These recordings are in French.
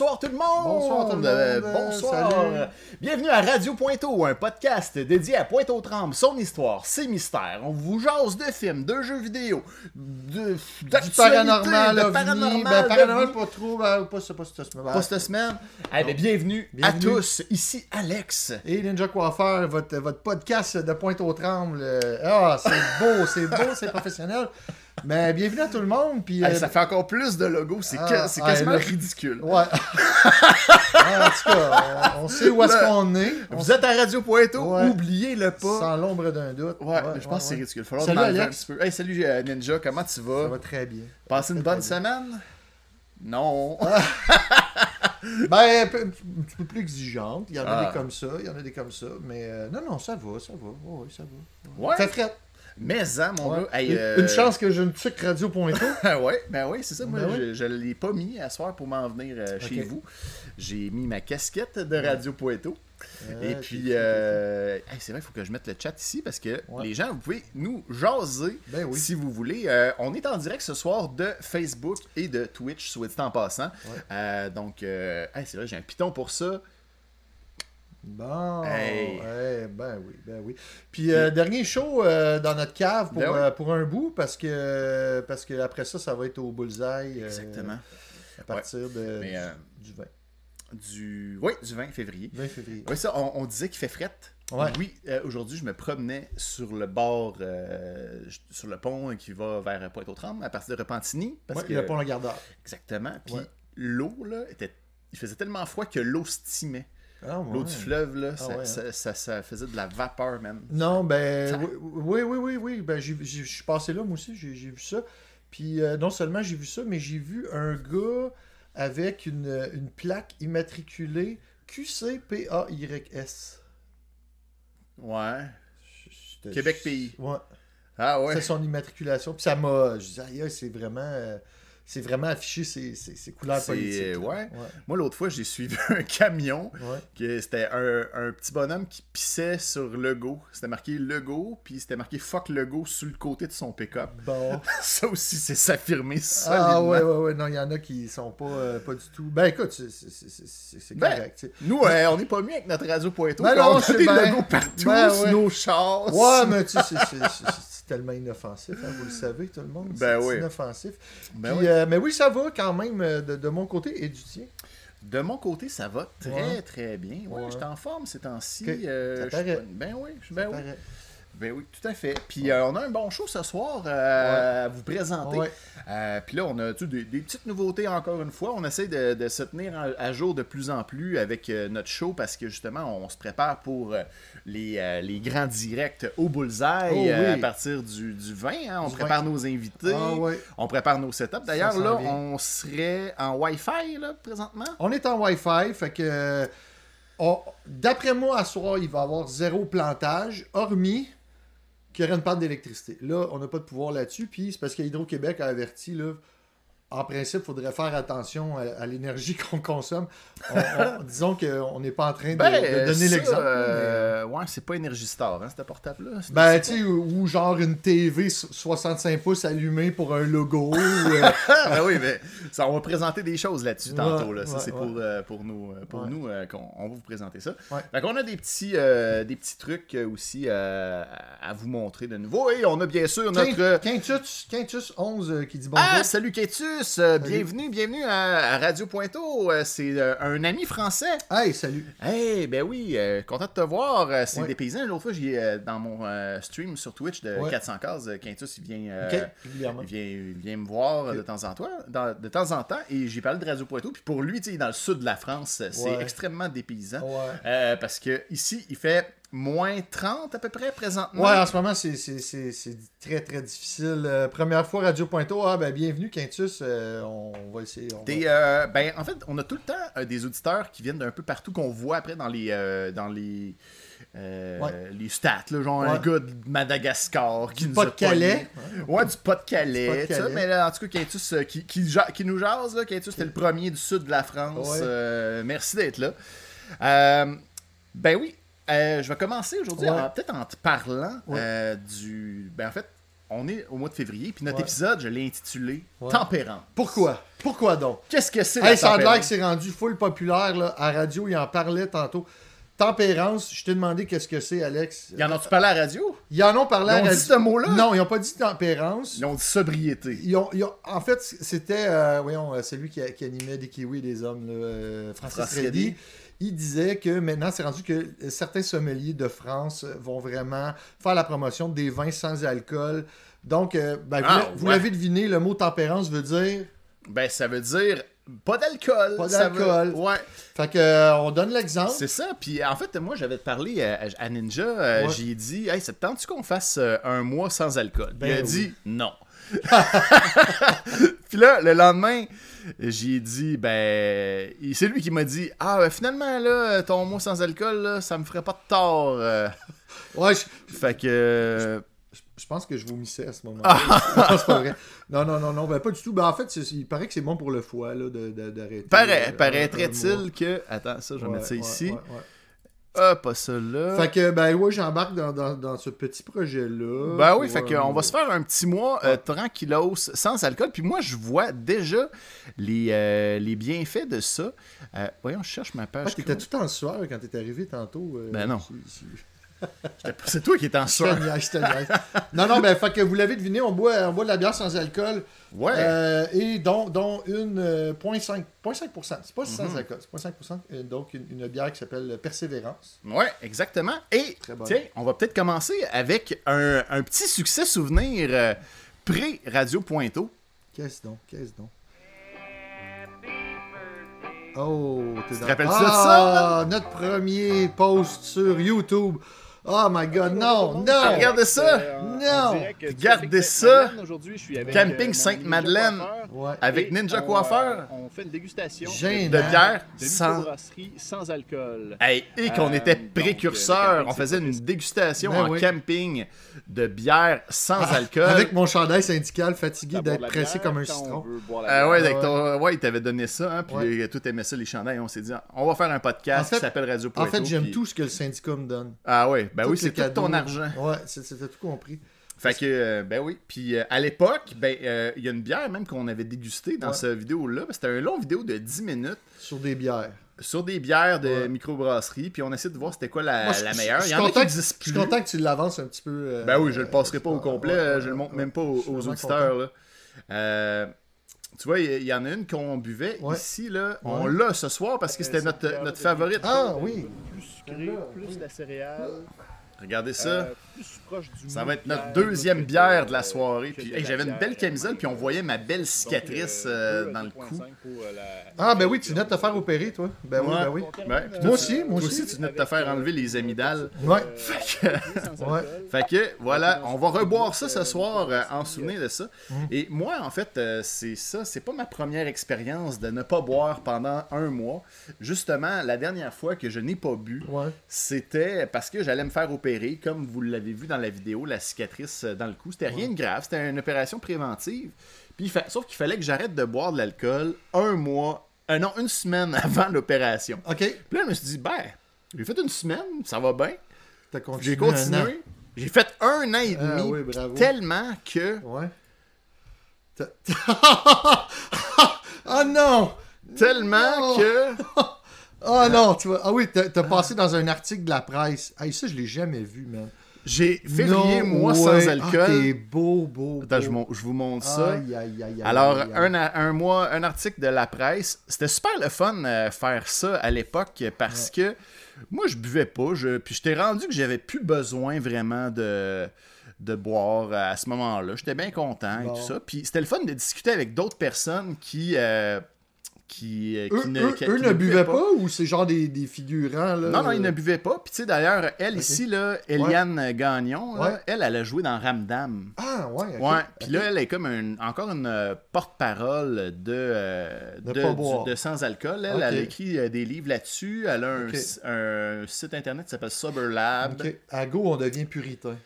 Bonsoir tout le monde! Bonsoir tout le monde. Euh, bonsoir! Salut. Bienvenue à Radio Pointeau, un podcast dédié à Pointe-aux-Trembles, son histoire, ses mystères. On vous jase de films, de jeux vidéo, de Du paranormal, de paranormal, Ben, paranormal pas trop, ben, pas, cette semaine. Pas cette semaine. Eh bien, bienvenue, à tous. Ici Alex. Et Ninja Coiffeur, votre, votre podcast de Pointe-aux-Trembles. euh, Ah, c'est beau, c'est beau, c'est professionnel. Mais bienvenue à tout le monde. Puis, euh, ça fait encore plus de logos, c'est Ah, ah, quasiment ridicule. Ouais. Ah, en tout cas, on, on sait où est-ce qu'on est. On Vous êtes à Radio Ouais. oubliez-le pas. Sans l'ombre d'un doute. Ouais, je pense que c'est ridicule. Falloir Salut, Alex. un petit peu. Hey, salut euh, Ninja, comment tu vas? Ça va très bien. Passé une bonne bien. semaine? Non. Ben, un, petit peu plus exigeante. Il y en a Ah. des comme ça, il y en a des comme ça. Mais euh, non, non, ça va, ça va. Ouais, ça va. Ouais. Ça. Mais hein, mon Ouais. gars. Hey, Une- euh, Une chance que je ne sucre radio ouais, ben oui, c'est ça. Moi, Ben je, je l'ai pas mis à soir pour m'en venir euh, chez vous. J'ai mis ma casquette de Radio Pointeau. Et puis, euh, hey, c'est vrai, il faut que je mette le chat ici parce que Ouais. les gens, vous pouvez nous jaser Ben oui. si vous voulez. Euh, on est en direct ce soir de Facebook et de Twitch, soit dit en passant. Ouais. Euh, donc, euh, hey, c'est vrai, j'ai un piton pour ça. Bon, Hey. ben oui, ben oui. Puis euh, dernier show euh, dans notre cave pour, Ben oui. euh, pour un bout parce que parce que après ça, ça va être au bullseye Exactement. à partir de, Mais, du 20, Du, oui, du 20 février. 20 février. Oui, ça, on, on disait qu'il fait fret. Ouais. Oui, aujourd'hui, je me promenais sur le bord, sur le pont qui va vers Pointe-aux-Trembles, à partir de Repentigny. Parce Ouais, que, le pont Lagardère. Exactement. Puis l'eau, là, était. Il faisait tellement froid que l'eau stimait. Ah, L'eau du fleuve, là, Ah ça, ouais, hein. ça, ça- ça faisait de la vapeur, man. Non, ben oui, oui, oui, oui. Ben, je suis passé là, moi aussi, j'ai vu ça. Puis euh, non seulement j'ai vu ça, mais j'ai vu un gars avec une, une plaque immatriculée QCPAYS. Ouais. J'étais- Québec pays. Ouais. Ah ouais. C'est son immatriculation. Puis ça m'a. Je disais, aïe, aïe, c'est vraiment. euh, c'est vraiment affiché ses, ses- ses couleurs politiques. ouais. Ouais. Moi, l'autre fois, j'ai suivi un camion. ouais. que C'était un, un petit bonhomme qui pissait sur Lego. C'était marqué Lego, puis c'était marqué Fuck Lego sur le côté de son pick-up. Bon. Ça aussi, c'est s'affirmer ça. Ah ouais, ouais, ouais. Non, il y en a qui sont pas, euh, pas du tout. Ben écoute, c'est- Ben, correct. Nous, euh, on n'est pas mieux avec notre radio Pointeau. Ben on a des bien. logos partout Ben sur ouais. nos chars. Ouais, mais tu sais, c'est- tellement inoffensif, hein, vous le savez, tout le monde. Ben c'est oui. inoffensif. Ben Puis, oui. euh, mais oui, ça va quand même euh, de, de mon côté et du tien. De mon côté, ça va très, Ouais. très bien. Ouais, Ouais. j'étais en forme ces temps-ci. Euh, je suis Ben oui, je- ben oui. Ben oui, tout à fait. Puis euh, on a un bon show ce soir euh, à vous présenter. Ouais. Euh, Puis là, on a tu des, des petites nouveautés encore une fois. On essaie de, de se tenir à, à jour de plus en plus avec notre show parce que justement, on se prépare pour les, les grands directs au Bullseye Oh à partir du, du 20. hein. On Du prépare nos invités. Ah ouais. On prépare nos setups. D'ailleurs, là, on serait en Wi-Fi là, présentement? On est en Wi-Fi, fait que. D'après moi, à soir, il va y avoir zéro plantage, hormis qu'il y aurait une d'électricité. Là, on n'a pas de pouvoir là-dessus, puis c'est parce que Hydro-Québec a averti, là. En principe, il faudrait faire attention à, à l'énergie qu'on consomme. On- on- disons qu'on n'est pas en train de, de donner l'exemple. mais- euh, Ouais, c'est pas Energy Star, hein, ce portable-là. Ben, tu sais, ou ou genre une TV so- 65 pouces allumée pour un logo. euh, ben oui, mais ça, on va présenter des choses là-dessus tantôt. Là. Ça, ouais, c'est ouais. pour, euh, pour nous, pour nous qu'on on va vous présenter ça. Fait qu'on a des petits, des petits trucs aussi à vous montrer de nouveau. Et on a bien sûr notre. Quintus, Quintus 11 euh, qui dit bonjour. Ah, salut Euh, bienvenue, bienvenue à, Radio Pointeau. Euh, c'est euh, un ami français. Hey, salut. Hey, ben oui, content de te voir. C'est Ouais. des paysans. L'autre fois, j'ai dans mon stream sur Twitch de Ouais. 400 cases, Quintus, il vient, il vient, il vient me voir de temps en temps, dans- de temps en temps, et j'ai parlé de Radio Poitou. Puis pour lui, tu sais, dans le sud de la France, c'est Ouais. extrêmement dépaysant. Euh, parce que ici, il fait moins 30 à peu près présentement? Ouais, en ce moment, c'est- c'est c'est- c'est très, très difficile. Euh, première fois, Radio Pointo. Ah, ben, bienvenue, Quintus. Euh, on va essayer. on va- T'es, euh, ben, en fait, on a tout le temps des auditeurs qui viennent d'un peu partout qu'on voit après dans les dans les Ouais. les stats, là, genre un gars de Madagascar qui nous a Pas-de-Calais. pogné. Ouais, du Pas-de-Calais. Du Mais là, en tout cas, Quintus qui, qui, ja- qui nous jase, là, Quintus, c'était le premier du sud de la France. Merci d'être là. Ben oui, euh, je vais commencer aujourd'hui Ouais. peut-être en te parlant Ouais. euh, du. Ben en fait, on est au mois de février, puis notre Ouais. épisode, je l'ai intitulé. Tempérance. Pourquoi? Pourquoi donc? Qu'est-ce que c'est la Hey, ça a l'air que c'est rendu full populaire, là. À radio, il en parlait tantôt. Tempérance, je t'ai demandé qu'est-ce que c'est, Alex. Y en ont-tu parlé à la radio? Ils en ont parlé Ils à ont radio. dit ce mot-là? Non, ils n'ont pas dit tempérance. Ils ont dit sobriété. Ils ont- ils ont- en fait, c'était, euh, voyons, celui qui, qui animait des Kiwis et des hommes, là, euh, Francis Francis Reddy. Il disait que maintenant, c'est rendu que euh, certains sommeliers de France euh, vont vraiment faire la promotion des vins sans alcool. Donc, euh, ben, vous Ah, l'a- vous ouais. l'avez deviné, le mot tempérance veut dire? Ben, ça veut dire pas d'alcool. Pas veut- d'alcool. Ouais. Fait que, euh, on donne l'exemple. C'est ça. Puis en fait, moi, j'avais parlé à, à Ninja. euh, Ouais. J'ai dit, hey, ça te tente-tu qu'on fasse euh, un mois sans alcool? Ben il a oui. dit non. Puis là, le lendemain, j'ai dit, ben, c'est lui qui m'a dit, ah, ben, finalement, là, ton mois sans alcool, là, ça me ferait pas de tort. euh. Ouais, je, Fait que. euh, je pense que je vomissais à ce moment-là. Ah. non, c'est pas vrai. Non, non, non, non, ben, pas du tout. Ben, en fait, il paraît que c'est bon pour le foie, là, de- de- d'arrêter. paraît- euh. Paraîtrait-il que. Attends, ça, je vais Ouais, mettre ça ouais, ici. ouais. Ah, pas ça là. Fait que, ben, ouais, j'embarque dans, dans, dans ce petit projet-là. Ben oui, fait euh, qu'on va se faire un petit mois euh, tranquillos, sans alcool. Puis moi, je vois déjà les, euh, les bienfaits de ça. Euh, voyons, je cherche ma page. t'étais tout en sueur quand t'es arrivé tantôt. euh, Ben non. C'est toi qui es en Je te sueur. niaise, je te niaise. non, non, ben, fait que vous l'avez deviné, on boit, on boit de la bière sans alcool. Ouais. euh, et dont, dont une euh, 0.5%. 0.5%. C'est pas sans Mhm. alcool, c'est 0.5%. euh, donc, une, une bière qui s'appelle Persévérance. Ouais, exactement. Et tiens, on va peut-être commencer avec un, un petit succès souvenir euh, pré-Radio Pointeau. Qu'est-ce donc? Qu'est-ce donc? Oh, t'es te dans... rappelles-tu de ah, notre premier post sur YouTube. Oh my god, non, non! Ah, regardez ça! Non! Regardez ça! Aujourd'hui, je suis avec Camping euh, mon Sainte-Madeleine. Ouais. Avec Ninja on, Coiffeur. euh, On fait une dégustation Gênant. De bière de sans. alcool. Hey, et qu'on Euh, était précurseurs. euh, on faisait camping, une dégustation Ben en oui. camping de bière sans alcool. Avec mon chandail syndical fatigué d'être pressé bière comme un citron. Ah bière. ouais, Ah avec ouais. ton- ouais, il t'avait donné ça, hein, puis Ouais. euh, tout aimait ça, les chandails. On s'est dit, on va faire un podcast En fait- qui s'appelle Radio En fait, j'aime puis- tout ce que le syndicat me donne. Ah ouais, ben oui, c'est tout ton argent. Ouais, c'était tout compris. Fait que, euh, ben oui. Puis euh, à l'époque, ben, euh, il y a une bière même qu'on avait dégustée dans Ouais. cette vidéo-là. C'était un long vidéo de 10 minutes Sur des bières. sur des bières de Ouais. microbrasserie. Puis on essaie de voir c'était quoi la, Moi, je- la je- meilleure. je Il suis y en a qui content que- existent Je suis plus. content que tu l'avances un petit peu. Ben oui, je le passerai pas au complet. je le montre même pas aux, auditeurs. Là. Tu vois, il y, en a une qu'on buvait Ouais. ici. Là. On l'a ce soir parce que c'était notre, notre favorite. Ah oui. Plus sucré, plus la céréale. Regardez ça. euh, plus proche du Ça va être notre deuxième bière de- la soirée. Puis hey, j'avais une belle camisole, puis on voyait ma belle cicatrice euh, euh, dans le cou. 2,5 pour, euh, Ah ben oui, tu venais de te faire opérer, toi. Ben oui, ben oui. Ouais, puis Moi aussi, moi aussi. aussi, tu venais de te faire enlever les amygdales. Ouais. Fait que- sans Ouais. alcool. Fait que voilà, on va reboire ça ce soir euh, en souvenir de ça. Mm. Et moi, en fait, euh, c'est ça, c'est pas ma première expérience de ne pas boire pendant un mois. Justement, la dernière fois que je n'ai pas bu, Ouais. c'était parce que j'allais me faire opérer, comme vous l'avez vu dans la vidéo, la cicatrice euh, dans le cou. C'était rien de grave, c'était une opération préventive. Puis, fa- sauf qu'il fallait que j'arrête de boire de l'alcool un mois, euh, non, une semaine avant l'opération. OK. Puis là, je me suis dit, ben, j'ai fait une semaine, ça va bien. T'as continué. J'ai continué. J'ai fait un an et Ah demi. oui. Tellement que. Ouais. Ah non! Tellement Non. que. Ah non, tu vois. Ah oui, t'as t'as passé dans un article de la presse. Hey, ça, je l'ai jamais vu, man. J'ai février, Non, moi, sans Ah, t'es alcool. beau, beau. Attends, beau. je, vous montre ça. Aïe, aïe, aïe, aïe, Alors, un, un mois, un article de la presse. C'était super le fun euh, faire ça à l'époque parce que moi, je buvais pas. Je, puis j'étais rendu que j'avais plus besoin vraiment de, de boire à ce moment-là. J'étais bien content Bon. et tout ça. Puis c'était le fun de discuter avec d'autres personnes qui. euh, qui, euh, qui Eux, ne, eux- qui- eux qui ne buvaient pas ou c'est genre des, des figurants, là? Non, non, ils ne buvaient pas. Puis, tu sais, d'ailleurs, elle ici, là, Eliane Gagnon, là, Ouais. elle, elle a joué dans Ramdam. Ah, ouais. Ouais, puis là, elle est comme un- encore une euh, porte-parole de, euh, De sans-alcool. Elle, elle a écrit des livres là-dessus. Elle a un, un site internet qui s'appelle Sober Lab. À Go, on devient puritain.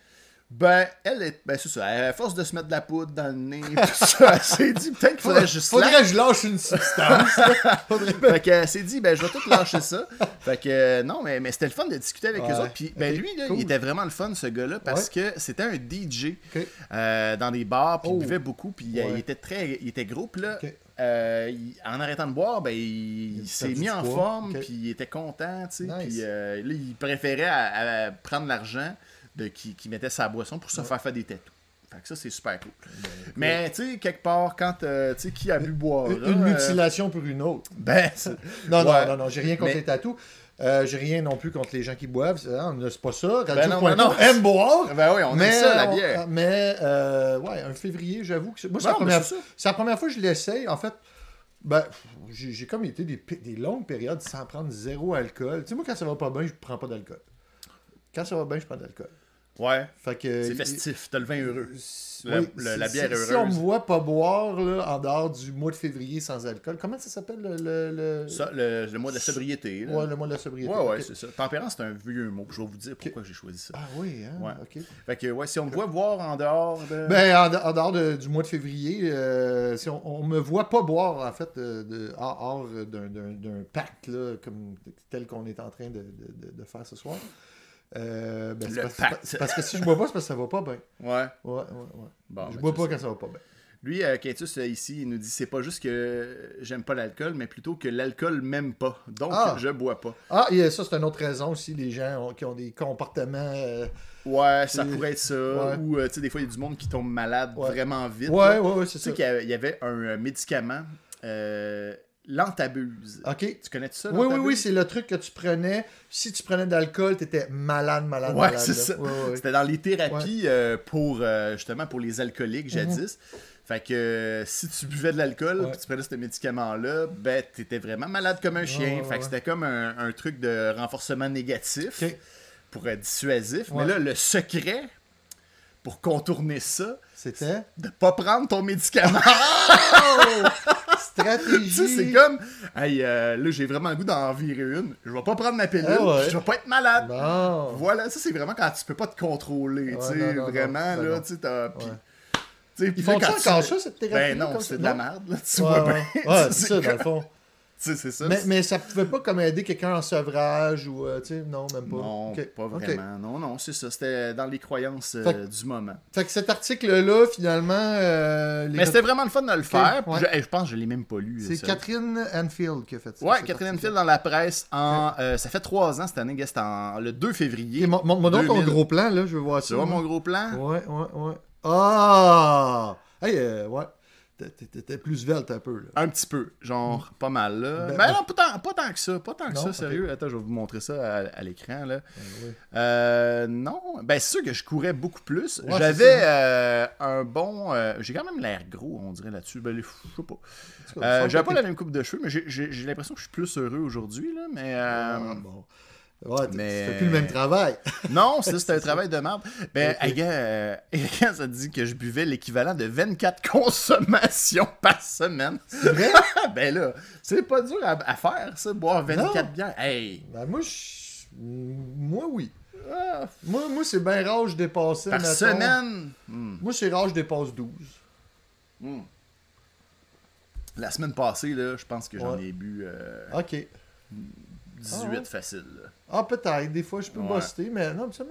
Ben, elle est. Ben, c'est ça. À force de se mettre de la poudre dans le nez, tout ça, elle s'est dit peut-être qu'il faudrait je slack. Faudrait que je lâche une substance. Fait qu'elle s'est dit, ben, je vais tout lâcher ça. Fait que, euh, non, mais, mais c'était le fun de discuter avec Ouais. eux autres. Puis, ben, Ok, lui, là, cool. il était vraiment le fun, ce gars-là, parce que c'était un DJ Ok. euh, dans des bars, puis Oh. il buvait beaucoup, puis Ouais. il était très. Il était gros, puis là, Ok. euh, il- en arrêtant de boire, ben, il, s'est perdu mis du en poids. forme, Ok. puis il était content, tu sais. Nice. Puis euh, là, il préférait à- à prendre l'argent de qui, qui mettait sa boisson pour se faire faire des tatous. Fait que ça, c'est super cool. Mais, tu sais, quelque part, quand, euh, tu sais, qui a bu boire. Une, une mutilation pour une autre. Ben, c'est- Non, Ouais. non, non, non, j'ai rien contre Mais- les tatous. Euh, j'ai rien non plus contre les gens qui boivent. C'est pas ça. Radio Ben non, ben non. aime boire. Ben oui, on mais, aime ça, la on- bière. mais, euh, ouais, un février, j'avoue que c'est. Moi, c'est la, première... c'est ça. c'est la première fois que je l'essaye. En fait, ben, j'ai comme été des, longues périodes sans prendre zéro alcool. Tu sais, moi, quand ça va pas bien, je prends pas d'alcool. Quand ça va bien, je prends de l'alcool. Ouais, Fait que. c'est festif. T'as le vin heureux. La- oui, le- si- la bière est Si on me heureuse. voit pas boire là, en dehors du mois de février sans alcool, comment ça s'appelle le, le, le- Ça, le, le mois de la sobriété. Là. Ouais, le mois de la sobriété. Ouais, ouais, c'est ça. Tempérance, c'est un vieux mot. Je vais vous dire pourquoi j'ai choisi ça. Ah oui, hein? Ouais. ok. Fait que, ouais, si on me voit boire en dehors de. Ben, en, en dehors de- du mois de février, euh, si on, on me voit pas boire, en fait, de, de- hors, d'un, pacte, là, comme, tel qu'on est en train de- de faire ce soir. Euh, ben, Le parce, que si je bois pas, c'est parce que ça va pas bien. ouais. Ouais, ouais, ouais. Bon, je ben, bois pas quand ça va pas bien. Lui, euh, Quintus, euh, ici, il nous dit c'est pas juste que j'aime pas l'alcool, mais plutôt que l'alcool m'aime pas. Donc, Ah. je bois pas. Ah, et ça, c'est une autre raison aussi, les gens ont- qui ont des comportements. euh, Ouais, ça pourrait être ça. Ouais. Ou, euh, tu sais, des fois, il y a du monde qui tombe malade Ouais. vraiment vite. Ouais, là. ouais, ouais, c'est Tu ça. sais qu'il y avait un médicament, euh, l'antabuse. Ok. Tu connais ça, Oui, oui, oui, c'est le truc que tu prenais. Si tu prenais de l'alcool, t'étais malade, malade, Ouais, malade. c'est là. ça. Ouais, ouais. C'était dans les thérapies euh, pour euh, justement pour les alcooliques Mhm. jadis. Fait que euh, si tu buvais de l'alcool puis tu prenais ce médicament-là, ben t'étais vraiment malade comme un chien. fait que c'était comme un, un truc de renforcement négatif pour être dissuasif. Mais là, le secret pour contourner ça, C'était? de pas prendre ton médicament. stratégie. tu sais, c'est comme, hey, euh, là j'ai vraiment le goût d'en virer une. Je vais pas prendre ma pilule, Ah ouais. je vais pas être malade. Voilà, ça c'est vraiment quand tu peux pas te contrôler, Ouais, tu sais, vraiment, non, là, tu sais, t'as... Ils font ça encore ça, cette thérapie Ben non, c'est de la merde, là, tu vois bien. Ouais, c'est ça, dans le fond. C'est ça. Mais, mais ça pouvait pas comme aider quelqu'un en sevrage ou, euh, tu sais, non, même pas. Non, pas vraiment. Non, non, c'est ça. C'était dans les croyances euh, que- du moment. Fait que cet article-là, finalement. euh, les- Mais c'était vraiment le fun de le faire. ouais. Je, hey, je pense que je l'ai même pas lu. C'est. Catherine Anfield qui a fait ça. Ouais, Catherine article. Enfield dans la presse. En, euh, ça fait trois ans cette année, c'était en- le 2 février. Mon- mon- Montre donc ton 2000. gros plan, là, je veux voir ça. Tu vois mon gros plan? Ouais, ouais, ouais. Ah! Hey, euh, ouais. T'étais plus svelte un peu, là. Un petit peu, genre pas mal là. Ben, Ben, ben- non, pas tant, pas tant que ça, pas tant que Non, ça, sérieux. Attends, je vais vous montrer ça à, à l'écran là. oui. Euh, non, ben c'est sûr que je courais beaucoup plus. Ouais, J'avais euh, un bon, euh, j'ai quand même l'air gros, on dirait là-dessus. Ben, je sais pas. J'avais pas la même coupe de cheveux, mais j'ai- l'impression que je suis plus heureux aujourd'hui là. Mais Ah, bon. Ouais, mais- fais plus le même travail. non, ça c'était un travail de merde. Ben, Ok. hey, gars, euh, ça dit que je buvais l'équivalent de 24 consommations par semaine. C'est vrai? ben là, c'est pas dur à, à faire, ça, boire 24 Non. bières. Hey! Ben, moi, je... Moi, oui. ah, Moi, moi c'est bien rare, je dépassais. par mettons. semaine? Hmm, Moi, c'est rare, je dépasse 12. hmm. La semaine passée, là, je pense que j'en Ouais. ai bu euh, Ok. 18 Ah ouais. facile. là. Ah, peut-être. Des fois, je peux Ouais. buster, mais non, ça-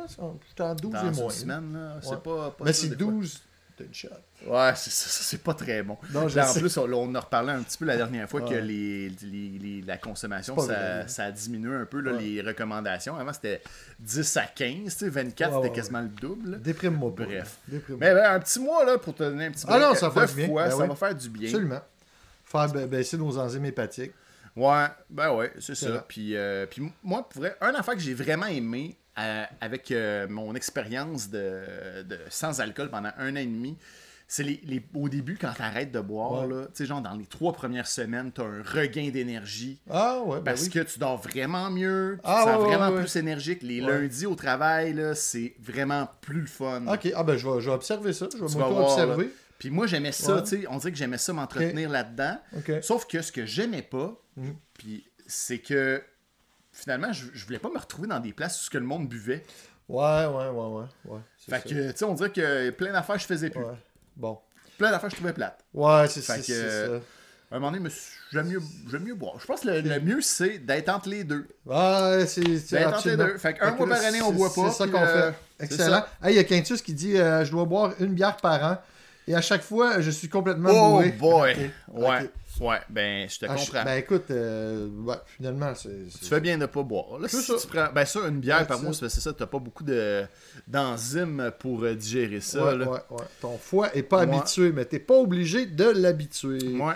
j'étais en 12 Dans et une moins. semaine, là, c'est Ouais. pas, pas Mais c'est des fois. 12, t'as une shot. Ouais, c'est ça, c'est pas très bon. Non, je Là, en plus, on, on a reparlé un petit peu la dernière fois que Ouais. les, les- les- la consommation, ça, vrai. ça a diminué un peu là, les recommandations. Avant, c'était 10 à 15, tu sais, 24, Ouais, c'était quasiment le double. Déprime-moi. Bref. Mais ben, un petit mois là, pour te donner un petit Ah non, break ça va de faire du bien. fois, Ben ça va faire du bien. Absolument. Faire ba- baisser nos enzymes hépatiques. Ouais, ben ouais, c'est ça. vrai. Puis, euh, puis moi, pour vrai, un affaire que j'ai vraiment aimé euh, avec euh, mon expérience de, de sans alcool pendant un an et demi, c'est les, les- au début, quand t'arrêtes de boire, Ouais. là, tu sais, genre dans les trois premières semaines, t'as un regain d'énergie. Ah, ouais, ben Parce oui. que tu dors vraiment mieux, tu Ah, sens ouais, vraiment ouais. plus énergique. Les lundis au travail, là, c'est vraiment plus le fun. Ok, ah ben je vais, je vais observer ça. Je vais m'auto-observer. Puis moi, j'aimais ça, tu sais, on dirait que j'aimais ça m'entretenir là-dedans. Sauf que ce que j'aimais pas, Mhm. puis c'est que finalement, je, je voulais pas me retrouver dans des places où ce que le monde buvait. Ouais, ouais, ouais, ouais. ouais Fait ça. que, tu sais, on dirait que plein d'affaires je faisais plus. Ouais. Bon. Plein d'affaires je trouvais plates. Ouais, c'est Fait c'est- que- ça. À un moment donné, j'aime mieux, mieux boire. Je pense que le, le mieux, c'est d'être entre les deux. Ouais, c'est D'être entre les deux. Fait qu'un Fait mois par année, on boit pas. C'est ça qu'on euh, fait. Excellent. ça. Hey, il y a Quintus qui dit euh, Je dois boire une bière par an. Et à chaque fois, je suis complètement Oh bourré. boy! Ouais. Ouais, ben, je te Ah, je- comprends. Ben écoute, euh, ouais, finalement, c'est. Tu fais bien de pas boire. Là, si ça. tu prends, ben ça, une bière Ouais, par c'est mois, ça. c'est ça, t'as pas beaucoup de d'enzymes pour euh, digérer ça. ouais, là. ouais, ouais. Ton foie est pas habitué, mais t'es pas obligé de l'habituer. Ouais.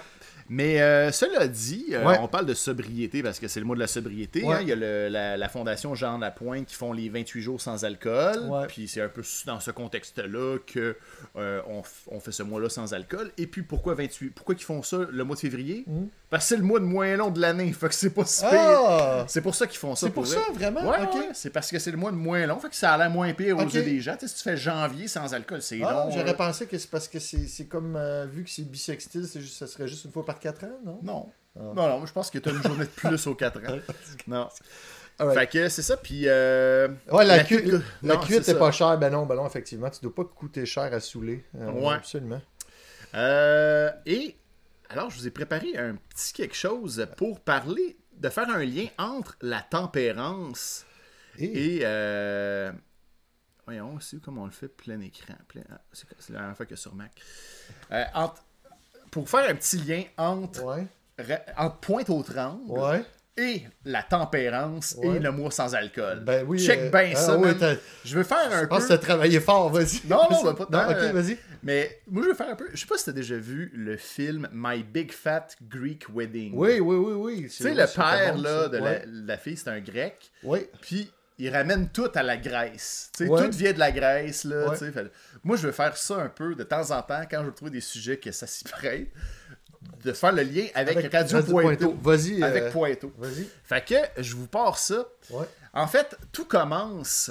Mais euh, cela dit, euh, Ouais. on parle de sobriété parce que c'est le mois de la sobriété. Ouais. hein. Il y a le- la, la fondation Jean Lapointe qui font les 28 jours sans alcool. Ouais. Puis c'est un peu dans ce contexte-là que euh, on, fait ce mois-là sans alcool. Et puis pourquoi 28 Pourquoi ils font ça le mois de février? Mhm. Parce que c'est le mois de moins long de l'année. Fait que c'est pas si pire. Ah! C'est pour ça qu'ils font ça. C'est pour ça, vraiment? Ouais, Ok. ouais, c'est parce que c'est le mois de moins long. Fait que ça a l'air moins pire aux yeux des gens. Si tu fais janvier sans alcool, c'est Ah, long. J'aurais là. pensé que c'est parce que c'est comme, euh, vu que c'est bisextile, juste, ça serait juste une fois par quatre ans, non? Non. Ah. Non, non, je pense que tu as une journée de plus aux 4 ans. Non. Fait que c'est ça, puis. euh, Ouais, la, la cu- la non, cuite c'est est pas chère. Ben non, ben non, effectivement, tu dois pas coûter cher à saouler. Euh, Ouais. Absolument. et alors, je vous ai préparé un petit quelque chose pour parler, de faire un lien entre la tempérance Et, et. euh, voyons aussi comment on le fait plein écran. Plein, ah, c'est c'est la dernière fois que sur Mac. Euh, entre- pour faire un petit lien entre, ouais, entre pointe aux trembles ouais. Et la tempérance Ouais. et le mois sans alcool. Ben oui. Check euh, bien ah ça, Je veux faire un Je pense peu. que t'as travaillé fort, vas-y. Non, non, ben, pas tant, ok, euh, vas-y. Mais moi, je veux faire un peu. Je sais pas si t'as déjà vu le film My Big Fat Greek Wedding. Oui, oui, oui, oui. Tu sais, le père là, de la, Ouais. la fille, c'est un grec. Oui. Puis il ramène tout à la Grèce. Tu sais, tout vient de la Grèce. Là. Fait- moi, je veux faire ça un peu de temps en temps quand je veux trouver des sujets que ça s'y prête. De faire le lien avec, Radio, Pointeau. Vas-y. Avec euh, Pointeau. Vas-y. Fait que je vous pars ça. Ouais. En fait, tout commence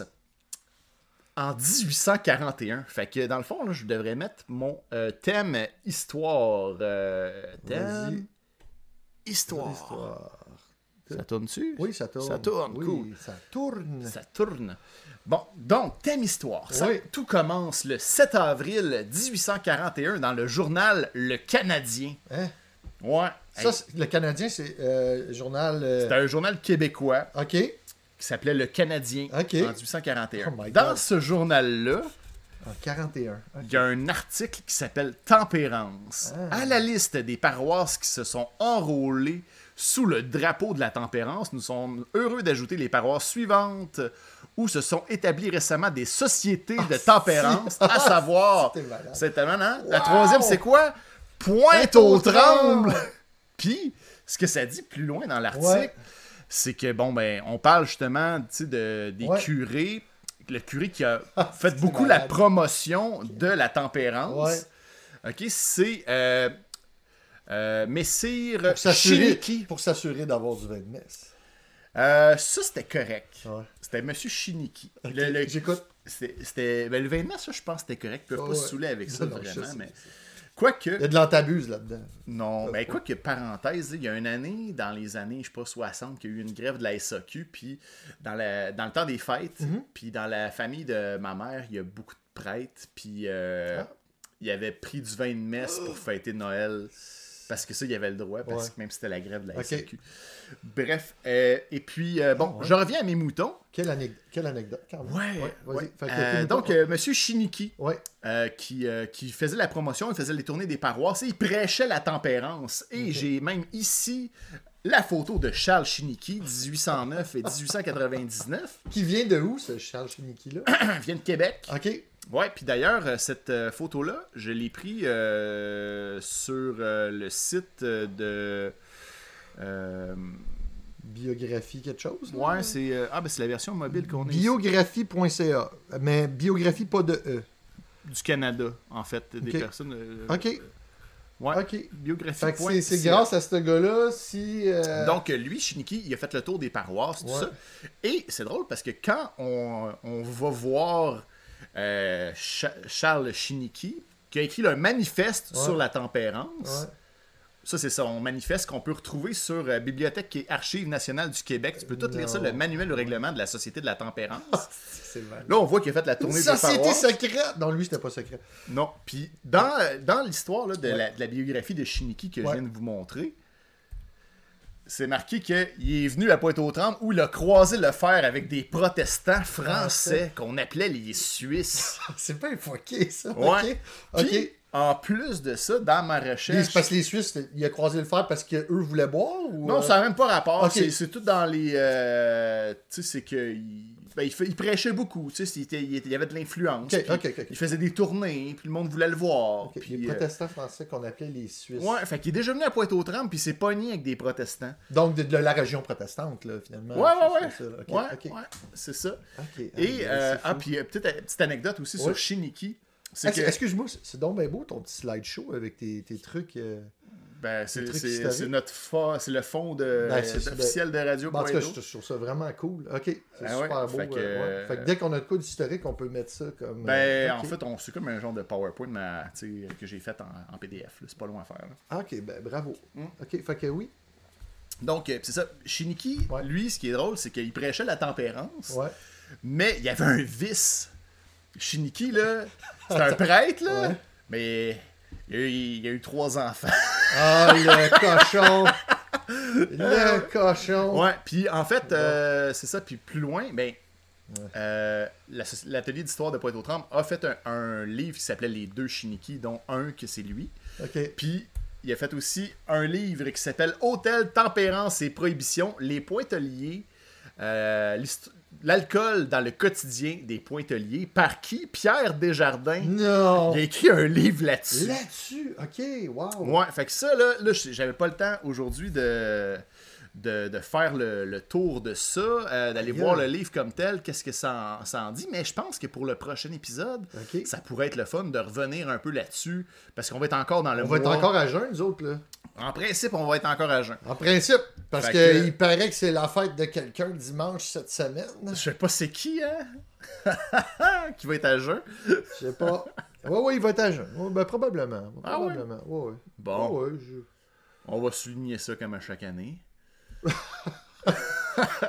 en 1841. Fait que dans le fond, là, je devrais mettre mon euh, thème histoire. euh, thème Vas-y. histoire. Histoire. Ça tourne dessus? Oui, ça tourne. Ça tourne, Oui, cool. Ça tourne. Ça tourne. Bon, donc, thème histoire. Ça, Oui. Tout commence le 7 avril 1841 dans le journal Le Canadien. Hein? Ouais. Ça, Hey, le Canadien, c'est euh, journal. euh, C'était un journal québécois Ok. qui s'appelait Le Canadien Ok. en 1841. Oh my dans ce journal-là, En 41. Ok. il y a un article qui s'appelle Tempérance. Ah. À la liste des paroisses qui se sont enrôlées sous le drapeau de la tempérance, nous sommes heureux d'ajouter les paroisses suivantes où se sont établies récemment des sociétés de tempérance, à savoir, c'est tellement, hein? La Wow! troisième, c'est quoi? Pointe au tremble! Puis, ce que ça dit plus loin dans l'article, Ouais. c'est que, bon, ben, on parle justement, tu sais, de, des Ouais. curés. Le curé qui a fait c'est beaucoup malade. la promotion de la tempérance. Ouais. OK, c'est euh, euh, Messire Pour s'assurer, Shiniki. pour s'assurer d'avoir du vin de messe. Euh, ça, c'était correct. Ouais. C'était Monsieur Shiniki. Ok, Le- le- J'écoute. c'était- ben, le 29, ça, je pense c'était correct. Ils peuvent Ah pas se saouler avec ça, Non, je vraiment. Mais... je. Quoique, Il y a de l'antabuse là-dedans. non, ben quoique, parenthèse, il y a une année, dans les années, je sais pas, 60, qu'il y a eu une grève de la SAQ, puis dans, la, dans le temps des fêtes, Mhm. puis dans la famille de ma mère, il y a beaucoup de prêtres, puis euh, Ah. il avait pris du vin de messe pour fêter Noël, parce que ça, il y avait le droit, parce Ouais. que même si c'était la grève de la Ok. SAQ. Bref, euh, et puis, euh, bon, ouais. je reviens à mes moutons. Quelle, anec- quelle anecdote, quand même. Ouais, vas-y. ouais. Fait que Euh, donc, Monsieur Shiniki, qui, qui faisait la promotion, il faisait les tournées des paroisses et il prêchait la tempérance. Et j'ai même ici la photo de Charles Shiniki, 1809 et 1899. Qui vient de où, ce Charles Chiniki-là? Il vient de Québec. OK. Ouais, puis d'ailleurs, euh, cette euh, photo-là, je l'ai pris euh, sur le site de. Biographie, quelque chose? ouais, c'est. ah, ben c'est la version mobile qu'on a. Biographie.ca. Mais biographie, pas de E. du Canada, en fait, des Ok. personnes. OK. Ouais, OK. biographie. C'est- grâce à ce gars-là si. euh, Donc, lui, Shiniki, il a fait le tour des paroisses, tout Ouais. ça. Et c'est drôle parce que quand on, on va voir euh, Cha- Charles Shiniki, qui a écrit un manifeste Ouais. sur la tempérance, ouais. Ça, c'est son manifeste qu'on peut retrouver sur euh, Bibliothèque et Archives nationales du Québec. Tu peux tout lire ça, le manuel de règlement de la Société de la tempérance. Là, on voit qu'il a fait la Une tournée des société paroisses. secrète! Non, lui, c'était pas secret. Non. Puis dans, dans l'histoire de, Ouais. de la biographie de Shiniki que je viens de vous montrer, c'est marqué qu'il est venu à Pointe-aux-Trembles où il a croisé le fer avec des protestants français qu'on appelait les Suisses. C'est pas infoqué, ça. Ouais. Ok. Puis, en plus de ça, dans ma recherche... parce que les Suisses, il a croisé le fer parce qu'eux voulaient boire ou. Non, euh, ça n'a même pas rapport. Ok. C'est- C'est tout dans les. euh, tu sais, c'est que. Il, ben, il, prêchait beaucoup. Tu sais, il, il y avait de l'influence. Il faisait des tournées, puis le monde voulait le voir. Puis, les euh, protestants français qu'on appelait les Suisses. ouais, fait qu'il est déjà venu à Pointe-aux-Trembles, puis il s'est pogné avec des protestants. Donc de, de la région protestante, là, finalement. Ouais, ouais, ouais. C'est ça, ouais, ouais, c'est. Et, Ah, ben, euh, c'est ah, puis euh, petite, petite anecdote aussi Ouais. sur Shiniki. C'est Ah, que. c'est- Excuse-moi, c'est- c'est donc bien beau ton petit slideshow avec tes, tes trucs. euh, Ben, c'est notre c'est le fond de, Ben, officiel de Radio bon, en tout cas, Point je, je trouve ça vraiment cool. Ok, c'est Ah ouais, super beau. fait que, euh, ouais. Fait que dès qu'on a de quoi d'historique, on peut mettre ça comme. Ben, euh, ok. en fait, on- c'est comme un genre de PowerPoint mais, sais, que j'ai fait en, en PDF. C'est pas long à faire. là. Ah, ok, ben bravo. Mm. Ok, fait que oui. Donc, euh, c'est ça. Shiniki, Ouais. lui, ce qui est drôle, c'est qu'il prêchait la tempérance, Ouais. mais il y avait un vice. Shiniki, là, c'est un prêtre, là, mais il a, eu, il a eu trois enfants. Ah, le cochon! Le cochon! ouais, puis en fait, euh, c'est ça. Puis plus loin, ben, euh, l'atelier d'histoire de Pointe-aux-Trembles a fait un, un livre qui s'appelait Les deux Shiniki, dont un que c'est lui. Puis il a fait aussi un livre qui s'appelle Hôtel, Tempérance et Prohibition, les pointeliers, euh, l'alcool dans le quotidien des pointeliers. Par qui? Pierre Desjardins. Non! Il a écrit un livre là-dessus. Là-dessus! Ok, wow! Ouais, fait que ça, là, là j'avais pas le temps aujourd'hui de, de, de faire le, le tour de ça, euh, d'aller voir le livre comme tel, qu'est-ce que ça en, ça en dit, mais je pense que pour le prochain épisode, ça pourrait être le fun de revenir un peu là-dessus, parce qu'on va être encore dans le On va être encore à jeun, nous autres, là. En principe, on va être encore à jeun. En principe, parce qu'il que- paraît que c'est la fête de quelqu'un dimanche cette semaine. Je sais pas c'est qui, hein? qui va être à jeun. Je sais pas. Ouais, ouais, il va être à jeun. Ouais, ben, probablement. Ah probablement. Ouais, ouais. Bon, je- on va souligner ça comme à chaque année.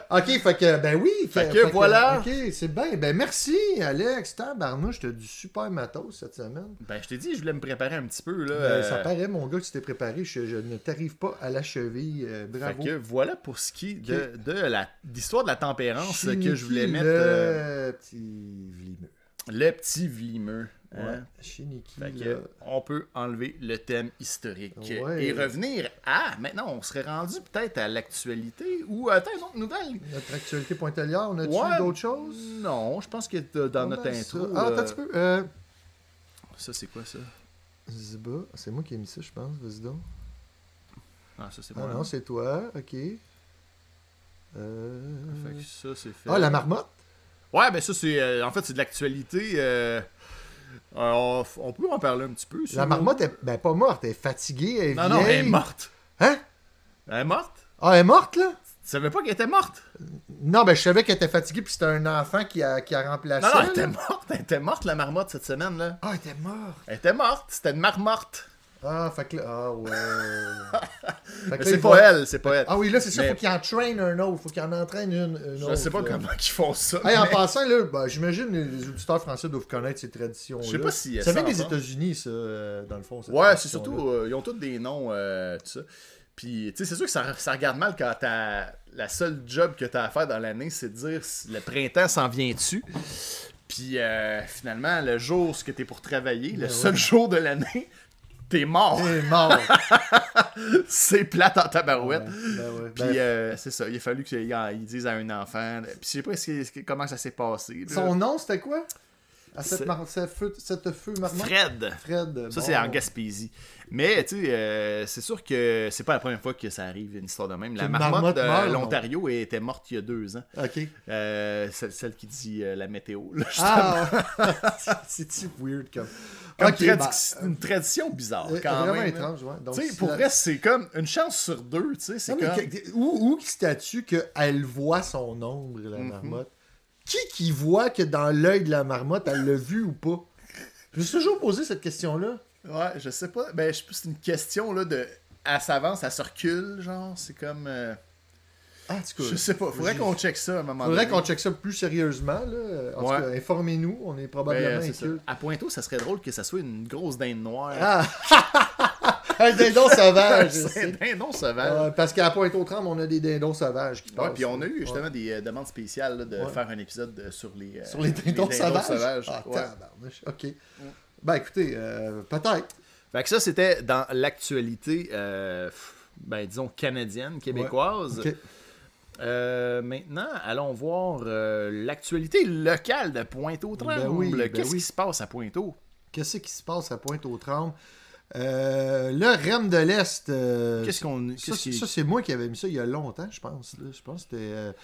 Ok, fait que, ben oui. Fait que voilà. Ok, c'est bien. Ben merci, Alex. Tabarnouche, t'as du super matos cette semaine. Ben, je t'ai dit, je voulais me préparer un petit peu, là. Ben, euh, Ça paraît, mon gars, que tu t'es préparé. Je, je ne t'arrive pas à la cheville. euh, Fait bravo. que voilà pour ce qui est de, de la l'histoire de la tempérance que je voulais mettre euh, Le petit vlimeux? le petit vlimeux. Hein? Ouais. Shiniki. Fait que on peut enlever le thème historique Ouais. et revenir à maintenant on serait rendu peut-être à l'actualité ou à une autre nouvelle. Notre actualité pointelière, on a-tu Ouais. d'autres choses? Non, je pense que dans notre mal, intro. ça. Ah, euh, attends un petit peu. Euh, ça c'est quoi ça? Ziba, c'est moi qui ai mis ça, je pense. Vas-y donc. Ah ça c'est Ah moi. non, c'est toi. Ok. Euh... Fait que ça c'est fait. Ah, la marmotte? Ouais, ben ça c'est euh, en fait c'est de l'actualité. Euh, on, peut en parler un petit peu. La marmotte, est... ben pas morte, elle est fatiguée, elle est Non non, elle est morte. Hein? Elle est morte? Ah, elle est morte, là? Tu savais pas qu'elle était morte? Non, ben je savais qu'elle était fatiguée, puis c'était un enfant qui a, qui a remplacé. Non non, elle là. était morte. Elle était morte la marmotte cette semaine là. Ah, elle était morte. Elle était morte. C'était une marmotte. Ah, fait que là. Ah, ouais. Fait que c'est pas elle, c'est pas elle. Ah oui, là, c'est ça, Mais- faut qu'il en traîne un autre. Faut qu'il en entraîne une, une Je autre. sais pas là. comment ils font ça. Hey, en passant, là, ben, j'imagine les, les auditeurs français doivent connaître ces traditions. Je sais pas y a Ça vient des. États-unis, ça, euh, dans le fond. Ouais, c'est surtout, euh, ils ont tous des noms, euh, tout ça. Puis, tu sais, c'est sûr que ça, ça regarde mal quand t'as la seule job que t'as à faire dans l'année, c'est de dire si le printemps s'en vient-tu? Puis, euh, finalement, le jour ce que t'es pour travailler, le Ben seul jour de l'année, t'es mort. Est mort. c'est plate en tabarouette. Ben ouais. Puis, Ben, euh, c'est ça, il a fallu qu'ils ils disent à un enfant. Puis, je sais pas comment ça s'est passé. là. Son nom, c'était quoi? À cette, C'est- mar... cette feu, cette feu Fred. Fred. Ça, bon. c'est en Gaspésie. Mais, tu sais, euh, c'est sûr que c'est pas la première fois que ça arrive, une histoire de même. La marmotte de l'Ontario était morte il y a deux ans. Ok. Euh, celle, celle qui dit euh, la météo. là, Ah C'est-tu weird comme. Comme tradi- c'est une tradition bizarre, quand vraiment même. hein. étrange, ouais. Donc, Tu sais, si pour la- vrai, c'est comme une chance sur deux, tu sais, c'est comme... que- où, où qui statue qu'elle voit son ombre, la Mhm. marmotte? Qui qui voit que dans l'œil de la marmotte, elle l'a vu ou pas? Je me suis toujours posé cette question-là. Ouais, je sais pas. Ben, je c'est une question, là, de... elle s'avance, elle se recule, genre, c'est comme... euh, Ah, en tout cas, je sais pas, faudrait qu'on check ça à un moment Faudrait donné. qu'on check ça plus sérieusement. Là. En Ouais. tout cas, informez-nous. On est Ben, probablement incultes. À Pointeau, ça serait drôle que ça soit une grosse dinde noire. Ah! un dindon sauvage. un dindon sauvage. Euh, parce qu'à Pointe-aux-Trembles, on a des dindons sauvages qui Ouais, puis on a eu Ouais. justement des euh, demandes spéciales là, de Ouais. faire un épisode euh, sur les, euh, Sur les dindons, sauvages? Ah. OK. Ben, écoutez, euh, peut-être. Fait que ça, c'était dans l'actualité, euh, ben, disons, canadienne, québécoise. Euh, maintenant, allons voir l'actualité locale de Pointe-aux-Trembles. Ben oui, ben Qu'est-ce oui. qui se passe à Pointe-aux? Qu'est-ce qui se passe à Pointe-aux-Trembles? Le REM de l'Est. Qu'est-ce qu'on... ça, c'est moi qui avais mis ça il y a longtemps, je pense. là. Je pense que c'était.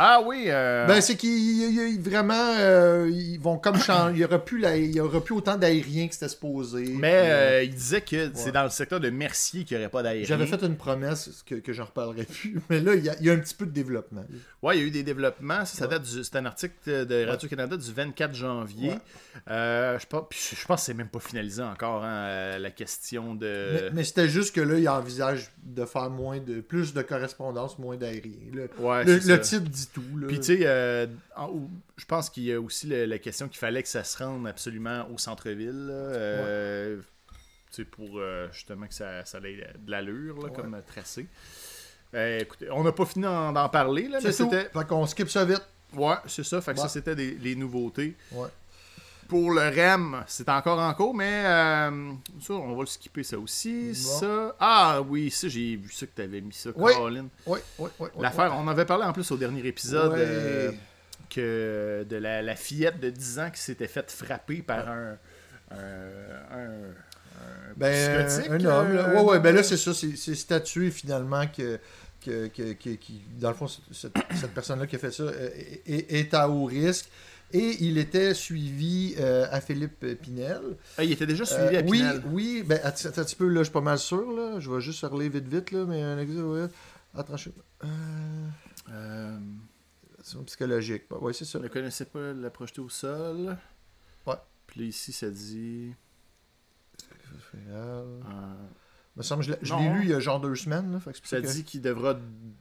Ah oui, euh, Ben, c'est qu'ils ils- ils- vraiment. euh, ils vont comme changer. Il n'y aura, plus la- il y aura plus autant d'aériens que c'était supposé. mais Puis, euh, euh, il disait que c'est dans le secteur de Mercier qu'il n'y aurait pas d'aérien. J'avais fait une promesse que, que j'en reparlerai plus. Mais là, il y, a, il y a un petit peu de développement. Ouais, il y a eu des développements. Ça, date du- c'est un article de Radio-Canada du 24 janvier. Ouais. Je, pense, puis je pense que c'est même pas finalisé encore, hein, la question de... Mais, mais c'était juste que là, il envisage de faire moins de plus de correspondance, moins d'aériens. Ouais, le, le titre dit tout. Là. Puis tu sais, euh, je pense qu'il y a aussi le- la question qu'il fallait que ça se rende absolument au centre-ville. euh, pour euh, justement que ça, ça ait de l'allure Ouais. comme tracé. Écoutez, on n'a pas fini d'en parler, là, mais tout. Fait qu'on skip ça vite. Ouais, c'est ça. Fait que Ouais. ça, c'était des- les nouveautés. Ouais. Pour le REM, c'est encore en cours, mais euh, ça, on va le skipper ça aussi. Bon. Ça. Ah oui, ça, j'ai vu ça que tu avais mis ça, Oui. Caroline. Oui, oui, oui. oui, L'affaire, on avait parlé en plus au dernier épisode euh, que de la, la fillette de 10 ans qui s'était faite frapper par un. un, un- un Ben, un homme. là. euh, Ouais, ouais, ben là, c'est ça. C'est statué finalement que, que, que, que- dans le fond, cette, cette personne-là qui a fait ça est, est à haut risque. Et il était suivi euh, à Philippe Pinel. Ah, il était déjà suivi Euh, à oui, Pinel. oui, ben attends attends un petit peu, là, je suis pas mal sûr, là. Je vais juste relire vite, vite, là, mais un exemple. Attends, je... Euh, psychologique. Oui, c'est ça. je ne connaissais pas la projeter au sol. Ouais. Puis là, ici, ça dit. Euh, me semble, je l'ai je l'ai Non. lu il y a genre deux semaines. Là, fait que c'est pour ça que- dit qu'il devra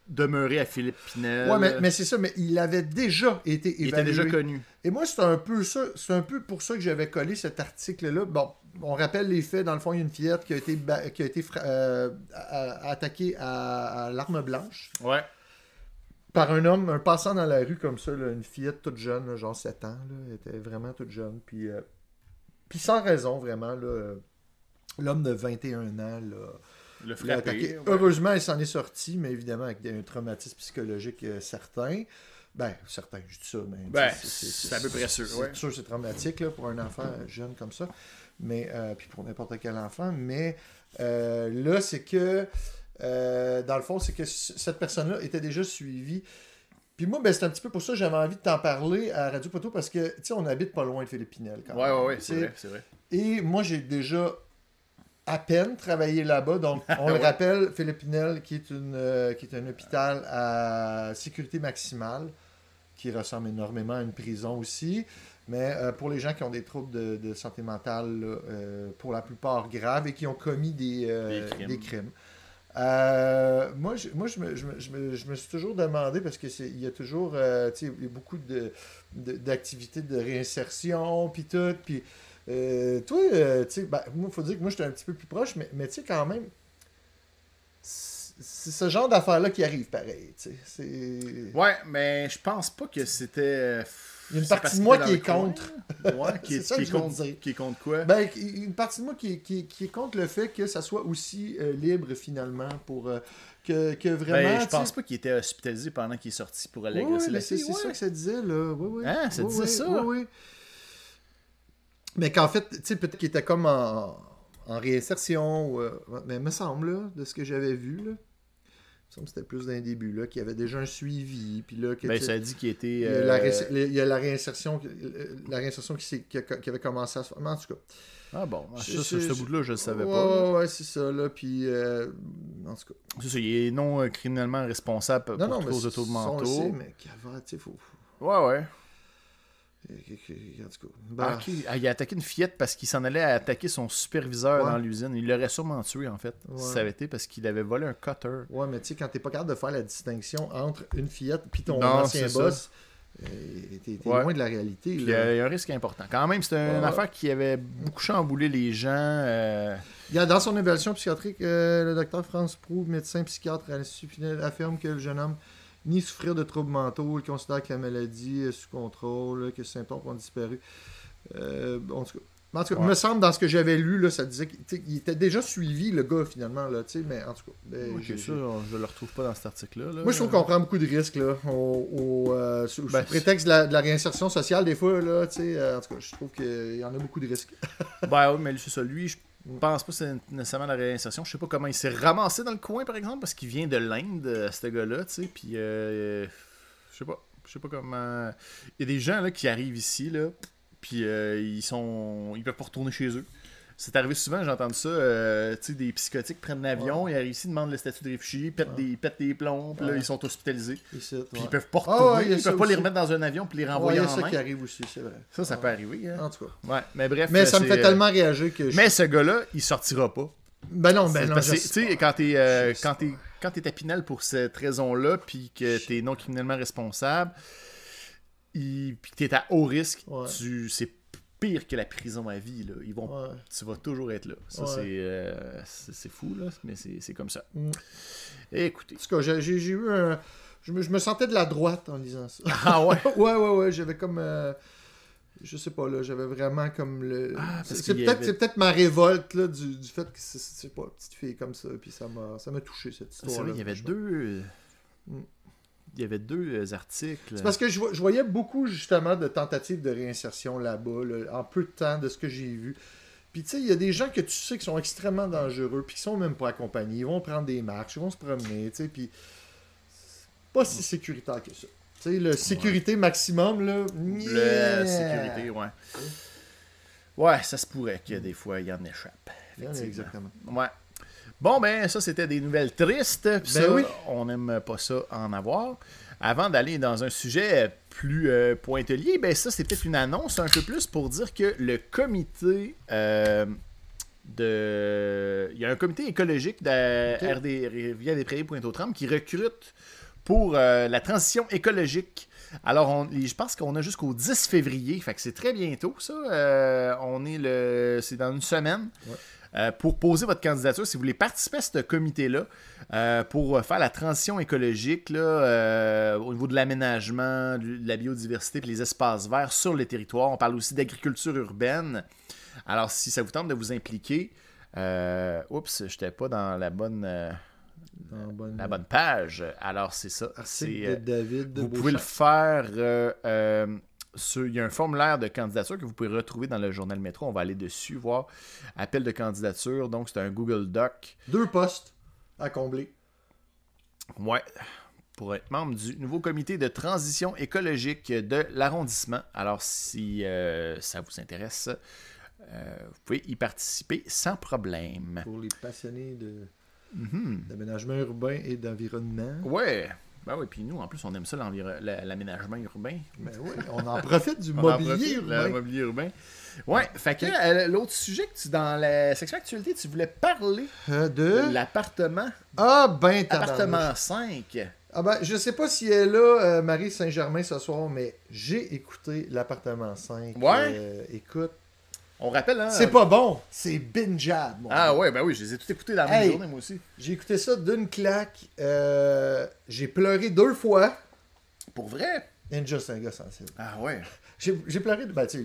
demeurer à Philippe Pinel. Ouais, mais, mais c'est ça, mais il avait déjà été il évalué. était déjà connu. Et moi, c'est un peu ça, c'est un peu pour ça que j'avais collé cet article-là. Bon, on rappelle les faits. Dans le fond, il y a une fillette qui a été, qui a été euh, attaquée à, à l'arme blanche Ouais. par un homme, un passant dans la rue comme ça, là, une fillette toute jeune, là, genre 7 ans. Là, elle était vraiment toute jeune. Puis, euh, puis sans raison, vraiment. là, euh, L'homme de 21 ans, là, Le frappé. ouais. Heureusement, il s'en est sorti, mais évidemment avec un traumatisme psychologique euh, certain. Ben, certain, je dis ça, mais. Ben, c'est à peu près sûr, C'est ouais. sûr, c'est traumatique là, pour un enfant jeune comme ça. Mais, euh, puis pour n'importe quel enfant. Mais euh, là, c'est que. euh, dans le fond, c'est que cette personne-là était déjà suivie. Puis moi, ben, c'est un petit peu pour ça que j'avais envie de t'en parler à Radio Poteau parce que, tu sais, on habite pas loin de Philippe Pinel quand Ouais, même. ouais, ouais, Tu c'est vrai, c'est vrai. et moi, j'ai déjà à peine travaillé là-bas. Donc, on le rappelle, Philippe Pinel, qui est, une, euh, qui est un hôpital à sécurité maximale, qui ressemble énormément à une prison aussi. Mais euh, pour les gens qui ont des troubles de, de santé mentale, là, euh, pour la plupart graves, et qui ont commis des, Des crimes. des crimes. Moi, je, moi je, me, je, me, je, me, je me suis toujours demandé, parce qu'il y a toujours tu sais, il y a beaucoup de- de- d'activités de, réinsertion, puis tout, puis euh, toi, euh, tu sais, ben, moi, faut dire que moi, j'étais un petit peu plus proche, mais, mais tu sais, quand même, c'est ce genre d'affaires-là qui arrive pareil, tu sais. C'est... Ouais, mais je pense pas que c'était. Il y a une c'est partie de moi qui est contre. Ouais, qui est, ça qui contre, qui est contre quoi? Ben, une partie de moi qui, est- qui, qui est contre le fait que ça soit aussi euh, libre, finalement, pour... euh, que, que vraiment... Ben, je pense pas qu'il était hospitalisé pendant qu'il est sorti pour aller agresser la fille. c'est ça que ça disait, là. Oui, oui. Hein, ça Oui, disait oui, ça? Oui, oui. Mais qu'en fait, tu sais, peut-être qu'il était comme en, en réinsertion, ou, euh, mais il me semble, là, de ce que j'avais vu, là. Il me semble que c'était plus d'un début, là, qu'il y avait déjà un suivi, puis là, que, Ben, ça dit qu'il était. il y a la, euh, ré- il y a la réinsertion, la réinsertion qui, s'est- qui, avait commencé à se faire. Mais en tout cas. Ah bon, ça, Je- ça, ce bout-là, je le savais ouais, pas. Ouais, ouais, c'est ça, là. Puis, euh, en tout cas. C'est ça, il est non euh, criminellement responsable pour Non, non, mais trop ça, autos de ça, on le manteau. sait, mais qu'avant, tu sais, faut. faut- Ouais, ouais. En tout cas. ben, Ah, ok. Ah, il a attaqué une fillette parce qu'il s'en allait attaquer son superviseur Ouais. dans l'usine. Il l'aurait sûrement tué, en fait, Ouais. si ça avait été parce qu'il avait volé un cutter. Ouais, mais tu sais, quand t'es pas capable de faire la distinction entre une fillette puis ton Non, ancien boss, euh, t'es Ouais. loin de la réalité. Euh, il y a un risque important. Quand même, c'était une affaire qui avait beaucoup chamboulé les gens. euh, Il y a- dans son évaluation psychiatrique, euh, le docteur France Proux, médecin psychiatre à l'Institut Pinel, affirme que le jeune homme ni souffrir de troubles mentaux, il considère que la maladie est sous contrôle, que ses symptômes ont disparu. Euh, en tout cas, en tout cas, Ouais. me semble, dans ce que j'avais lu, là, ça disait qu'il était déjà suivi, le gars, finalement. Là, mais en tout cas. ben, ça, je le retrouve pas dans cet article-là. là. Moi, je trouve qu'on prend beaucoup de risques là, au, au, euh, sous, sous Ben, prétexte de la, de la réinsertion sociale, des fois. Là, euh, en tout cas, je trouve qu'il y en a beaucoup de risques. Ben oui, mais c'est ça. Lui, je pense pas que c'est nécessairement la réinsertion. Je sais pas comment il s'est ramassé dans le coin, par exemple, parce qu'il vient de l'Inde, euh, ce gars-là, tu sais. Puis, euh, je sais pas. Je sais pas comment. Il y a des gens là, qui arrivent ici, là, puis euh, ils sont. Ils peuvent pas retourner chez eux. C'est arrivé souvent, j'ai entendu ça. euh, tu sais, des psychotiques prennent l'avion, ils arrivent ici, demandent le statut de réfugié, pètent, Ouais. des, pètent des plombs, puis là, Ouais. ils sont hospitalisés. Puis ouais. ils peuvent pas Ah retourner, ouais, ils peuvent pas les remettre dans un avion puis les Ouais, renvoyer il y a en ça main. qui arrive aussi, c'est vrai. Ça, ça peut arriver. hein. En tout cas. Ouais, mais bref. Mais ça me fait euh, tellement réagir que je... Mais ce gars-là, il sortira pas. Ben non, ben non, tu sais, quand t'es euh, quand t'es quand t'es à Pinel pour cette raison-là, puis que t'es non criminellement responsable, il- puis que t'es à haut risque, Ouais. tu c'est pire que la prison à vie. Là. Ils vont, Ouais. Tu vas toujours être là. Ça, Ouais. c'est, euh, c'est c'est fou, là, mais c'est c'est comme ça. Mm. Écoutez. En tout cas, j'ai eu un... Je me, je me sentais de la droite en lisant ça. Ah ouais? ouais, ouais, ouais, j'avais comme... euh, Je sais pas, là, j'avais vraiment comme le... Ah, parce c'est peut-être avait- c'est peut-être ma révolte, là, du, du fait que c'est- pas une petite fille comme ça, puis ça m'a ça m'a touché, cette histoire C'est vrai, il y avait deux... Mm. Il y avait deux euh, articles. C'est parce que je, vo- je voyais beaucoup justement de tentatives de réinsertion là-bas, là, en peu de temps de ce que j'ai vu. Puis tu sais, il y a des gens que tu sais qui sont extrêmement dangereux, puis qui sont même pas accompagnés. Ils vont prendre des marches, ils vont se promener, tu sais, puis pas si sécuritaire que ça. Tu sais, le sécurité maximum, là. Le yeah. sécurité, ouais. Ouais, ça se pourrait que des fois, il y en échappe. Exactement. Ouais. Bon, ben, ça, c'était des nouvelles tristes. Ça, Ben oui. on n'aime pas ça en avoir. Avant d'aller dans un sujet plus euh, pointelier, ben ça, c'est peut-être une annonce un peu plus pour dire que le comité euh, de... Il y a un comité écologique de Ok. RD, Rivière des Prairies Pointe-aux-Trembles qui recrute pour euh, la transition écologique. Alors, on- je pense qu'on a jusqu'au 10 février, fait que c'est très bientôt, ça. On est le... C'est dans une semaine. Ouais. Euh, pour poser votre candidature, si vous voulez participer à ce comité-là, euh, pour faire la transition écologique là, euh, au niveau de l'aménagement, de la biodiversité et les espaces verts sur le territoire. On parle aussi d'agriculture urbaine. Alors, si ça vous tente de vous impliquer, euh, oups, je n'étais pas dans la bonne, euh, la bonne page. Alors, c'est ça. C'est, euh, David de vous pouvez le faire. euh, euh, il y a un formulaire de candidature que vous pouvez retrouver dans le journal Métro. On va aller dessus, voir appel de candidature. Donc, c'est un Google Doc. Deux postes à combler. Ouais. Pour être membre du nouveau comité de transition écologique de l'arrondissement. Alors, si euh, ça vous intéresse, euh, vous pouvez y participer sans problème. Pour les passionnés de- Mhm. d'aménagement urbain et d'environnement. Ouais. Ben oui, puis nous, en plus, on aime ça, l'aménagement urbain. Ben oui, on en profite du mobilier profite, urbain. Le mobilier urbain. Ouais, fait que euh, l'autre sujet que tu, dans la section actualité, tu voulais parler Euh, de? de... l'appartement, Ah ben appartement tabarnouche. 5. Ah ben, je sais pas si elle est là, euh, Marie Saint-Germain, ce soir, mais j'ai écouté l'appartement 5. Ouais? Écoute, On rappelle, hein? c'est pas bon, c'est bingeable. mon Ah gars. ouais, ben oui, je les ai tous écoutés dans la même Hey. journée, moi aussi. J'ai écouté ça d'une claque. euh, j'ai pleuré deux fois. Pour vrai? Ninja, c'est un gars sensible. Ah ouais. J'ai pleuré, ben, tu sais,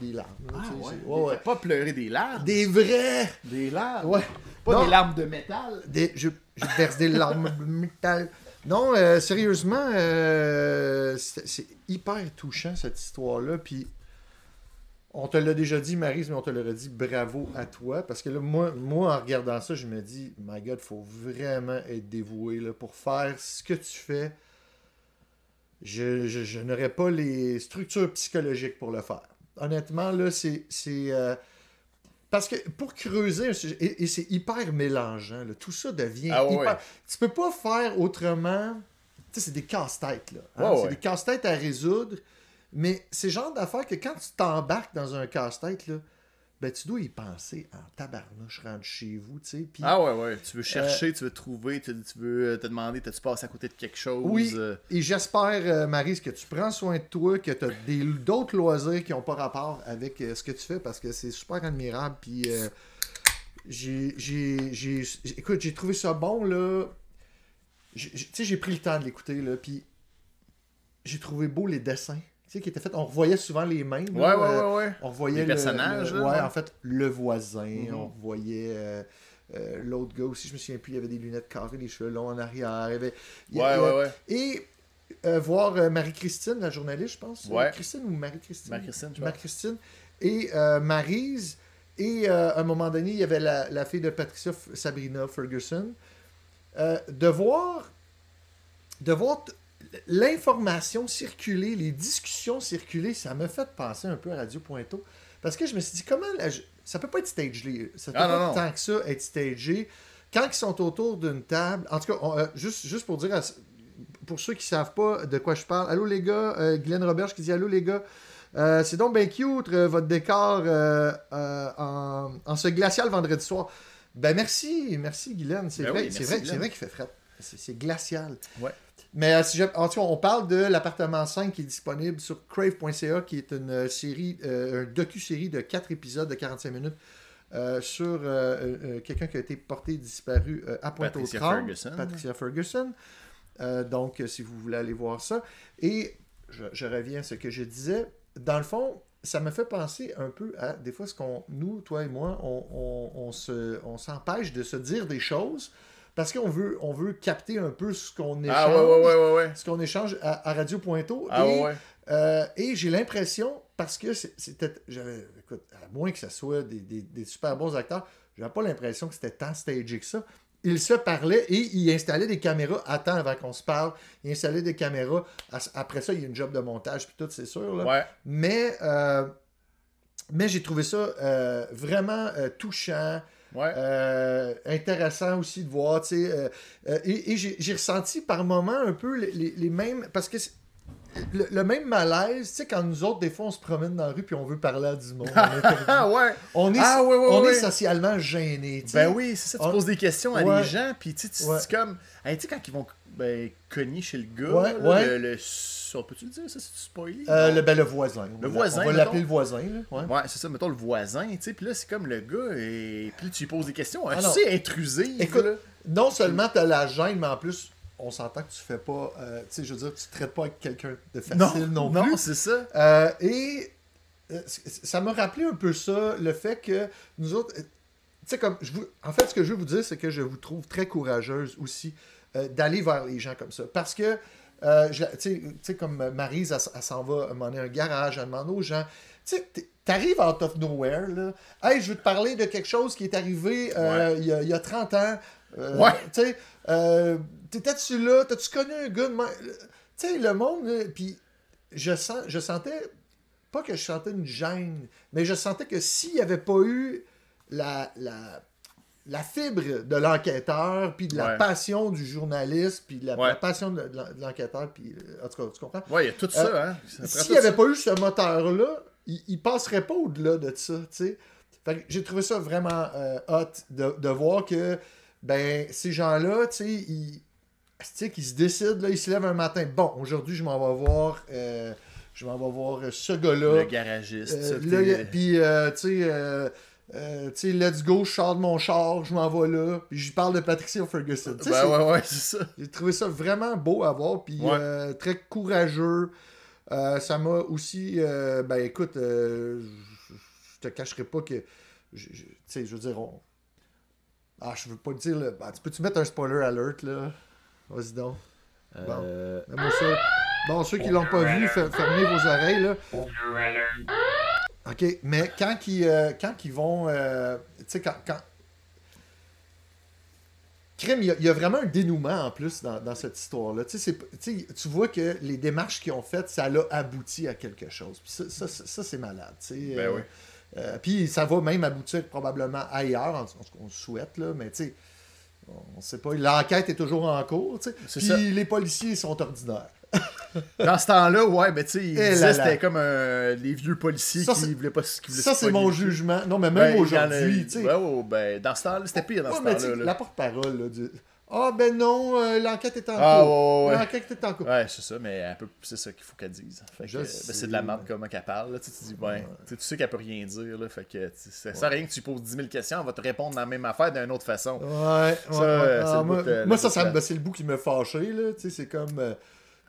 des larmes. Ah ouais. ouais, pas pleuré des larmes? Des vrais! Des larmes? Ouais. Pas Non. des larmes de métal? Des- je, je verse des larmes de métal. Non, euh, sérieusement, euh, c'est c'est hyper touchant cette histoire-là. Puis, on te l'a déjà dit, Marise, mais on te l'aurait dit bravo à toi. Parce que là, moi, moi, en regardant ça, je me dis, my God, faut vraiment être dévoué là, pour faire ce que tu fais. Je, je, je n'aurais pas les structures psychologiques pour le faire. Honnêtement, là, c'est. c'est, euh, parce que pour creuser un sujet, et, et c'est hyper mélangeant, là, tout ça devient Ah hyper. ouais. Tu peux pas faire autrement. Tu sais, c'est des casse-têtes, là. hein. Ouais, c'est ouais. des casse-têtes à résoudre. Mais c'est le genre d'affaire que quand tu t'embarques dans un casse-tête, là, ben tu dois y penser en tabarnouche rentre chez vous, tu sais. Ah ouais, ouais. Tu veux chercher, tu veux trouver, tu, tu veux euh, te demander, t'as-tu passé à côté de quelque chose? Oui. euh, Et j'espère, euh, Maryse, que tu prends soin de toi, que tu as d'autres loisirs qui n'ont pas rapport avec euh, ce que tu fais parce que c'est super admirable. Puis, euh, j'ai, j'ai, j'ai- j'ai- écoute, j'ai trouvé ça bon, là. Tu sais, j'ai pris le temps de l'écouter, là. Puis, j'ai trouvé beau les dessins. Sais, qui étaient faits. On revoyait souvent les mêmes. Ouais, là, ouais, euh, ouais, ouais. on revoyait Les le- personnages, le- là, ouais, ouais. en fait, le voisin. Mhm. On revoyait euh, euh, l'autre gars aussi, je me souviens plus, il y avait des lunettes carrées, les cheveux longs en arrière. il avait- il Ouais, ouais, ouais. Et euh, voir euh, Marie-Christine, la journaliste, je pense. Ouais. Christine ou Marie-Christine? Marie-Christine. Marie-Christine. Et euh, Maryse. Et à un moment donné, il y avait la, la fille de Patricia, F- Sabrina Ferguson. De voir, de voir l'information circuler, les discussions circuler, ça m'a fait penser un peu à Radio Pointeau. Parce que je me suis dit, comment la- ça peut pas être stagé. Ça peut Ah, pas non, non. tant que ça être stagé. Quand ils sont autour d'une table, en tout cas, on- euh, juste, juste pour dire, à- pour ceux qui savent pas de quoi je parle, allô les gars, euh, Glenn Roberge qui dit allô les gars. Euh, c'est donc bien cute, euh, votre décor en, en ce glacial vendredi soir. Ben merci, merci Guylaine. C'est Ben vrai, oui, c'est vrai, vrai qu'il fait frais. C'est c'est glacial. Ouais. Mais euh, si je- en tout cas, on parle de l'appartement 5 qui est disponible sur crave.ca, qui est une euh, série, euh, un docu-série de 4 épisodes de 45 minutes euh, sur euh, quelqu'un qui a été porté disparu à Patricia Pointe-aux-Trembles. Ferguson. Patricia Ferguson. Donc, si vous voulez aller voir ça. Et je, je reviens à ce que je disais. Dans le fond, ça me fait penser un peu à des fois ce qu'on, nous, toi et moi, on, on- on se, on s'empêche de se dire des choses parce qu'on veut, on veut capter un peu ce qu'on échange, Ah ouais, ouais, ouais. ce qu'on échange à, à Radio Pointeau. Ah et euh, et j'ai l'impression, parce que c'était. j'avais- Écoute, à moins que ce soit des, des- des super bons acteurs, j'avais pas l'impression que c'était tant stagé que ça. Ils se parlaient et ils installaient des caméras à temps avant qu'on se parle. Ils installaient des caméras. As- Après ça, il y a une job de montage, puis tout, c'est sûr. là. Ouais. Mais, euh, mais j'ai trouvé ça euh, vraiment euh, touchant. Ouais. Euh, intéressant aussi de voir, tu sais. euh, euh, et et j'ai ressenti par moments un peu les, les- les mêmes. Parce que le, le même malaise, tu sais, quand nous autres, des fois, on se promène dans la rue puis on veut parler à du monde. On. Ah ouais. on est, Ah, ouais, ouais, on est socialement gêné. Ben oui, c'est ça. Tu On- poses des questions à des gens, puis tu sais, comme. Hey, tu sais, quand ils vont ben, cogner chez le gars, là, le, le- on peut-tu le dire, ça, c'est spoilé? Euh, Non. le, ben, le voisin. Le On va- voisin, On va mettons. l'appeler le voisin. Là. Ouais. Ouais, c'est ça, mettons le voisin, tu sais, puis là, c'est comme le gars, et puis tu lui poses des questions Ah non. assez intrusives. Écoute, là. Non seulement tu as la gêne, mais en plus, on s'entend que tu fais pas. euh, tu sais, je veux dire, tu traites pas avec quelqu'un de facile non, plus. non, c'est ça. Euh, et euh, ça m'a rappelé un peu ça, le fait que nous autres. Tu sais, comme. Je vous, en fait, ce que je veux vous dire, c'est que je vous trouve très courageuse aussi d'aller vers les gens comme ça. Parce que. Euh, tu sais- comme Marise, elle, elle s'en va demander un garage, elle demande aux gens. Tu sais, t'arrives out of nowhere, là. Hey, je veux te parler de quelque chose qui est arrivé euh, il y, a, il y a 30 ans. Euh, Ouais. Tu sais, t'étais-tu là? T'as-tu connu un gars de? Tu sais, le monde, puis je, sens, je sentais, pas que je sentais une gêne, mais je sentais que s'il n'y avait pas eu la, la, la fibre de l'enquêteur, puis de la Ouais. passion du journaliste, puis de la, Ouais. la passion de, de l'en- de l'enquêteur, puis euh, en tout cas, tu comprends? Ouais, il y a tout ça, hein. Ça prend S'il n'y avait ça. pas eu ce moteur-là, il, il passerait pas au-delà de ça, tu sais. J'ai trouvé ça vraiment euh, hot de, de voir que, ben, ces gens-là, tu sais, ils, se décident, là, ils se lèvent un matin, bon, aujourd'hui, je m'en vais voir, euh, je m'en vais voir euh, ce gars-là. Le garagiste. Euh, puis, euh, tu sais, euh, tu sais, let's go, je sors de mon char, je m'en vais là, puis j'y parle de Patricia Ferguson. Tu sais, Ben c'est- ouais, ouais, c'est ça. j'ai trouvé ça vraiment beau à voir, puis Ouais. euh, très courageux. Euh, ça m'a aussi. euh, ben écoute, euh, je te cacherai pas que. Tu sais, je veux dire, on. Ah, je veux pas le dire, là. Ben, tu peux-tu mettre un spoiler alert, là? Vas-y donc. Euh, Mets-moi ça. Bon, ceux qui l'ont pas vu, fer- fermez vos oreilles, là. OK, mais quand ils, euh, quand ils vont... euh, tu sais, quand... quand... Crème, il y, a, y a vraiment un dénouement en plus dans, dans cette histoire-là. Tu vois que les démarches qu'ils ont faites, ça l'a abouti à quelque chose. Puis ça, ça, ça, ça, c'est malade. tu sais. Ben Euh, oui. euh, puis ça va même aboutir probablement ailleurs, en, ce qu'on souhaite, là, mais tu sais, On sait pas. L'enquête est toujours en cours, tu sais. C'est Puis les policiers sont ordinaires. Dans ce temps-là, ouais, ben tu sais, Eh c'était comme euh, les vieux policiers Ça, qui voulaient pas qui voulaient Ça, c'est mon jugement. Non, mais Ben, même aujourd'hui, tu sais. Ben, dans ce temps-là, c'était pire dans Ouais, ce mais temps-là. là. la porte-parole, là, du- Ah, ben non, euh, l'enquête est en Ah, cours. ouais, ouais, ouais. L'enquête est en cours. Ouais, c'est ça, mais un peu, c'est ça qu'il faut qu'elle dise. Fait que, euh, ben, c'est de la merde comment qu'elle parle. Là. Tu, sais, tu dis, ouais, tu sais, qu'elle peut rien dire. Là, fait que ça sert à rien que tu poses 10 000 questions, elle va te répondre dans la même affaire d'une autre façon. Ouais, ouais, Ça, euh, Ah, moi, bout, euh, moi, le ça, c'est le bout qui me fâchait, là. Tu sais, c'est comme.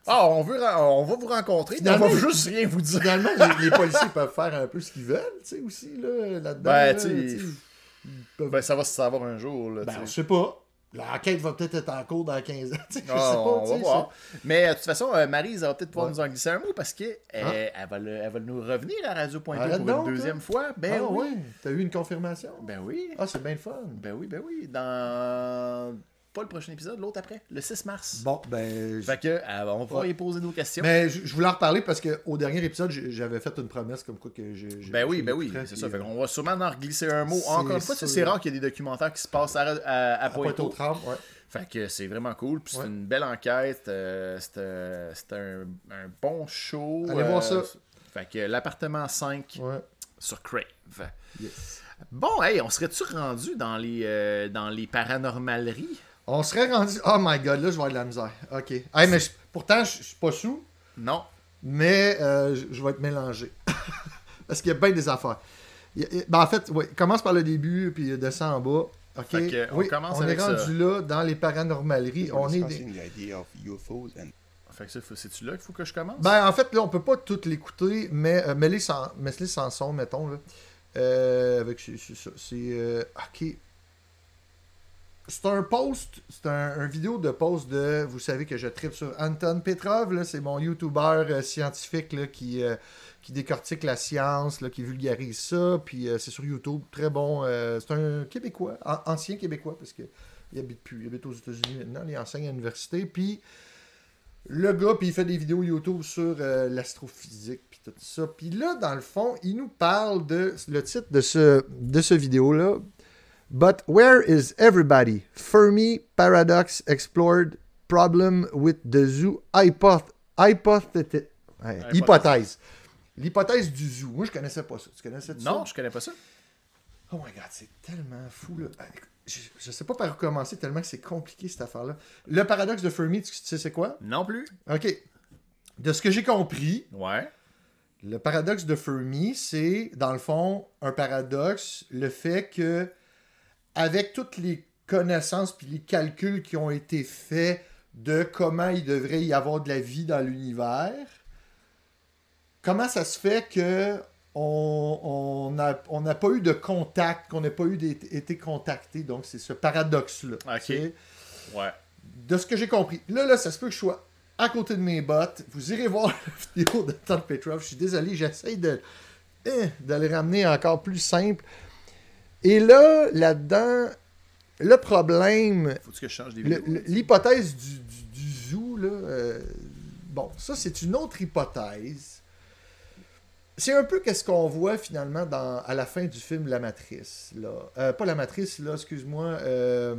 Ah, on, veut, on va vous rencontrer, on va juste rien vous dire. Finalement, les, les policiers peuvent faire un peu ce qu'ils veulent, tu sais, aussi, là, là-dedans. Ben, là, tu sais, sais. peuvent- Ben, ça va se savoir un jour. Là, Ben, je sais. sais pas. L'enquête va peut-être être en cours dans 15 ans. tu sais, Je sais Ah, pas, on va sais, voir. Mais de toute façon, euh, Maryse va peut-être pouvoir Ouais. nous en glisser un mot parce qu'elle Ah. elle, va le- elle va nous revenir à Radio Pointeau Arrête pour donc, une deuxième fois. Ben ah, oui. ouais. T'as eu une confirmation? Ben oui. Ah, c'est bien le fun. Ben oui, ben oui. Dans. Pas le prochain épisode, l'autre après, le 6 mars. Bon, ben. Fait que, euh, on va y poser nos questions. Mais je, je voulais en reparler parce qu'au dernier épisode, j'avais fait une promesse comme quoi que j'ai. Ben oui, ben oui, c'est ça. euh, Fait qu'on va sûrement en glisser un mot. Encore une fois, tu sais, c'est rare qu'il y ait des documentaires qui se passent à, à, à à Pointe aux Pointe-aux. Trembles, ouais. Fait que c'est vraiment cool. Puis c'est Ouais. une belle enquête. euh, c'est euh, un, un bon show. Allez voir ça. Fait que l'appartement 5 Ouais. sur Crave. Yes. Bon, hey, on serait-tu rendu dans les, euh, dans les paranormaleries? On serait rendu. Oh my god, là, je vais avoir de la misère. Ok. Hey, mais je- pourtant, je je suis pas sous, Non. mais euh, je vais être mélangé. parce qu'il y a bien des affaires. A- ben, en fait, oui, commence par le début, puis descend en bas. Ok? Que, on oui, commence on avec est ça. rendu là dans les paranormaleries. On est. des- and Fait que c'est-tu là qu'il faut que je commence? Ben, en fait, là, on peut pas tout l'écouter, mais euh, mets-les sans, sans son, mettons. Là. Euh, avec c'est, c'est ça. C'est. euh, ok. C'est un post, c'est un, vidéo de post de. Vous savez que je tripe sur Anton Petrov, c'est mon YouTuber euh, scientifique là, qui, euh, qui décortique la science, là, qui vulgarise ça. Puis euh, c'est sur YouTube, très bon. c'est un Québécois, an- ancien Québécois, parce que il habite plus, il habite aux États-Unis maintenant, il enseigne à l'université. Puis le gars, puis il fait des vidéos YouTube sur l'astrophysique, puis tout ça. Puis là, dans le fond, il nous parle de le titre de ce, de ce vidéo-là. But where is everybody? Fermi paradox explored problem with the zoo hypoth Hypothèse. hypothèse. L'hypothèse du zoo. Moi, je connaissais pas ça. Tu connaissais ça? non, je connais pas ça. Oh my god, c'est tellement fou là. Ah, Je, je sais pas par où commencer tellement que c'est compliqué cette affaire-là. Le paradoxe de Fermi, tu sais c'est quoi? Non plus. Ok. De ce que j'ai compris, Ouais. le paradoxe de Fermi, c'est, dans le fond, un paradoxe, le fait que, avec toutes les connaissances puis les calculs qui ont été faits de comment il devrait y avoir de la vie dans l'univers, comment ça se fait que on n'a on n'a pas eu de contact, qu'on n'ait pas eu été contacté? Donc, c'est ce paradoxe-là. Ok. Ouais. de ce que j'ai compris. Là, là, ça se peut que je sois à côté de mes bottes. Vous irez voir la vidéo de Tom Petrov. Je suis désolé, j'essaye de, eh, de le ramener encore plus simple. Et là, là-dedans, le problème, Faut-tu que je change des l'hypothèse du, du- du zoo, là, euh, bon, ça, c'est une autre hypothèse. C'est un peu qu'est-ce qu'on voit finalement dans, à la fin du film La Matrice. Là. Euh, pas La Matrice, là, excuse-moi. euh,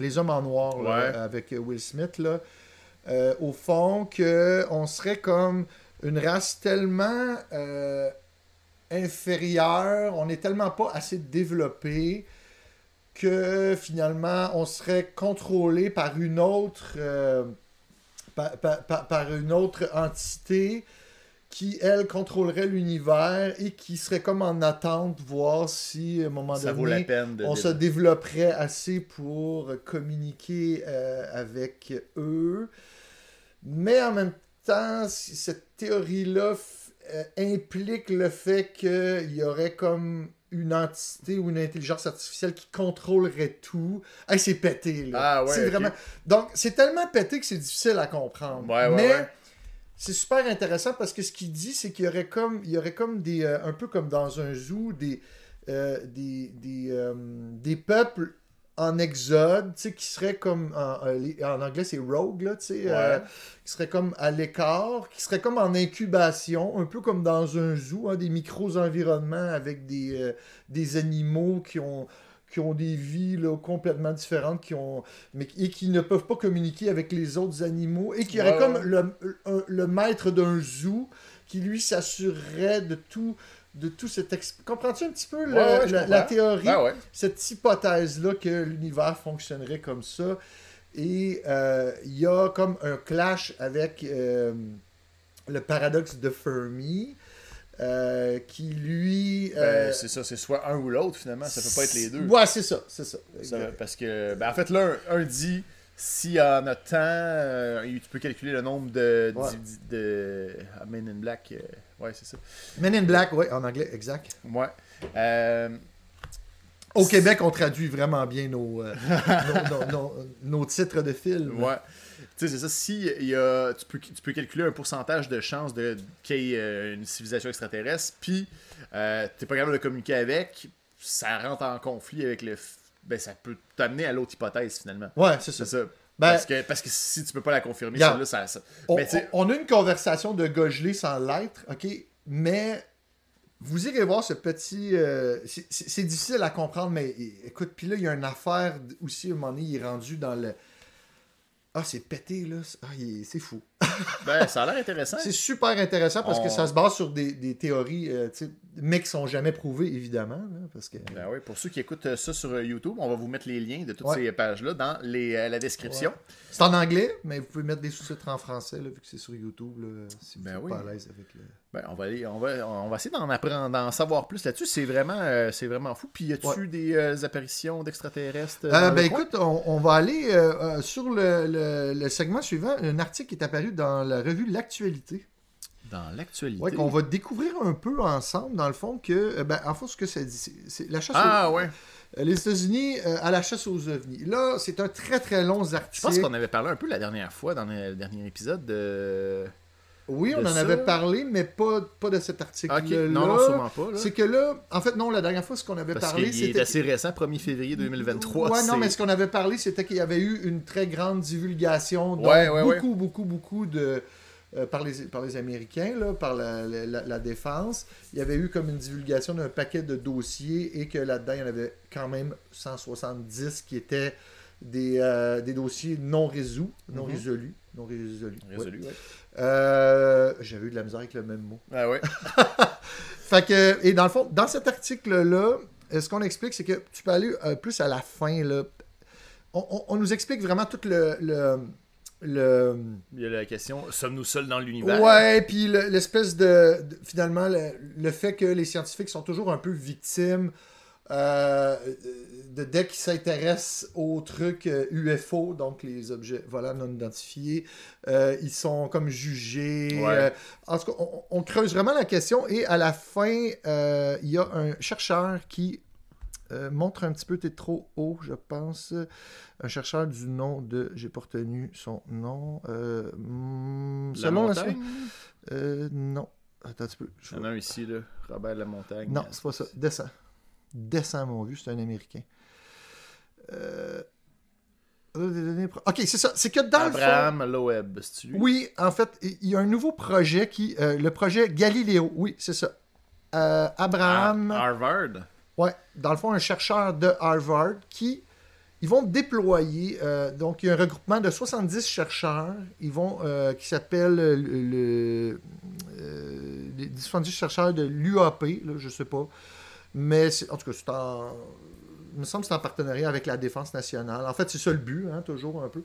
Les Hommes en Noir là, Ouais. avec Will Smith. Là. Au fond, que on serait comme une race tellement inférieure, on n'est tellement pas assez développé que finalement on serait contrôlé par une autre euh, par, par- par- par une autre entité qui elle contrôlerait l'univers et qui serait comme en attente voir si à un moment Ça donné vaut la peine de. on se développerait assez pour communiquer euh, avec eux. Mais en même temps, cette théorie-là euh, implique le fait qu'il y aurait comme une entité ou une intelligence artificielle qui contrôlerait tout. Hey, c'est pété, là. Ah ouais, c'est vraiment... Donc, c'est tellement pété que c'est difficile à comprendre. Ouais, ouais, Mais c'est super intéressant parce que ce qu'il dit, c'est qu'il y aurait comme, il y aurait comme des, euh, un peu comme dans un zoo, des, euh, des, des, euh, des peuples en exode, tu sais, qui seraient comme, en, en- anglais c'est rogue, là, tu sais, euh, qui seraient comme à l'écart, qui seraient comme en incubation, un peu comme dans un zoo, hein, des micro-environnements avec des, euh, des animaux qui ont qui ont des vies là, complètement différentes, qui ont, mais, et qui ne peuvent pas communiquer avec les autres animaux, et qui aurait Ouais, comme le, un- le maître d'un zoo qui lui s'assurerait de tout. De tout cet. Comprends-tu un petit peu le- Ouais, ouais, je la, théorie? Ouais. cette hypothèse-là que l'univers fonctionnerait comme ça. Et euh, il y a comme un clash avec euh, le paradoxe de Fermi, euh, qui lui... Ben, c'est ça, c'est soit un ou l'autre finalement, ça peut pas être les deux. Ouais, c'est ça, c'est ça. Ça- parce que, ben, en fait, là, un, un dit si en a tant, euh, tu peux calculer le nombre de. Ouais. de ah, Men in Black. euh, ouais, c'est ça. Men in Black, ouais, en anglais, exact. Ouais. Euh, Au Québec, on traduit vraiment bien nos, euh, nos, nos- titres de films. ouais. Tu sais, c'est ça. Si y a, tu, peux, tu peux calculer un pourcentage de chance de, qu'il y ait une civilisation extraterrestre, puis euh, t'es pas capable de communiquer avec, ça rentre en conflit avec le. Ben, ça peut t'amener à l'autre hypothèse finalement. Ouais, c'est ça. Ça. Ben- parce, que, parce que si tu peux pas la confirmer, Regarde. celle-là, ça. ça... On, a une conversation de gars gelé sans l'être, ok? Mais vous irez voir ce petit. euh, c'est- difficile à comprendre, mais écoute, puis là, il y a une affaire aussi, à un moment donné, il est rendu dans le. Ah, c'est pété, là. Ah, c'est fou. ben, ça a l'air intéressant. C'est super intéressant parce que ça se base sur des, des théories, euh, mais qui sont jamais prouvées, évidemment. là, parce que... Ben oui, pour ceux qui écoutent euh, ça sur euh, YouTube, on va vous mettre les liens de toutes Ouais. ces pages-là dans les, euh, la description. C'est en anglais, mais vous pouvez mettre des sous-titres en français, là, vu que c'est sur YouTube, là, si vous Ben oui. pas à l'aise avec le. Ben, on va aller, on va, on va essayer d'en apprendre, d'en savoir plus là-dessus. C'est vraiment, euh, c'est vraiment fou. Puis y a-tu Ouais. des euh, apparitions d'extraterrestres Euh, ben écoute, on, on va aller sur le, le- le segment suivant, un article qui est apparu dans la revue L'Actualité. dans l'actualité. Ouais, qu'on va découvrir un peu ensemble, dans le fond, que, euh, ben, en fait, ce que ça dit, c'est- la chasse Ah aux... ouais. euh, Les États-Unis euh, à la chasse aux ovnis. Là, c'est un très très long Je article. pense qu'on avait parlé un peu la dernière fois dans le dernier épisode de. Oui, on en ça. avait parlé, mais pas, pas de cet article. Ok. Non, non, sûrement pas. C'est que là, en fait, non, la dernière fois, ce qu'on avait Parce parlé, c'était. assez récent, 1er février 2023. Ouais, non, mais ce qu'on avait parlé, c'était qu'il y avait eu une très grande divulgation. Donc, Ouais, ouais, beaucoup, beaucoup, beaucoup de. euh, par, les, par les Américains, là, par la, la- défense. Il y avait eu comme une divulgation d'un paquet de dossiers et que là-dedans, il y en avait quand même 170 qui étaient des, euh, des dossiers non résolus. Non Mhm. résolus. Non. Résolu, ouais. Euh, J'avais eu de la misère avec le même mot. Ah ouais. Fait que, et dans le fond, dans cet article-là, euh, ce qu'on explique, c'est que tu peux aller euh, plus à la fin. Là. On, on- on nous explique vraiment tout le. le, le- Il y a la question sommes-nous seuls dans l'univers? Ouais, puis le- l'espèce de, de- Finalement, le, le fait que les scientifiques sont toujours un peu victimes euh, de, dès qu'ils s'intéressent aux trucs euh, UFO, donc les objets volants non identifiés, euh, ils sont comme jugés. Ouais. euh, en tout cas, on, on creuse vraiment la question et à la fin, euh, il y a un chercheur qui euh, montre un petit peu, t'es trop haut, je pense. Un chercheur du nom de, j'ai pas retenu son nom. Euh, hmm, La selon la- montagne? euh, non. Attends un petit peu. Il y en a un ici, là. Robert La Montagne. non, c'est pas ça. Descends. Mon vieux, c'est un Américain. Euh... Ok, c'est ça. C'est que dans le fond... Abraham Loeb, Oui, en fait, il y a un nouveau projet qui... euh, le projet Galiléo. Oui, c'est ça. Euh, Abraham... À Harvard? Ouais, dans le fond, un chercheur de Harvard qui. Ils vont déployer. euh, donc, il y a un regroupement de 70 chercheurs. Ils vont. qui s'appelle le. le- euh, les 70 chercheurs de l'UAP, je sais pas. Mais en tout cas, c'est en. Il me semble que c'est en partenariat avec la Défense nationale. En fait, c'est ça le but, hein, toujours un peu.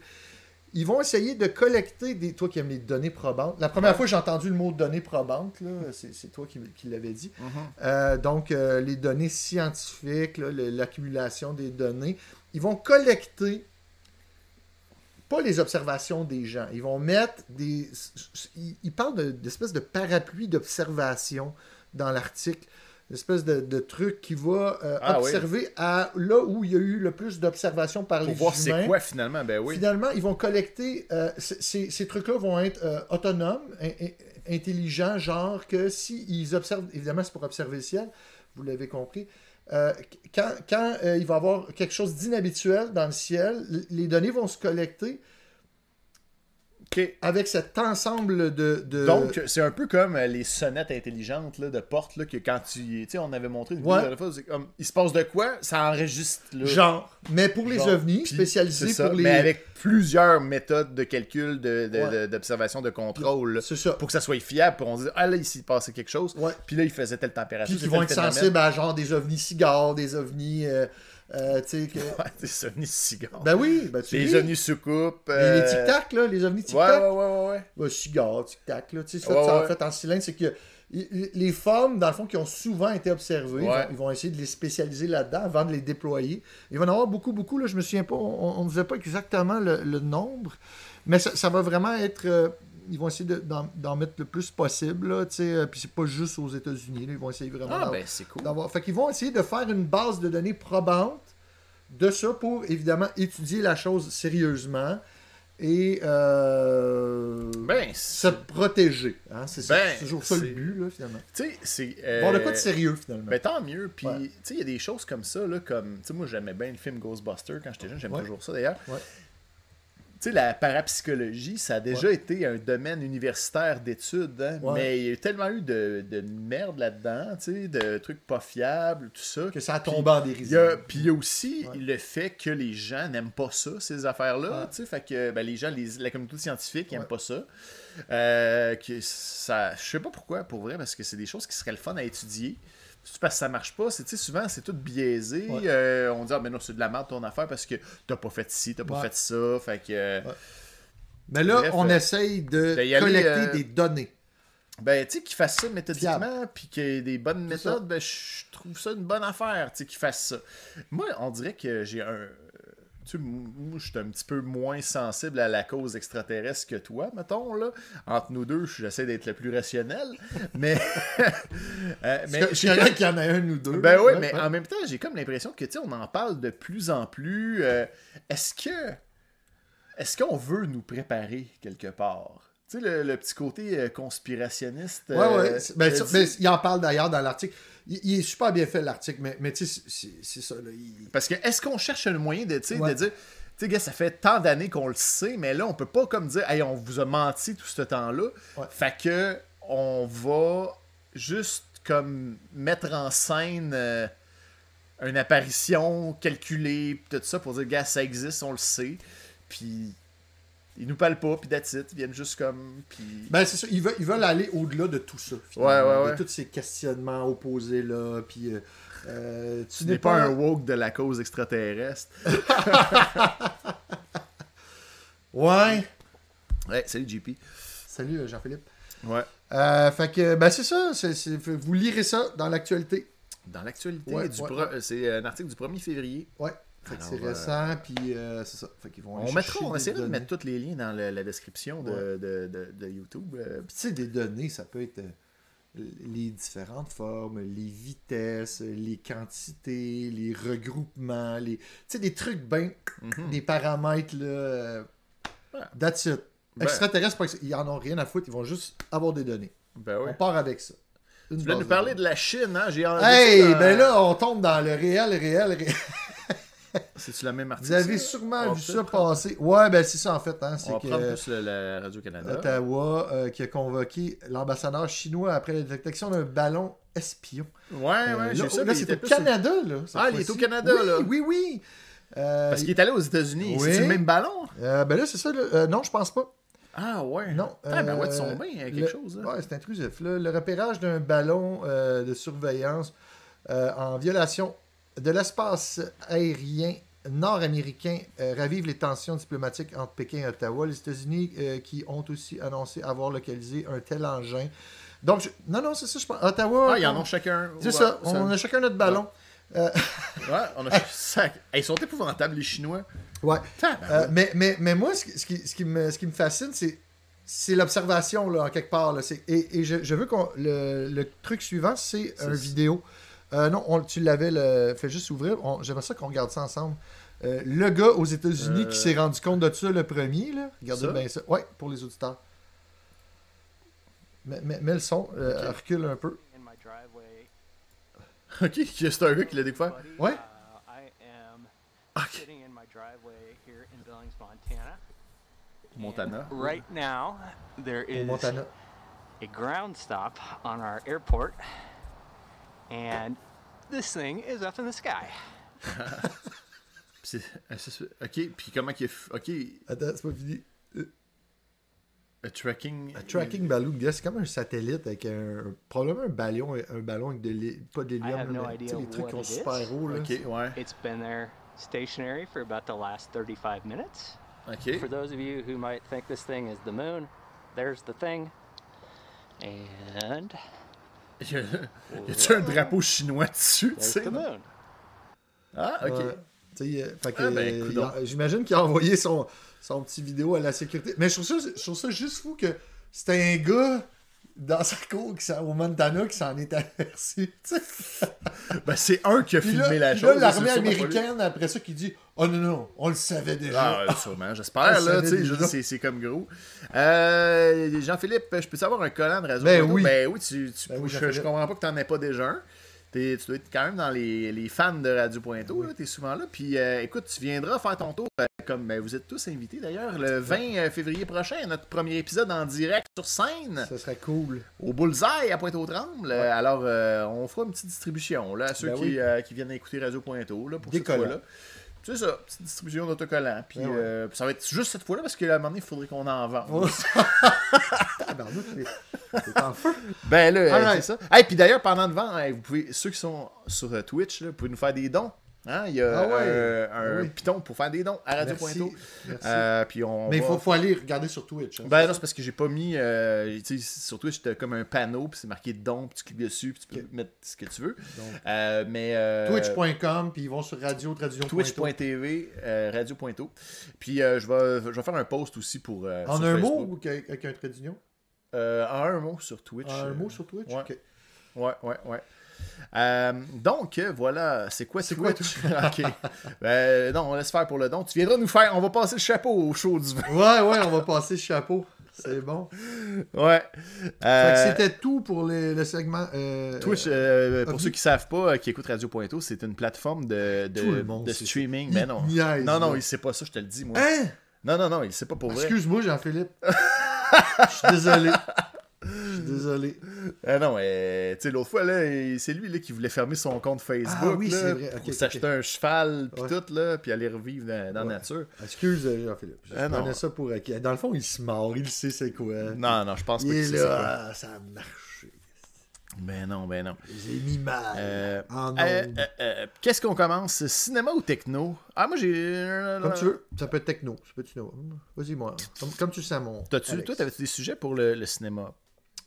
Ils vont essayer de collecter des. Toi qui aimes les données probantes. La première fois que j'ai entendu le mot données probantes, là, c'est toi qui, qui l'avais dit. Mhm. Euh, donc, euh, les données scientifiques, l'accumulation des données, ils vont collecter pas les observations des gens. Ils vont mettre des. Ils, parlent de- d'espèces de parapluie d'observation dans l'article. Une espèce de, de truc qui va euh, Ah oui. observer à là où il y a eu le plus d'observations par Pour les voir c'est quoi finalement. Ben oui. Finalement, ils vont collecter. euh, ces, trucs-là vont être euh, autonomes, in- in- intelligents, genre que s'ils observent, évidemment, c'est pour observer le ciel, vous l'avez compris. quand quand il va y avoir quelque chose d'inhabituel dans le ciel, les données vont se collecter. Avec cet ensemble de. de- Donc, c'est un peu comme euh, les sonnettes intelligentes là, de porte là, que quand tu. Tu sais, on avait montré une vidéo Ouais. la dernière fois, comme. Il se passe de quoi? Ça enregistre là. genre. Mais pour les Genre, ovnis, puis spécialisés ça, pour les. Mais avec plusieurs méthodes de calcul, de- de- Ouais. de- d'observation, de, contrôle, C'est ça. pour que ça soit fiable, pour on dise, ah là, ici, il passait quelque chose. Ouais. Puis là, il faisait telle température. Puis c'est vont être sensibles à genre des ovnis cigares, des ovnis. euh, euh, tu sais que. Ouais, des ovnis cigares. Ben oui, ben tu les ovnis soucoupes. Les, euh, les tic-tac, là, les ovnis tic-tac. ouais, ouais, ouais. ouais. Ouais, cigare, tic-tac, là. Tu sais, Ouais, ça, en fait en cylindre, c'est que les formes, dans le fond, qui ont souvent été observées, ils, Ouais. vont, ils vont essayer de les spécialiser là-dedans avant de les déployer. Il va y en avoir beaucoup, beaucoup, là, je me souviens pas, on ne disait pas exactement le, le nombre, mais ça, ça va vraiment être... ils vont essayer de- d'en mettre le plus possible, là, euh, puis c'est pas juste aux États-Unis, ils vont essayer vraiment Ah, ben, c'est cool. d'avoir... Fait qu'ils vont essayer de faire une base de données probante de ça pour, évidemment, étudier la chose sérieusement et euh, Ben, se protéger. Hein? C'est Ben, c'est toujours ça le but, là, finalement. tu sais, c'est. euh, Bon, de quoi de sérieux, finalement. Ben tant mieux. Puis, Ouais. tu sais, il y a des choses comme ça, là, comme. Tu sais, moi, j'aimais bien le film Ghostbuster quand j'étais jeune, j'aime Ouais. toujours ça d'ailleurs. Ouais. Tu sais, la parapsychologie, ça a déjà été un domaine universitaire d'études, hein, Ouais. mais il y a eu tellement eu de, de merde là-dedans, tu sais, de trucs pas fiables, tout ça. que ça a tombé en dérision. Puis il y a aussi Ouais. le fait que les gens n'aiment pas ça, ces affaires-là. Ouais. tu sais, Fait que ben, les gens, les- la communauté scientifique n'aime pas ça. Euh, que ça. Je sais pas pourquoi, pour vrai, parce que c'est des choses qui seraient le fun à étudier. C'est parce que ça marche pas. C'est, souvent, c'est tout biaisé. Ouais. Euh, on dit, ah, mais non, c'est de la merde ton affaire parce que t'as pas fait ci, t'as pas fait ça. Fait que. Ouais. Mais là, Bref, on euh, essaye de ben, aller, collecter euh, des données. Ben, tu sais, qu'ils fassent ça méthodiquement, puis qu'il y ait des bonnes méthodes, ben, je trouve ça une bonne affaire, tu sais, qu'ils fassent ça. Moi, on dirait que j'ai un. Tu sais, moi, je suis un petit peu moins sensible à la cause extraterrestre que toi, mettons, là. Entre nous deux, j'essaie d'être le plus rationnel, mais. Euh, mais Mais j'ai je qu'il y en a un ou deux. ben oui, mais en même temps, j'ai comme l'impression que, tu sais, on en parle de plus en plus. euh, est-ce que. Est-ce qu'on veut nous préparer quelque part? Tu sais, le, le petit côté euh, conspirationniste. Ouais, euh, ouais. c'est- Ben, euh, dit- ben, il en parle d'ailleurs dans l'article. Il, il est super bien fait, l'article, mais, mais tu sais, c'est- ça. Là, il- Parce que est-ce qu'on cherche un moyen de, Ouais. de dire, tu sais, gars, ça fait tant d'années qu'on le sait, mais là, on peut pas comme dire, hey, on vous a menti tout ce temps-là. Ouais. Fait que on va juste comme mettre en scène euh, une apparition calculée, tout ça, pour dire, gars, ça existe, on le sait. Puis ils nous parlent pas, puis that's it, ils viennent juste comme. Puis. Ben, c'est ça. Ils veulent, ils veulent aller au-delà de tout ça. Ouais, finalement, ouais, De ouais. tous ces questionnements opposés-là. Puis, euh, euh, tu n'es pas un woke de la cause extraterrestre. Ouais. Ouais, salut JP. Salut, euh, Jean-Philippe. Ouais. Euh, fait que, ben, c'est ça. vous lirez ça dans l'actualité. Dans l'actualité, Ouais, ouais, c'est un article du 1er février. Ouais. C'est euh, récent, puis euh, c'est ça. Fait vont On mettra, on essaiera de mettre tous les liens dans la description de, Ouais. de, de- de YouTube. euh, Puis, tu sais, des données, ça peut être les différentes formes, les vitesses, les quantités, les regroupements, les... Tu sais, des trucs bien... mhm. Des paramètres, là... Ouais. That's it. Ben- Extraterrestres, ils en ont rien à foutre, ils vont juste avoir des données. Ben ouais. On part avec ça. Une Tu voulais nous parler de la Chine, hein? J'ai Hey, ben là, on tombe dans le réel, réel, réel. C'est-tu la même article? Vous avez sûrement vu ça passer. Ouais, ben c'est ça en fait. Hein, c'est que plus le- la Radio-Canada. Ottawa euh, qui a convoqué l'ambassadeur chinois après la détection d'un ballon espion. Ouais, Euh, ouais, là, j'ai ça. là, c'est au Canada, là. Ah, il est au Canada, oui, là. Oui, oui. Euh, Parce qu'il est allé aux États-Unis. C'est le même ballon? euh, ben là, c'est ça. là. Euh, non, je pense pas. Ah, ouais. Non. Ah, ben ouais, euh, ils sont bien, quelque le- chose. hein. Ouais, c'est intrusif. là. Le repérage d'un ballon euh, de surveillance euh, en violation de l'espace aérien nord-américain euh, ravive les tensions diplomatiques entre Pékin et Ottawa. Les États-Unis euh, qui ont aussi annoncé avoir localisé un tel engin. Donc, je- non, non, c'est ça, je pense. Ottawa. Ah, ils en on- ont chacun. C'est Ouais, ça, on a chacun notre ballon. Ouais, on a sac. Hey, ils sont épouvantables, les Chinois. Ouais. Euh, mais, mais, mais moi, ce, qui- ce qui, ce qui me, ce qui me fascine, c'est, c'est l'observation, là, en quelque part. Là. C'est- et et je, je veux qu'on. Le, le truc suivant, c'est C'est- un vidéo. Euh, non, on- tu l'avais le, fait juste ouvrir. On- j'aimerais ça qu'on regarde ça ensemble. Euh, le gars aux États-Unis Euh, qui s'est rendu compte de ça le premier, là. Regardez Ça? bien ça. Ouais, pour les auditeurs. Mets, mets- mets le son, euh, recule un peu. in my driveway. Ok, c'est un gars qui l'a découvert. Ouais. I am Ok. sitting in my driveway here in Billings, Montana. Montana. Right now, there Au is Montana. a ground stop on our airport, and this thing is up in the sky. Euh, c'est- c'est. Ok, puis comment qu'il Ok, Attends, c'est pas fini. a tracking. Un tracking euh, balloon, gars, c'est comme un satellite avec un. Probablement un ballon, un ballon avec de l'hé- pas I d'hélium, have no mais tu sais, idea les trucs what qui ont super haut, là. Ok, ouais. It's been there stationary for about the last 35 minutes. Ok. For those of you who might think this thing is the moon, there's the thing. And Y a-tu un drapeau chinois dessus, tu sais? Ah, ok. Euh, fait que, Ah, ben, J'imagine qu'il a envoyé son, son petit vidéo à la sécurité. Mais je trouve ça, je trouve ça juste fou que c'était un gars dans sa cour au Montana qui s'en est aperçu. Ben, c'est un qui a Puis filmé là, la chose. l'armée américaine, après ça, qui dit Oh non, non, on le savait déjà. Ah, sûrement, j'espère, là, c'est- comme gros. Euh, Jean-Philippe, je peux savoir un collant de réseau Ben oui. Ben oui, tu, tu- Ben oui, je, je comprends pas que t'en aies pas déjà un. T'es- tu dois être quand même dans les, les fans de Radio Pointo, là, t'es souvent là. Puis euh, écoute, tu viendras faire ton tour, euh, comme ben, vous êtes tous invités d'ailleurs, le 20 février prochain, notre premier épisode en direct sur scène Ça serait cool. au Bullseye à Pointe-aux-Trembles. Euh, Alors, euh, on fera une petite distribution là, à ceux Ben qui, oui. euh, qui viennent écouter Radio Pointo là, pour Des cette fois-là. C'est ça, petite distribution d'autocollants. Puis Ben ouais. euh, ça va être juste cette fois-là parce qu'à un moment donné, il faudrait qu'on en vende. C'est- en feu. Ben là, euh, c'est ça. Et puis d'ailleurs, pendant le vent, vous pouvez, ceux qui sont sur euh, Twitch, là, vous pouvez nous faire des dons. Hein? Il y a Ah ouais. euh, Ah un oui. piton pour faire des dons à Radio Merci. Euh, puis on Mais il va- faut, faut aller regarder sur Twitch. hein. Ben non, c'est parce que j'ai pas mis. euh, sur Twitch, t'as comme un panneau, puis c'est marqué don, puis tu cliques dessus, puis tu peux mettre ce que tu veux. Donc, mais. Twitch.com, puis ils vont sur Radio Traduction. Twitch.tv, radio.to. Puis je, vais, je vais faire un post aussi pour. En un Facebook. mot ou avec avec un trait d'union Euh, En un mot sur Twitch. En un euh, mot sur Twitch ouais. Ok. Ouais, ouais, ouais. Euh, donc, euh, voilà, c'est quoi C'est Twitch? quoi, ok. Ben, non, on laisse faire pour le don. Tu viendras nous faire, on va passer le chapeau au show du vin. Ouais, ouais, on va passer le chapeau. C'est bon. Ouais. Fait Euh, que c'était tout pour les- le segment. euh, Twitch, euh, euh, pour ceux qui savent pas, euh, qui écoutent Radio Pointo, c'est une plateforme de, de, monde streaming. Mais non. niaise, non, non, là. il sait pas ça, je te le dis, moi. Hein? Non, non, non, il sait pas pour vrai. Excuse-moi, Jean-Philippe. Je suis désolé. Je suis désolé. Ah non, euh, tu sais, l'autre fois, là, c'est lui là, qui voulait fermer son compte Facebook. Ah oui, c'est vrai. Ok, pour ok, s'acheter un cheval, puis Ouais. tout, là, puis aller revivre dans, dans la nature. Excuse, euh, Jean-Philippe. Je Ah, non. prenais ça pour acquis. Dans le fond, il se mord. Il sait c'est quoi. Non, non, je pense pas que est c'est ça. là. ah, ça a marché. Ben non, ben non. J'ai mis mal. Euh, euh, euh, euh, Qu'est-ce qu'on commence? Cinéma ou techno? Ah, moi j'ai. Comme tu veux. Ça peut être techno. Ça peut être techno. Vas-y, moi. Comme, comme tu le sens, mon. T'as-tu, Alex. toi, t'avais-tu des sujets pour le, le cinéma?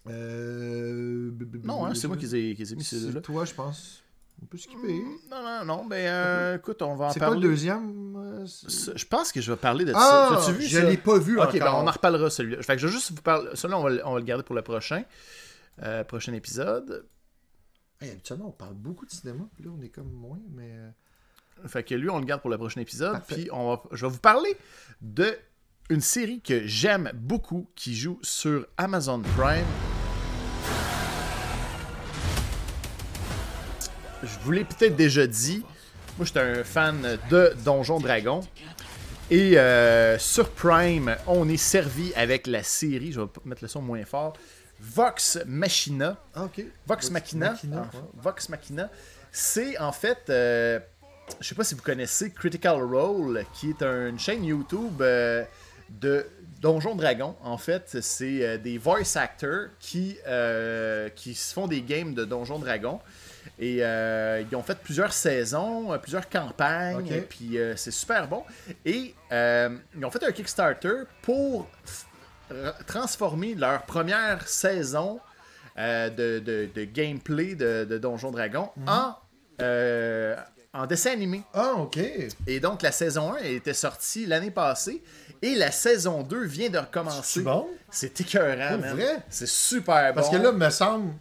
Euh... Non, hein, c'est moi qui les ai, qui les ai mis ces C'est deux-là. toi, je pense. On peut skipper. Non, non, non, ben euh, écoute, on va en C'est quoi parler. le deuxième? Euh, c'est- Je pense que je vais parler de Ah, ça. T'as-tu vu je l'ai pas vu Ok, ben on en reparlera celui-là. Fait que je vais juste vous parler. Celui-là, on va le garder pour le prochain. Euh, prochain épisode. Hey, habituellement, on parle beaucoup de cinéma, puis là, on est comme moins, mais... euh, Fait que lui, on le garde pour le prochain épisode. Parfait. Puis on va, je vais vous parler de une série que j'aime beaucoup qui joue sur Amazon Prime. Je vous l'ai peut-être déjà dit. Moi, j'étais un fan de Donjon Dragon. Et euh, sur Prime, on est servi avec la série. Je vais mettre le son moins fort. Vox Machina. Ah, ok. Vox Machina. Machina, Ah, ouais. Vox Machina. C'est en fait, euh, je sais pas si vous connaissez Critical Role, qui est une chaîne YouTube euh, de Donjon Dragon. En fait, c'est euh, des voice actors qui, euh, qui se font des games de Donjon Dragon. Et euh, ils ont fait plusieurs saisons, plusieurs campagnes, Ok. et puis euh, c'est super bon. Et euh, ils ont fait un Kickstarter pour transformer leur première saison euh, de, de- de gameplay de, de Donjon Dragon Mhm. en, euh, en dessin animé. Ah, ok. Et donc la saison 1 était sortie l'année passée et la saison 2 vient de recommencer. C'est bon? C'est écœurant? C'est super Parce bon. que là, me semble,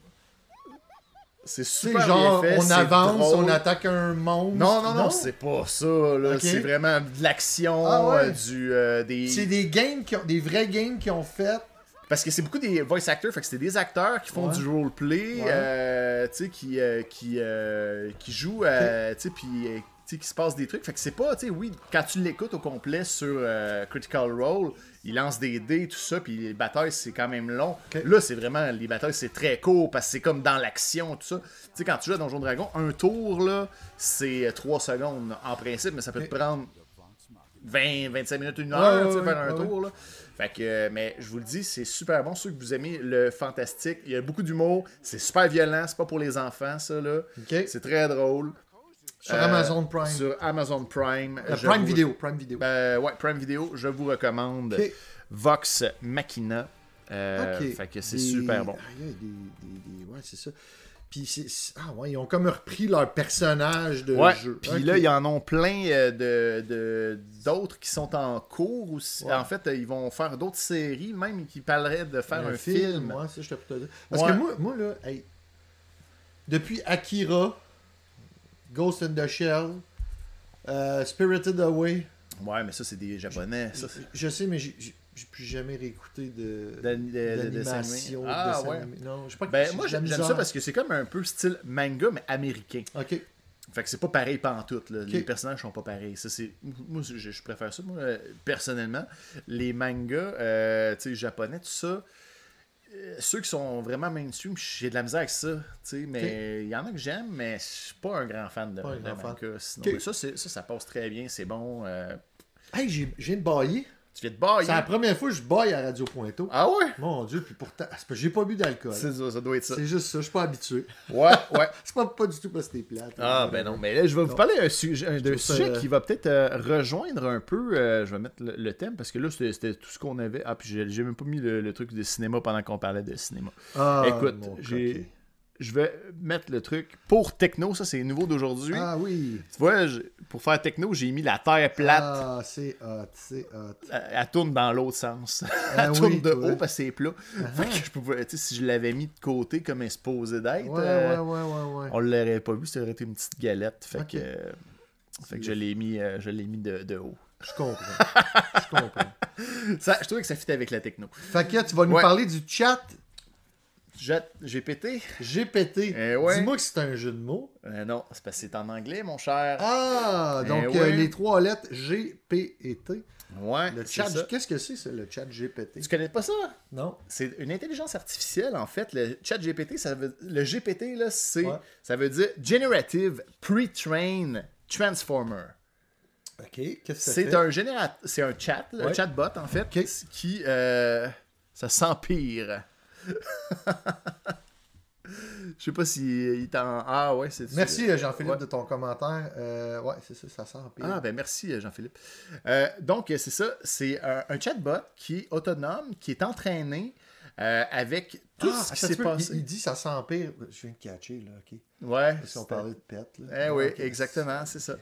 c'est super genre, bien fait, on avance, drôle. on attaque un monstre. Non, non, non, c'est pas ça. là. Ok. C'est vraiment de l'action, Ah ouais? euh, du, euh, des... C'est des games, qui ont, des vrais games qui ont fait. Parce que c'est beaucoup des voice actors, fait que c'est des acteurs qui font Ouais. du roleplay, Ouais. euh, tu sais, qui, qui, qui jouent, tu sais, puis euh, qu'il se passe des trucs. Fait que c'est pas, tu sais, oui, quand tu l'écoutes au complet sur euh, Critical Role, il lance des dés, tout ça, puis les batailles, c'est quand même long. Là, c'est vraiment, les batailles, c'est très court, parce que c'est comme dans l'action, tout ça. Tu sais, quand tu joues à Donjon Dragon, un tour, là, c'est 3 secondes en principe, mais ça peut te prendre 20, 25 minutes, une heure, Ouais, tu sais, faire un ouais, tour, là. Fait que, euh, mais je vous le dis, c'est super bon. Ceux que vous aimez le fantastique, il y a beaucoup d'humour, c'est super violent, c'est pas pour les enfants, ça, là. C'est très drôle. Sur Euh, Amazon Prime. Sur Amazon Prime. Euh, Prime vous- Video. Prime Video. Ben, ouais, Prime Video, je vous recommande. Vox Machina. Euh, Ok. Fait que c'est Des- super bon. Ah, des, des- des- Ouais, c'est ça. Puis Ah ouais, ils ont comme repris leur personnage de Ouais, jeu. puis là, ils en ont plein euh, de, de- d'autres qui sont en cours aussi. Ouais. En fait, euh, ils vont faire d'autres séries, même qui parleraient de faire un, film. Ouais, ça, je te peux te dire. Parce que moi, moi, là, hey, depuis Akira, Ghost in the Shell, euh, Spirited Away, Ouais, mais ça, c'est des japonais. Ça, je sais, mais j'ai plus jamais réécouté de d'ani- de- de- de dessin d'animation. Ah, ouais. Non, je sais pas Ben, moi, j'aime ça parce que c'est comme un peu style manga, mais américain. Ok. Fait que c'est pas pareil pantoute. Là. Les personnages sont pas pareils. Ça, c'est... Moi, je, je préfère ça, moi, euh, personnellement. Les mangas, euh, tu sais, japonais, tout ça, ceux qui sont vraiment mainstream, j'ai de la misère avec ça. Mais il y en a que j'aime, mais je suis pas un grand fan de, Pas un grand fan. Sinon. Ça, ça, ça passe très bien, c'est bon. euh, Hey, j'ai- de bailler. Tu viens de bailler. C'est la première fois que je baille à Radio Pointo. Ah ouais? Mon Dieu, puis pourtant, j'ai pas bu d'alcool. C'est ça, ça doit être ça. C'est juste ça, je suis pas habitué. Ouais, ouais. C'est pas, pas du tout parce que t'es plate. Ah, ben non, mais là, je vais vous parler d'un sujet, d'un sujet euh, qui va peut-être euh, rejoindre un peu. euh, je vais mettre le, le thème parce que là, c'était tout ce qu'on avait. Ah, puis j'ai même pas mis le, le truc de cinéma pendant qu'on parlait de cinéma. Ah, Écoute, j'ai. Je vais mettre le truc pour techno, ça c'est nouveau d'aujourd'hui. Ah oui. Tu vois, je- pour faire techno, j'ai mis la terre plate. Ah, c'est hot, c'est hot. Elle, elle tourne dans l'autre sens. Ah elle tourne de toi. haut parce que c'est plat. Fait que je pouvais, tu sais, si je l'avais mis de côté comme elle est supposée d'être, Ouais, euh, ouais, ouais, ouais, on l'aurait pas vu, ça aurait été une petite galette. Fait que, euh, fait que je l'ai mis, euh, je l'ai mis de, de haut. Je comprends. Je comprends. Ça, je trouvais que ça fit avec la techno. Fait que tu vas nous Ouais. parler du chat Jet, j'ai pété. GPT. Eh ouais. Dis-moi que c'est un jeu de mots. Euh, non, c'est parce que c'est en anglais, mon cher. Ah, Eh donc ouais. euh, les trois lettres G, P et T. ouais, Le chat, qu'est-ce que c'est, le chat GPT? Tu connais pas ça? Non. C'est une intelligence artificielle, en fait. Le chat GPT, ça veut... le GPT, là, c'est... Ouais. ça veut dire Generative Pre-Trained Transformer. OK, qu'est-ce que ça C'est un générat... c'est un chat, un chatbot, en fait, qui... euh, Ça s'empire. Je sais pas si il t'en... Ah ouais, c'est... Merci euh, Jean-Philippe Ouais. de ton commentaire. Euh, ouais, c'est ça, ça sent pire. Ah, ben merci euh, Jean-Philippe. Euh, donc, c'est ça, c'est un, un chatbot qui est autonome, qui est entraîné euh, avec tout Ah, ce qui s'est passé. Il, il dit ça sent pire. Je viens de catcher, là, OK. Ouais. Parce qu'on c'est- parlait de pet, là. Eh Ah, oui, ok. exactement, c'est ça.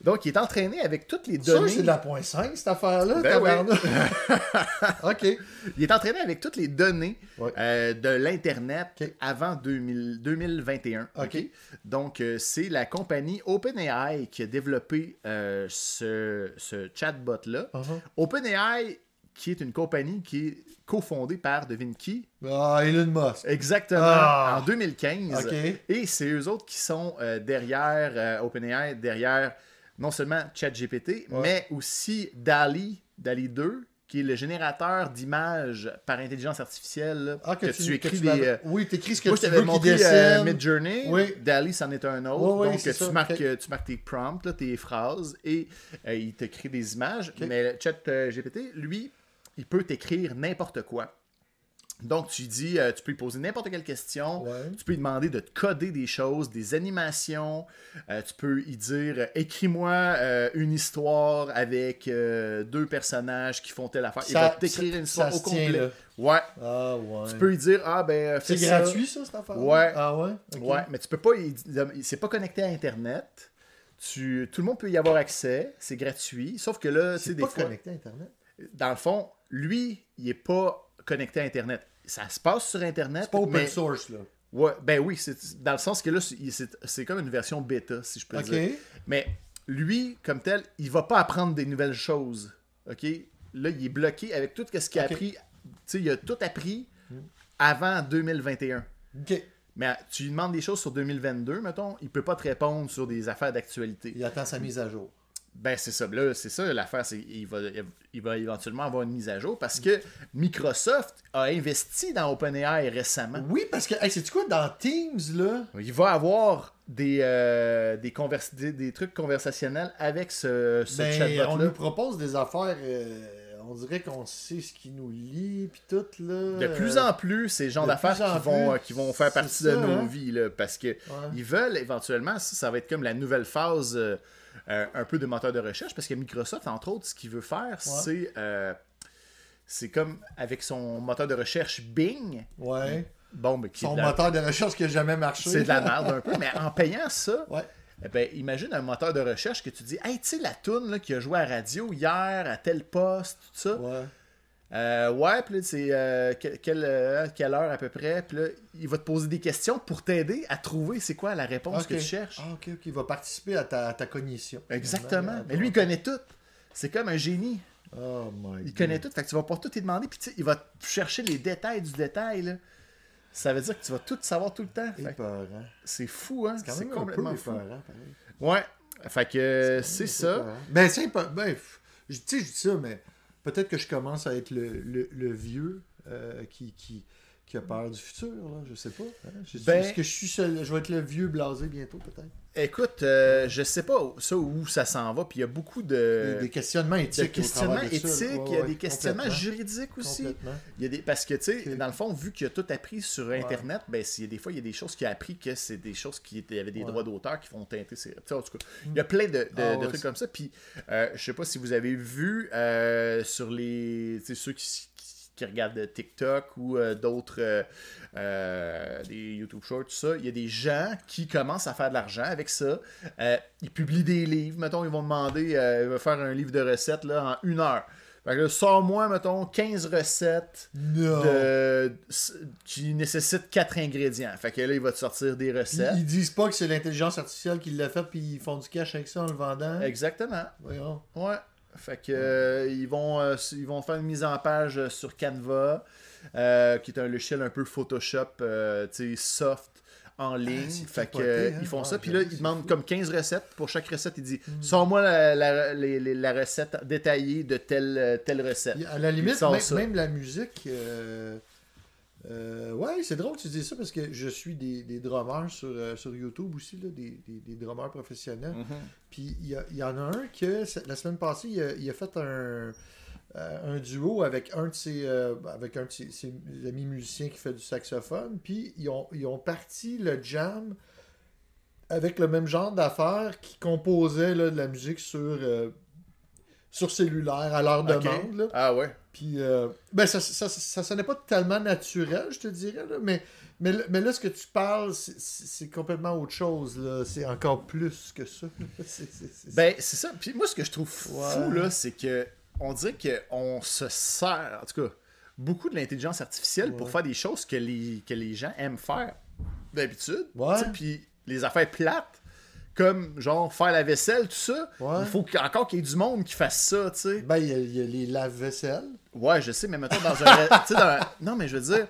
Donc, il est entraîné avec toutes les Ça, données. c'est de la point 5, cette affaire-là, Ben oui. OK. Il est entraîné avec toutes les données Ouais. euh, de l'Internet avant 2000 2021. Ok? Donc, euh, c'est la compagnie OpenAI qui a développé ce, ce chatbot-là. Uh-huh. OpenAI, qui est une compagnie qui est cofondée par, devine qui? Ah, Elon Musk. Exactement, Ah. en 2015. Ok. Et c'est eux autres qui sont euh, derrière euh, OpenAI, derrière non seulement ChatGPT, Ouais. mais aussi DALI, DALI 2, qui est le générateur d'images par intelligence artificielle. Ah, que, tu, écris tu des. m'avais- euh, Oui, tu écris ce que moi, je tu t'avais veux qu'il montré dessine. euh, Midjourney. Oui. DALI, c'en est un autre. Oui, oui, Donc, tu, ça, marques, tu marques tes prompts, là, tes phrases, et euh, il te crée des images. Mais le ChatGPT, lui, il peut t'écrire n'importe quoi. Donc, tu dis, euh, tu peux lui poser n'importe quelle question. Ouais. Tu peux lui demander de te coder des choses, des animations. Euh, tu peux lui dire, euh, écris-moi euh, une histoire avec deux personnages qui font telle affaire. Il va t'écrire une histoire au tient, complet. là. Ouais. Ah, ouais. Tu peux lui dire, ah ben, C'est gratuit, ça, cette affaire Ouais. Ah, ouais? Ouais, mais tu peux pas. C'est pas connecté à Internet. Tu, tout le monde peut y avoir accès. C'est gratuit. Sauf que là, C'est des pas fois, connecté à Internet. dans le fond, lui, il est pas connecté à Internet. Ça se passe sur Internet. C'est pas open mais- source, là. Ouais, ben oui, c'est dans le sens que là, c'est- comme une version bêta, si je peux dire. Mais lui, comme tel, il va pas apprendre des nouvelles choses. OK? Là, il est bloqué avec tout ce qu'il a appris. Tu sais, il a tout appris avant 2021. OK. Mais tu lui demandes des choses sur 2022, mettons, il peut pas te répondre sur des affaires d'actualité. Il attend sa mise à jour. Ben, c'est ça. Là, c'est ça l'affaire, c'est qu'il va, il va éventuellement avoir une mise à jour parce que Microsoft a investi dans OpenAI récemment. Oui, parce que, hey, c'est quoi, dans Teams, là, Il va avoir des, euh, des, convers- des, des trucs conversationnels avec ce, ce ben, on chatbot-là. nous propose des affaires, euh, on dirait qu'on sait ce qui nous lie, puis tout, là. De plus en plus, c'est le genre de d'affaires qui vont, euh, qui vont faire partie de nos hein? vies. Là, parce que ils veulent éventuellement, ça, ça va être comme la nouvelle phase euh, euh, un peu de moteur de recherche. Parce que Microsoft, entre autres, ce qu'il veut faire, c'est. euh, c'est comme avec son moteur de recherche Bing. Ouais. Bon, mais qui Son la- moteur de recherche qui n'a jamais marché. c'est de la merde un peu, mais en payant ça, Ouais. eh ben, imagine un moteur de recherche que tu dis, hey, tu sais, la toune là, qui a joué à radio hier, à tel poste, tout ça. Ouais. Euh, ouais, puis là, c'est euh, que- quelle, euh, quelle heure à peu près? Puis là, il va te poser des questions pour t'aider à trouver c'est quoi la réponse que tu cherches. Ah, ok, ok. Il va participer à ta, à ta cognition. Exactement. Mais lui, il connaît tout. C'est comme un génie. Oh my Il God. connaît tout. Fait que tu vas pas tout te demander. Puis tu sais, il va chercher les détails du détail. Là. Ça veut dire que tu vas tout savoir tout le temps. C'est fou, hein? C'est complètement fou. épeurant. Ouais. Fait que c'est ça. Épeurant. Ben, c'est pas. Ben, je- tu sais, je dis ça, mais peut-être que je commence à être le, vieux euh, qui, qui, qui a peur du futur, là. Je sais pas. hein. Je- Ben- Est-ce que je suis seul? Je vais être le vieux blasé bientôt, peut-être. Écoute, euh, je sais pas ça où ça s'en va. Puis il y a beaucoup de, des questionnements éthiques. au questionnements éthiques. Ouais, il y a ouais, des questionnements juridiques aussi. Il y a des... Parce que, tu sais, dans le fond, vu qu'il a tout appris sur Internet, ben, s'il y a des fois, il y a des choses qu'il a appris que c'est des choses qui étaient... il y avait des Ouais. droits d'auteur qui font teinter ses... En tout cas, il y a plein de, de- Ah de ouais, trucs comme ça. Puis, euh, je sais pas si vous avez vu euh, sur les... Ceux qui, qui- regardent TikTok ou euh, d'autres... euh, euh, des YouTube Shorts, tout ça, il y a des gens qui commencent à faire de l'argent avec ça. Ils publient des livres, mettons, ils vont demander, ils vont faire un livre de recettes là, en une heure. Fait que sors-moi, mettons, 15 recettes de- qui nécessitent 4 ingrédients. Fait que là, il va te sortir des Ils, recettes. ils disent pas que c'est l'intelligence artificielle qui l'a fait, puis ils font du cash avec ça en le vendant. Exactement. Voyons. Ouais. Fait que euh, ils vont euh, ils vont faire une mise en page euh, sur Canva, euh, qui est un logiciel un peu Photoshop, tu sais, soft en ligne. Ah, fait que euh, hein? ils font Ah, ça. Puis là, ils demandent fou. comme 15 recettes. Pour chaque recette, il dit Sors-moi la, la- la recette détaillée de telle, telle recette. À la limite, même, même la musique. Euh, ouais, c'est drôle que tu dis ça parce que je suis des, des drummers sur, euh, sur YouTube aussi, là, des, des, des drummers professionnels. Mhm. Puis il y, en a un que la semaine passée, il a, il a fait un, euh, un duo avec un de ses, avec un de ses, ses amis musiciens qui fait du saxophone. Puis ils ont, ils ont parti le jam avec le même genre d'affaires qui composait là, de la musique sur, sur cellulaire à leur demande. là. Ah ouais. Puis, euh, ben, ça, ça, ça, sonnait pas tellement naturel, je te dirais, là, mais, mais, là- mais là, ce que tu parles, c'est- complètement autre chose, là. C'est encore plus que ça. Ben, c'est ça. Puis moi, ce que je trouve fou, Ouais. là, c'est que on dirait qu'on se sert, en tout cas, beaucoup de l'intelligence artificielle pour faire des choses que les, que les gens aiment faire d'habitude. Ouais. Puis les affaires plates, comme genre faire la vaisselle, tout ça, Ouais. il faut qu- encore qu'il y ait du monde qui fasse ça, tu sais. Ben, il y, a- il y a les lave-vaisselle. Ouais, je sais, mais mettons dans un. dans- Non, mais je veux dire,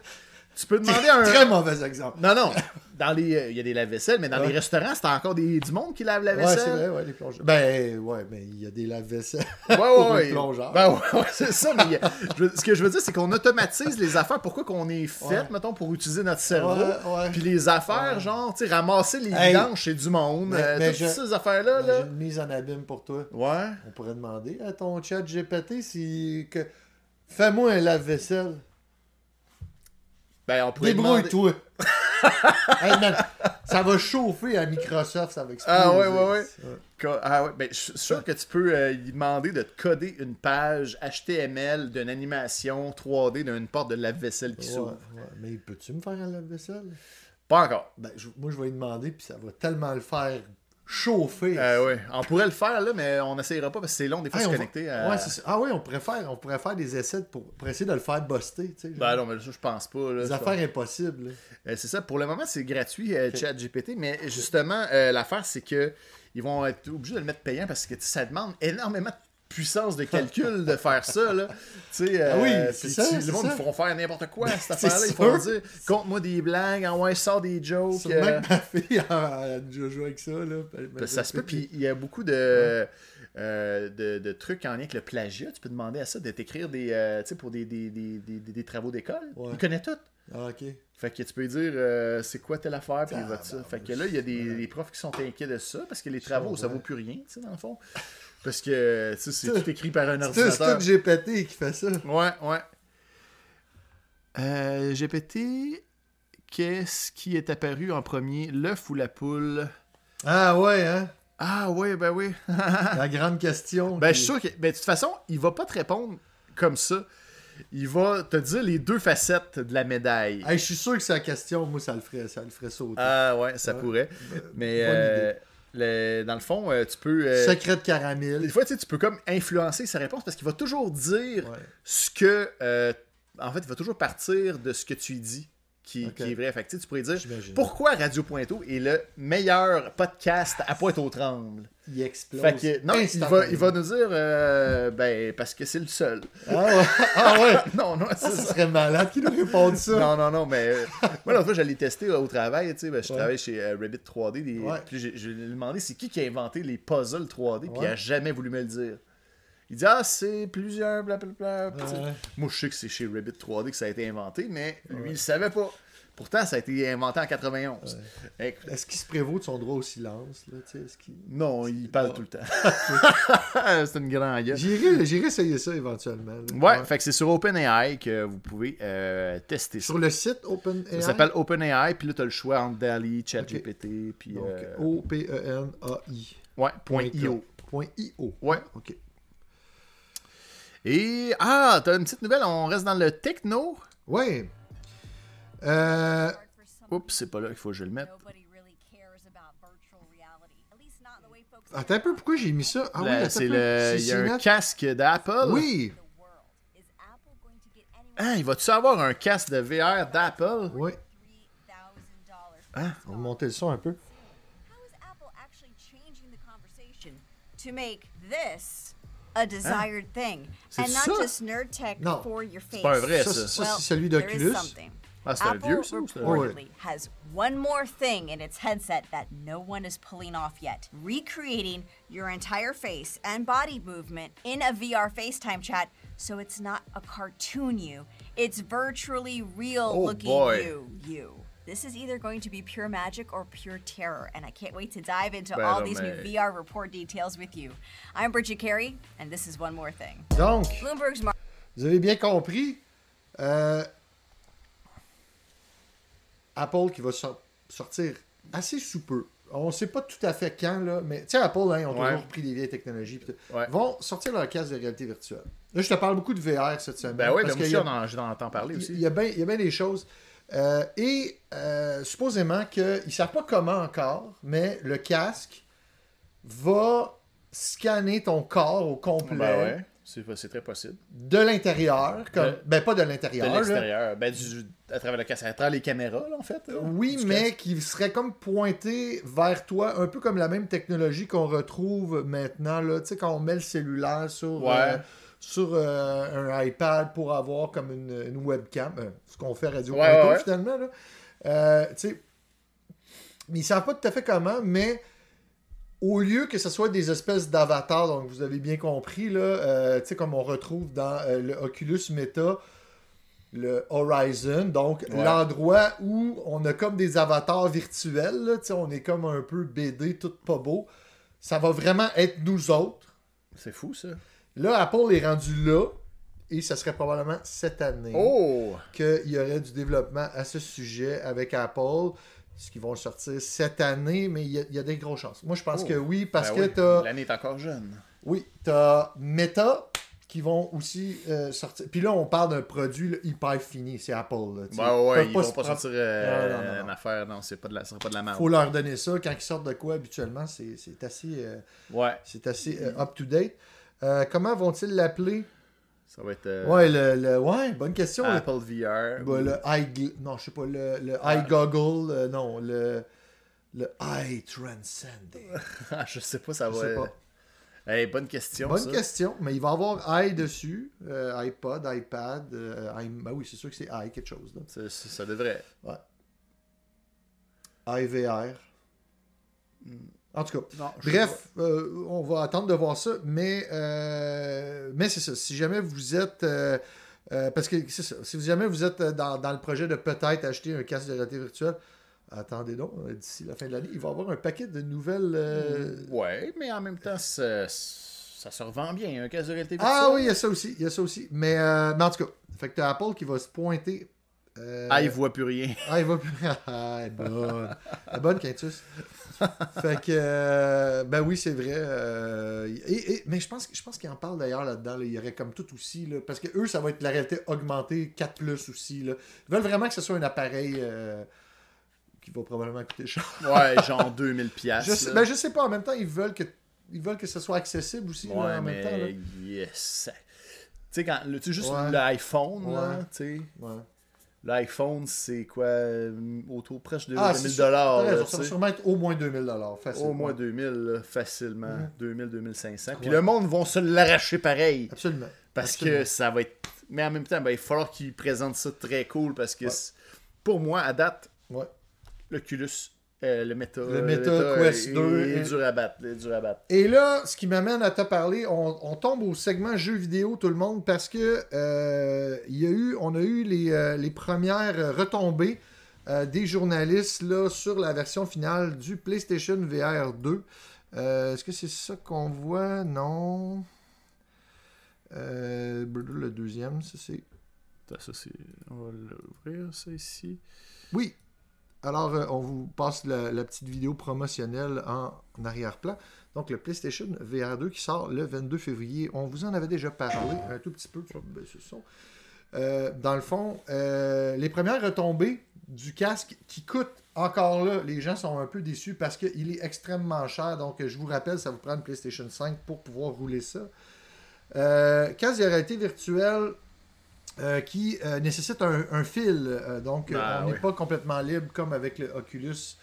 tu peux demander un. Très mauvais exemple. Non, non. Dans les, euh, il y a des lave-vaisselles, mais dans Ouais. les restaurants, c'est encore des, du monde qui lave la Ouais, c'est vaisselle. vrai, ouais, les plongeurs. Ben, ouais, mais il y a des lave-vaisselle. Ouais, Pour ouais, les ouais. plongeurs. Ben ouais, ouais, c'est ça, mais a- je ce que je veux dire, c'est qu'on automatise les affaires. Pourquoi qu'on est fait, Ouais. mettons, pour utiliser notre cerveau? Puis les affaires, genre, tu sais, ramasser les Hey. chez du monde. Mais- euh, mais toutes je- ces affaires-là, là. J'ai une mise en abîme pour toi. Ouais. On pourrait demander à ton chat GPT si. Que... Fais-moi un lave-vaisselle. Ben, on pourrait demander... Débrouille-toi. Hey, ça va chauffer à Microsoft, ça va exploser. Ah ouais, ouais, ouais. Ah ouais, ben, je suis sûr que tu peux euh, lui demander de te coder une page HTML d'une animation 3D d'une porte de lave-vaisselle qui s'ouvre. ouais. Mais peux-tu me faire un lave-vaisselle? Pas encore. Ben, je- moi, je vais lui demander, puis ça va tellement le faire chauffer. Euh, ouais. On pourrait le faire, là, mais on n'essayera pas parce que c'est long des fois Hey, se va- connecter à... Ouais. Ah ouais, on pourrait faire, on pourrait faire des essais pour, pour essayer de le faire buster. Ben non, mais ça, je pense pas. Là, des affaires impossibles. Euh, c'est ça. Pour le moment, c'est gratuit, euh, ChatGPT, mais justement, euh, l'affaire, c'est que ils vont être obligés de le mettre payant parce que ça demande énormément de puissance de calcul de faire ça, là. Tu sais, Ah oui, euh, c'est puis ça, tu- c'est le monde, ils feront faire n'importe quoi, cette C'est affaire-là. Ils vont dire, compte-moi des blagues, en ouais, sors des jokes. Sûrement euh, que ma fille a, joué avec ça. Là. Que ça se peut, puis il y a beaucoup de, euh, de, de trucs en lien avec le plagiat. Tu peux demander à ça de t'écrire des, euh, tu sais, pour des, des, des, des, travaux d'école. Ouais. Il connaît tout. Ah, ok. Fait que tu peux dire euh, c'est quoi telle affaire, puis il va Ah, ça. ben, Fait que là, il y a des, profs qui sont inquiets de ça, parce que les travaux, ça vaut plus rien, tu sais, dans le fond. Parce que, tu sais, c'est tout écrit par un C'est c'est ordinateur. tout GPT qui fait ça. Ouais, ouais. Euh, GPT, qu'est-ce qui est apparu en premier, l'œuf ou la poule? Ah ouais, hein? Ah, ouais, ben oui. La grande question. Ben, qui- je suis sûr que. Ben, de toute façon, il va pas te répondre comme ça. Il va te dire les deux facettes de la médaille. Hey, je suis sûr que c'est la question, moi, ça le ferait, ça le ferait sauter. Ah, ouais, ça Ouais. pourrait. Mais bonne euh, le- dans le fond, euh, tu peux. euh, Secret de des caramel. fois, tu sais, tu peux comme influencer sa réponse parce qu'il va toujours dire Ouais. ce que. euh, en fait, il va toujours partir de ce que tu lui dis qui, est vrai. Fait que, tu pourrais dire pourquoi Radio Pointeau est le meilleur podcast à Pointe-aux-Trembles? Il explose. Fait que, non, il va, instantanément. il va nous dire euh, ben, parce que c'est le seul. Ah ouais, ah ouais. non, non, Ah, ça ça. serait malade qu'il nous réponde ça. Non, non, non, mais euh, moi, l'autre fois, j'allais tester euh, au travail, tu sais, ben, je Ouais. travaille chez euh, Rabbit 3D, des- Ouais. puis je lui ai demandé c'est qui qui a inventé les puzzles 3D, puis il a jamais voulu me le dire. Il dit, ah, c'est plusieurs, blablabla. Tu Ouais. Moi, je sais que c'est chez Rabbit 3D que ça a été inventé, mais lui, il le savait pas. Pourtant, ça a été inventé en 91. Écoute, Est-ce qu'il se prévaut de son droit au silence, là, tu sais, est-ce qu'il- non, il parle tout le temps. c'est une grande gueule. J'irai essayer ça éventuellement. là. Ouais, fait que c'est sur OpenAI que vous pouvez euh, tester ça. Sur le site OpenAI? Ça s'appelle OpenAI, puis là, t'as le choix entre DALI, ChatGPT, puis. Donc, euh, O-P-E-N-A-I. Ouais, point .io. Point .io. Ouais. OK. Et. Ah, t'as une petite nouvelle, on reste dans le techno? Ouais. Euh, Oups, c'est pas là qu'il faut que je le mette. attends un peu, pourquoi j'ai mis ça? Ah Là, oui, c'est le. Il y a un casque d'Apple. Oui. Ah, il va-tu avoir un casque de VR d'Apple? Oui. On va monter le son un peu. How is Apple actually changing the conversation to make this a desired thing C'est and ça? not just nerd tech Non. for your face? pas un vrai, Ça, ça. ça, Well, c'est celui there is d'Oculus. something. Ah, c'est un Apple vieux, ça? ou c'est reportedly has one more thing in its headset that no one is pulling off yet. Recreating your entire face and body movement in a VR FaceTime chat so it's not a cartoon you. It's virtually real Oh, looking boy. you. You. This is either going to be pure magic or pure terror, and I can't wait to dive into Ben all these new mais- VR report details with you. I'm Bridget Carey, and this is one more thing. Donc, Bloomberg's mar- vous avez bien compris. euh, Apple qui va sor- sortir assez sous peu. On ne sait pas tout à fait quand, là, mais tu sais, Apple, hein, ils ont Ouais. toujours pris des vieilles technologies. Ouais. vont sortir leur casque de réalité virtuelle. Là, je te parle beaucoup de VR cette semaine. Ben oui, parce ben moi aussi, a- on en- j'en entends parler aussi. il y a bien il y a bien des choses. Euh, et euh, supposément qu'ils ne savent pas comment encore, mais le casque va scanner ton corps au complet Ben ouais, c'est très possible. de l'intérieur. Comme... De- Ben pas de De l'intérieur. là. l'extérieur. Ben, du, à travers le casque, à travers les caméras, là, en fait. là, Oui, mais qui serait comme pointé vers toi, un peu comme la même technologie qu'on retrouve maintenant, là, tu sais, quand on met le cellulaire sur, Ouais. euh, sur euh, un iPad pour avoir comme une, une webcam, euh, ce qu'on fait Radio Ouais, Pointeau, ouais, ouais. finalement. Là. Euh, mais ils savent pas tout à fait comment, mais au lieu que ce soit des espèces d'avatars, donc vous avez bien compris, là, comme on retrouve dans le Oculus Meta, le Horizon, donc l'endroit où on a comme des avatars virtuels, là, on est comme un peu BD, tout pas beau. Ça va vraiment être nous autres. C'est fou, ça. Là, Apple est rendu là, et ça serait probablement cette année Oh! qu'il y aurait du développement à ce sujet avec Apple. Ce qu'ils vont sortir cette année, mais il y, a- il y a des grosses chances. Moi, je pense Oh. que oui, parce Ben que oui, t'as L'année est encore jeune. oui, t'as Meta qui vont aussi euh, sortir. Puis là, on parle d'un produit là, hyper fini, c'est Apple. Là. Ben ouais, Peuvent ils vont pas sortir euh, Non, non, non, non. une affaire. Non, c'est pas de la, pas de la merde. faut leur donner ça. Quand ils sortent de quoi habituellement, c'est assez, euh, Ouais, c'est assez euh, up-to-date. Euh, comment vont-ils l'appeler? Ça va être euh, Ouais, le, le- ouais, bonne question. le- Apple VR. bah, le eye gl- non, je sais pas, le, le eye goggle, euh, non, le, le eye transcending. Ah, je sais pas, ça Je va. sais pas. Hey, bonne question. Bonne ça. question, mais il va y avoir i dessus, euh, iPod, iPad, euh, i- ben oui, c'est sûr que c'est i quelque chose. là. Ça, devrait. iVR. En tout cas, Non, bref, euh, on va attendre de voir ça, mais, euh, mais c'est ça. Si jamais vous êtes. euh, euh, parce que c'est ça. Si jamais vous êtes dans, dans le projet de peut-être acheter un casque de réalité virtuelle, attendez donc, d'ici la fin de l'année, il va y avoir un paquet de nouvelles. euh, Ouais, mais en même temps, ça, ça se revend bien, un casque de réalité Ah virtuelle. oui, il y a ça aussi. Il y a ça aussi. Mais, euh, mais en tout cas, fait que t'as Apple qui va se pointer. euh, Ah, il voit plus rien. Ah, il va plus. Ah, elle est bonne. Elle est bonne, Quintus. fait que, euh, ben oui, c'est vrai. euh, et, et- mais je pense, je pense qu'il en parle d'ailleurs là-dedans. là. il y aurait comme tout aussi. Là, parce que eux, ça va être la réalité augmentée 4 plus aussi. Là. Ils veulent vraiment que ce soit un appareil euh, qui va probablement coûter cher. Ouais, genre 2000 pièces. Je sais, ben, je sais pas. En même temps, ils veulent que, ils veulent que ce soit accessible aussi. là, Ouais, en mais même temps. Là. yes. Tu sais, quand le- juste Ouais. l'iPhone, Ouais. tu sais. L'iPhone, c'est quoi euh, Autour presque de Ah, 2000 c'est sûr. dollars. Ça va sûrement être au moins 2000 facile. Au moins 2000, là, facilement. 2000, 2500. Puis Ouais. le monde vont se l'arracher pareil. Absolument. Parce Absolument. que ça va être. Mais en même temps, ben, il va falloir qu'ils présentent ça très cool. Parce que Ouais. pour moi, à date, Ouais. l'Oculus, euh, le Meta, Le Meta Quest est, 2 est est- dur à battre. est dur à battre. Et là, ce qui m'amène à te parler, on, on tombe au segment jeux vidéo, tout le monde, parce que euh, il y a eu, on a eu les, euh, les premières retombées euh, des journalistes là, sur la version finale du PlayStation VR 2. Euh, Est-ce que c'est ça qu'on voit? Non. Euh, le deuxième, ça c'est. Ça, c'est... On va l'ouvrir, ça, ici. Oui. Alors, euh, on vous passe la, petite vidéo promotionnelle en, arrière-plan. Donc, le PlayStation VR 2 qui sort le 22 février. On vous en avait déjà parlé un tout petit peu. Ben, c'est ça. Euh, dans le fond, euh, les premières retombées du casque qui coûte encore là, les gens sont un peu déçus parce qu'il est extrêmement cher. Donc, je vous rappelle, ça vous prend une PlayStation 5 pour pouvoir rouler ça. Euh, casque de réalité virtuelle euh, qui euh, nécessite un, un fil. Euh, donc, euh, Ah, on n'est oui. pas complètement libre comme avec le Oculus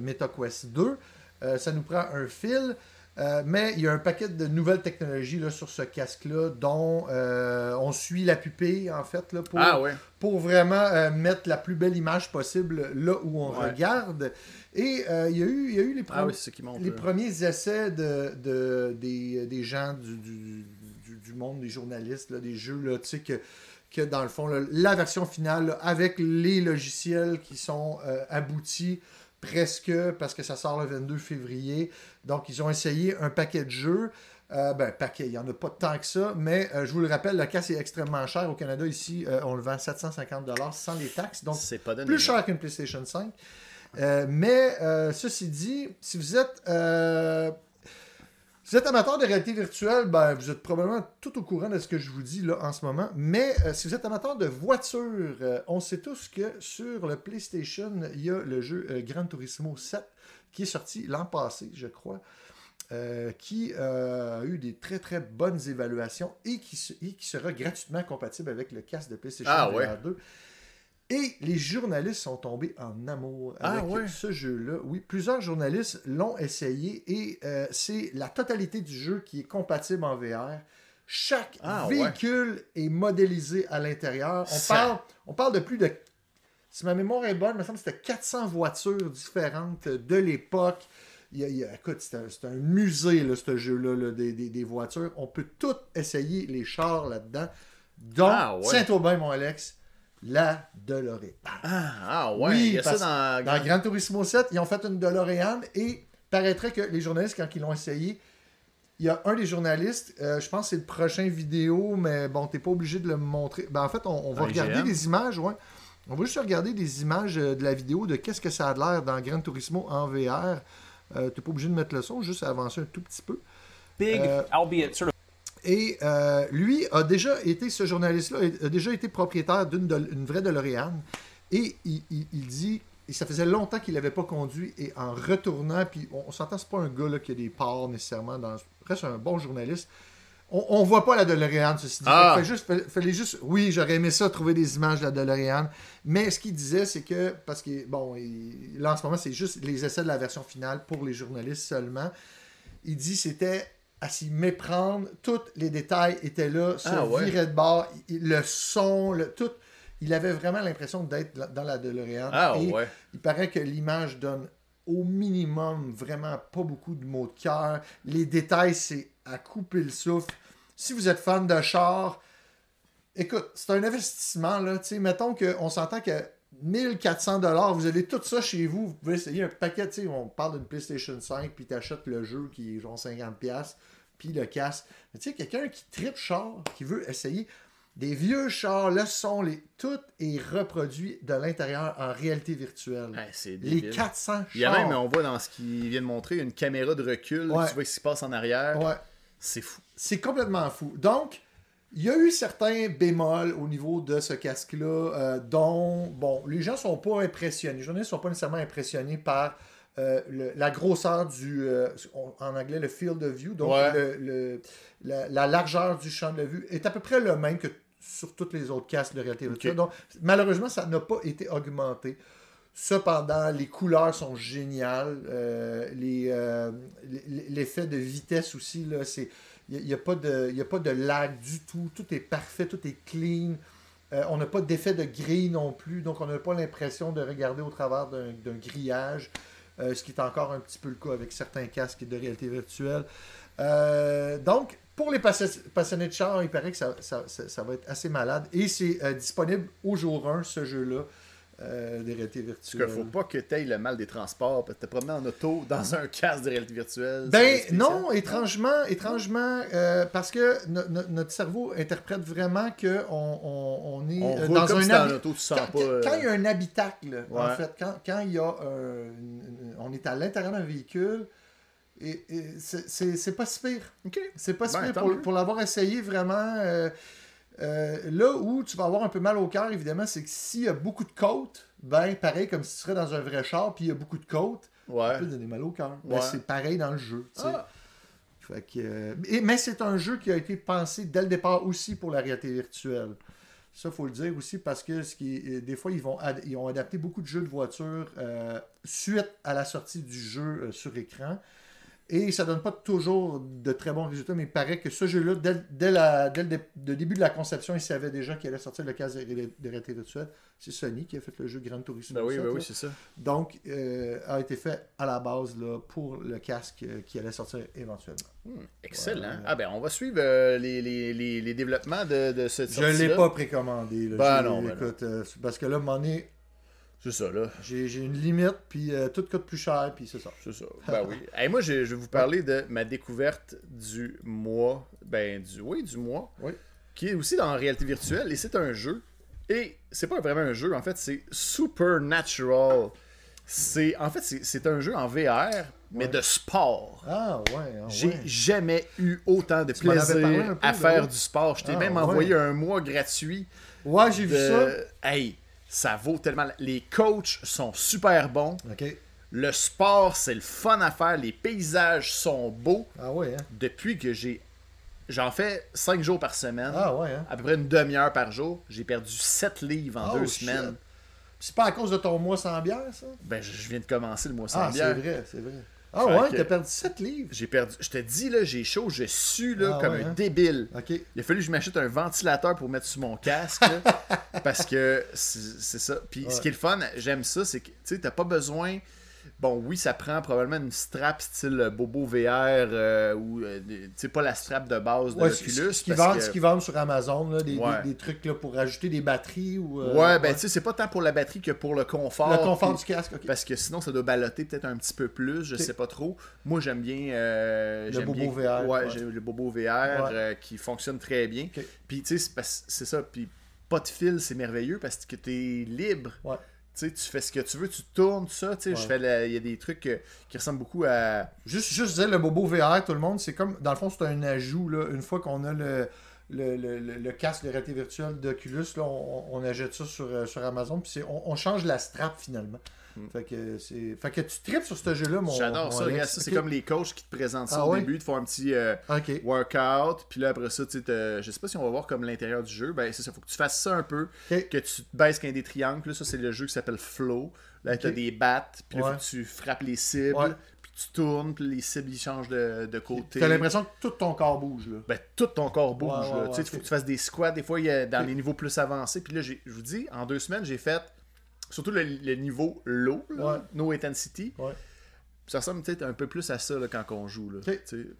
MetaQuest 2. Euh, ça nous prend un fil. Mais il y a un paquet de nouvelles technologies là, sur ce casque-là, dont on suit la pupille, en fait, là, pour, Ah pour vraiment mettre la plus belle image possible là où on Ouais. regarde. Et il y, a eu- il y a eu les, Ah oui, les premiers essais de, de- des, des gens du, du- du- monde des journalistes, là, des jeux, là, tu sais, que, que dans le fond, là, la version finale, là, avec les logiciels qui sont euh, aboutis presque, parce que ça sort le 22 février. Donc, ils ont essayé un paquet de jeux. Euh, ben, paquet, il n'y en a pas tant que ça, mais euh, je vous le rappelle, le casque est extrêmement cher. Au Canada, ici, euh, on le vend 750$ sans les taxes. Donc, C'est pas plus cher qu'une PlayStation 5. Euh, mais ceci dit, si vous êtes vous êtes amateur de réalité virtuelle, ben, vous êtes probablement tout au courant de ce que je vous dis là en ce moment. Mais euh, si vous êtes amateur de voitures, euh, on sait tous que sur le PlayStation, il y a le jeu euh, Gran Turismo 7 qui est sorti l'an passé, je crois. qui a eu des très très bonnes évaluations et qui, se- et qui sera gratuitement compatible avec le casque de PlayStation Ah, VR ouais. 2. Et les journalistes sont tombés en amour Ah, avec ouais. ce jeu-là. Oui, plusieurs journalistes l'ont essayé et euh, c'est la totalité du jeu qui est compatible en VR. Chaque Ah, ouais. véhicule est modélisé à l'intérieur. On Ça- parle, on parle de plus de. Si ma mémoire est bonne, il me semble que c'était 400 voitures différentes de l'époque. Il y a- il y a- écoute, c'est un, musée, là, ce jeu-là, là, des, des- des voitures. On peut tout essayer les chars là-dedans. Donc, Ah, ouais. Saint-Aubin, mon Alex, la DeLorean. Ah, ah ouais, Oui, il y a ça dans... Dans Gran Turismo 7, ils ont fait une DeLorean et paraîtrait que les journalistes, quand ils l'ont essayé, il y a un des journalistes, euh, je pense que c'est le prochain vidéo, mais bon, t'es pas obligé de le montrer. Ben, en fait, on, on va regarder des images, ouais. On va juste regarder des images euh, de la vidéo de qu'est-ce que ça a l'air dans Gran Turismo en VR. Euh, t'es pas obligé de mettre le son, juste avancer un tout petit peu. Big, Euh, albeit sort of Et euh, lui a déjà été, ce journaliste-là, a déjà été propriétaire d'une vraie DeLorean. Et il, il- il dit, et ça faisait longtemps qu'il n'avait pas conduit, et en retournant, puis on, on s'entend, c'est pas un gars là, qui a des parts nécessairement, dans, reste un bon journaliste. On, on voit pas la DeLorean, ceci dit. Ah. Fait que juste, fallait- fallait juste, oui, j'aurais aimé ça, trouver des images de la DeLorean. Mais ce qu'il disait, c'est que, parce que, bon, il- là en ce moment, c'est juste les essais de la version finale pour les journalistes seulement. Il dit c'était à s'y méprendre. Tous les détails étaient là, se Ah ouais. virait de bord, le son, le, tout. Il avait vraiment l'impression d'être dans la DeLorean. Ah Et ouais. il paraît que l'image donne au minimum vraiment pas beaucoup de mots de cœur. Les détails, c'est à couper le souffle. Si vous êtes fan de char, écoute, c'est un investissement. Là, Tu sais, mettons qu'on s'entend que 1400 dollars, vous avez tout ça chez vous, vous pouvez essayer un paquet, tu sais, on parle d'une PlayStation 5, puis tu achètes le jeu qui est genre 50$, piastres, puis le casque. Mais tu sais, quelqu'un qui tripe char, qui veut essayer des vieux chars, le son, les... tout est reproduit de l'intérieur en réalité virtuelle. Ouais, Les débile. 400 chars. Il y a même, on voit dans ce qu'il vient de montrer, une caméra de recul. Ouais. Tu vois ce qui se passe en arrière. Ouais. C'est fou. C'est complètement fou. Donc, il y a eu certains bémols au niveau de ce casque-là, euh, dont, bon, les gens sont pas impressionnés. Les journalistes sont pas nécessairement impressionnés par euh, le- la grosseur du, euh, en anglais, le field of view. Donc, Ouais. le- le- la, la largeur du champ de vue est à peu près le même que sur tous les autres casques de réalité virtuelle. Donc, malheureusement, ça n'a pas été augmenté. Cependant, les couleurs sont géniales. les, l'effet de vitesse aussi, là, c'est. Il n'y a, pas de- y a pas de lag du tout. Tout est parfait, tout est clean. Euh, on n'a pas d'effet de grille non plus, donc on n'a pas l'impression de regarder au travers d'un, grillage, euh, ce qui est encore un petit peu le cas avec certains casques de réalité virtuelle. Euh, donc, pour les passi- passionnés de char, il paraît que ça, ça- ça- va être assez malade. Et c'est disponible au jour 1, ce jeu-là, euh, des réalités Parce virtuelles. qu'il faut pas que tu aies le mal des transports, parce que te promener en auto dans un casque de réalité virtuelle. Ben non, étrangement, étrangement, euh, parce que no- no- notre cerveau interprète vraiment que on, est On euh, dans un habi- tu sens quand, pas, euh, quand il y a un habitacle, en fait, quand, quand il y a on est à l'intérieur d'un véhicule, et, et c'est- pas si pire. C'est pas si Ben, pire pour l'avoir essayé vraiment. Euh, là où tu vas avoir un peu mal au cœur, évidemment, c'est que s'il y a beaucoup de côtes, ben pareil comme si tu serais dans un vrai char, puis il y a beaucoup de côtes, ça Ouais. peut donner mal au cœur. Ben, Ouais. c'est pareil dans le jeu. Ah. Fait que, euh, et- mais c'est un jeu qui a été pensé dès le départ aussi pour la réalité virtuelle. Ça, faut le dire aussi parce que ce qui est- des fois, ils, vont ils ont adapté beaucoup de jeux de voiture euh, suite à la sortie du jeu sur écran. Et ça donne pas toujours de très bons résultats, mais il paraît que ce jeu-là, dès, dès la- dès le, dé- le début de la conception, ils savaient déjà qu'il allait sortir le casque de, ré- de réalité virtuelle. C'est Sony qui a fait le jeu Gran Turismo. Ben oui, 7, ben oui, c'est ça. Donc, euh, a été fait à la base là, pour le casque euh, qui allait sortir éventuellement. Excellent. Ouais. Ah ben, on va suivre euh, les, les, les, les développements de, de cette Je ne l'ai pas précommandé. Là. Ben J'ai- non, ben écoute, euh, parce que là, moment donné, C'est ça, là. j'ai j'ai une limite, puis euh, tout coûte plus cher, puis c'est ça. C'est ça. Ben oui. Et moi, je, je vais vous parler de ma découverte du mois. Ben, du, oui, du mois. Oui. Qui est aussi dans la réalité virtuelle. Et c'est un jeu. Et c'est pas vraiment un jeu, en fait, c'est Supernatural. C'est, en fait, c'est, c'est un jeu en VR, mais Ouais. de sport. Ah ouais, ah, J'ai jamais eu autant de plaisir peu, à faire ouais. du sport. Je t'ai Ah, même envoyé un mois gratuit. Ouais, j'ai vu ça. Hey, ça vaut tellement. Les coachs sont super bons. Le sport, c'est le fun à faire. Les paysages sont beaux. Ah ouais, hein? Depuis que j'ai. J'en fais 5 jours par semaine. Ah ouais, hein? À peu près une demi-heure par jour. J'ai perdu 7 livres en Oh, deux shit. semaines. C'est pas à cause de ton mois sans bière, ça? Ben, je viens de commencer le mois sans ah, c'est bière. vrai, c'est vrai. Ah ouais, t'as perdu 7 livres. J'ai perdu. Je te dis, là, j'ai chaud, je sue là, Ah comme ouais, un hein? débile. OK. Il a fallu que je m'achète un ventilateur pour mettre sur mon casque. là, parce que c'est ça. Puis ce qui est le fun, j'aime ça, c'est que tu sais, t'as pas besoin. Bon, oui, ça prend probablement une strap style Bobo VR euh, ou euh, tu sais, pas la strap de base de Ouais, l'Oculus. ce qu'ils vendent, que- vendent sur Amazon, là, des, Ouais. des- des trucs là, pour rajouter des batteries ou. euh, Ouais, ben tu sais, c'est pas tant pour la batterie que pour le confort. Le confort puis- du casque, ok. Parce que sinon, ça doit balloter peut-être un petit peu plus, je sais pas trop. Moi, j'aime bien. euh, Le j'aime Bobo bien- VR, le Bobo VR euh, qui fonctionne très bien. Puis, tu sais, c'est c'est ça. Puis, pas de fil, c'est merveilleux parce que t'es libre. Ouais. Tu fais ce que tu veux, tu tournes ça. Tu sais, je Ouais. fais la- il y a des trucs euh, qui ressemblent beaucoup à. Juste, juste dire le Bobo VR, tout le monde, c'est comme. Dans le fond, c'est un ajout, là. Une fois qu'on a le. Le, le- le- casque de réalité virtuelle d'Oculus, on, on achète ça sur, euh, sur Amazon, puis on change la strap finalement. Fait, que c'est, fait que tu tripes sur ce jeu-là, mon. J'adore ça. Regarde, ça, c'est comme les coachs qui te présentent ça Ah au ouais? début. Te font un petit. euh, workout, puis là après ça, tu sais, je sais pas si on va voir comme l'intérieur du jeu, ben c'est ça, faut que tu fasses ça un peu, que tu te baisses qu'un des triangles, là, ça c'est le jeu qui s'appelle Flow, là t'as Ok. des battes, puis là Ouais. tu frappes les cibles, Ouais. puis tu tournes, puis les cibles ils changent de, de côté. T'as l'impression que tout ton corps bouge, là. Ben, tout ton corps bouge. Ouais, ouais, là. tu sais, faut que tu fasses des squats. Des fois, il y a, dans les niveaux plus avancés. Puis là, je vous dis, en deux semaines, j'ai fait surtout le, le niveau low, là, Ouais. no intensity. Ouais. Ça ressemble peut-être un peu plus à ça là, quand on joue. Là,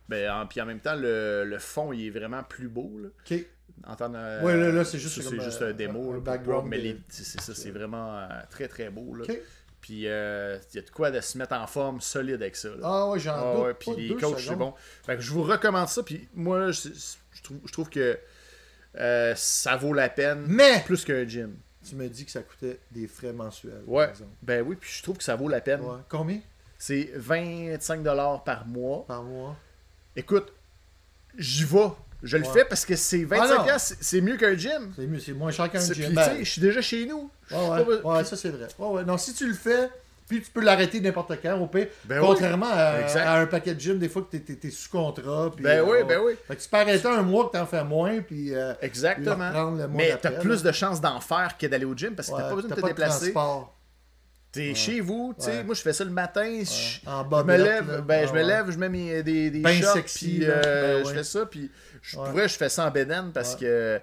ben, en, puis en même temps, le, le fond, il est vraiment plus beau. Là. Ok. En temps de- Ouais, là, là, c'est juste c'est juste euh, un démo. un background Mais c'est ça, c'est vraiment euh, très très beau. Là. Puis euh, il y a de quoi de se mettre en forme solide avec ça. là. Ah ouais, j'en Ah doute ouais, puis les coachs, c'est bon. Fait que je vous recommande ça. Puis moi, je, je trouve, je trouve que euh, ça vaut la peine Mais plus qu'un gym. Tu me dis que ça coûtait des frais mensuels. Ouais. Ben oui, puis je trouve que ça vaut la peine. Ouais. Combien? C'est 25$ par mois. par mois Écoute, j'y vais. Je le Ouais. fais parce que c'est Ah 25$, non. c'est mieux qu'un gym. C'est mieux, c'est moins cher qu'un gym. Ben, je suis déjà chez nous. Ouais, ouais, pas- ouais, ça c'est vrai. Ouais, ouais. Non, si tu le fais, puis tu peux l'arrêter n'importe quand, au pire. Ben oui. contrairement à, un paquet de gym, des fois que t'es- t'es t'es sous contrat. Puis, Ben euh, oui, ouais. ben oui. Fait que tu peux arrêter un mois que t'en fais moins, puis. euh, Exactement. reprendre le mois Mais d'après, t'as plus de chances d'en faire que d'aller au gym parce que Ouais, t'as pas besoin de te pas déplacer. T'es chez vous, tu sais. Ouais. Moi, je fais ça le matin. Je, En je bobette, me lève, là. ben, je me lève, je mets mes, des, des Ben shorts, sexy, puis euh, Ben je fais ça, puis je Ouais. pourrais, je fais ça en bédaine parce Ouais. que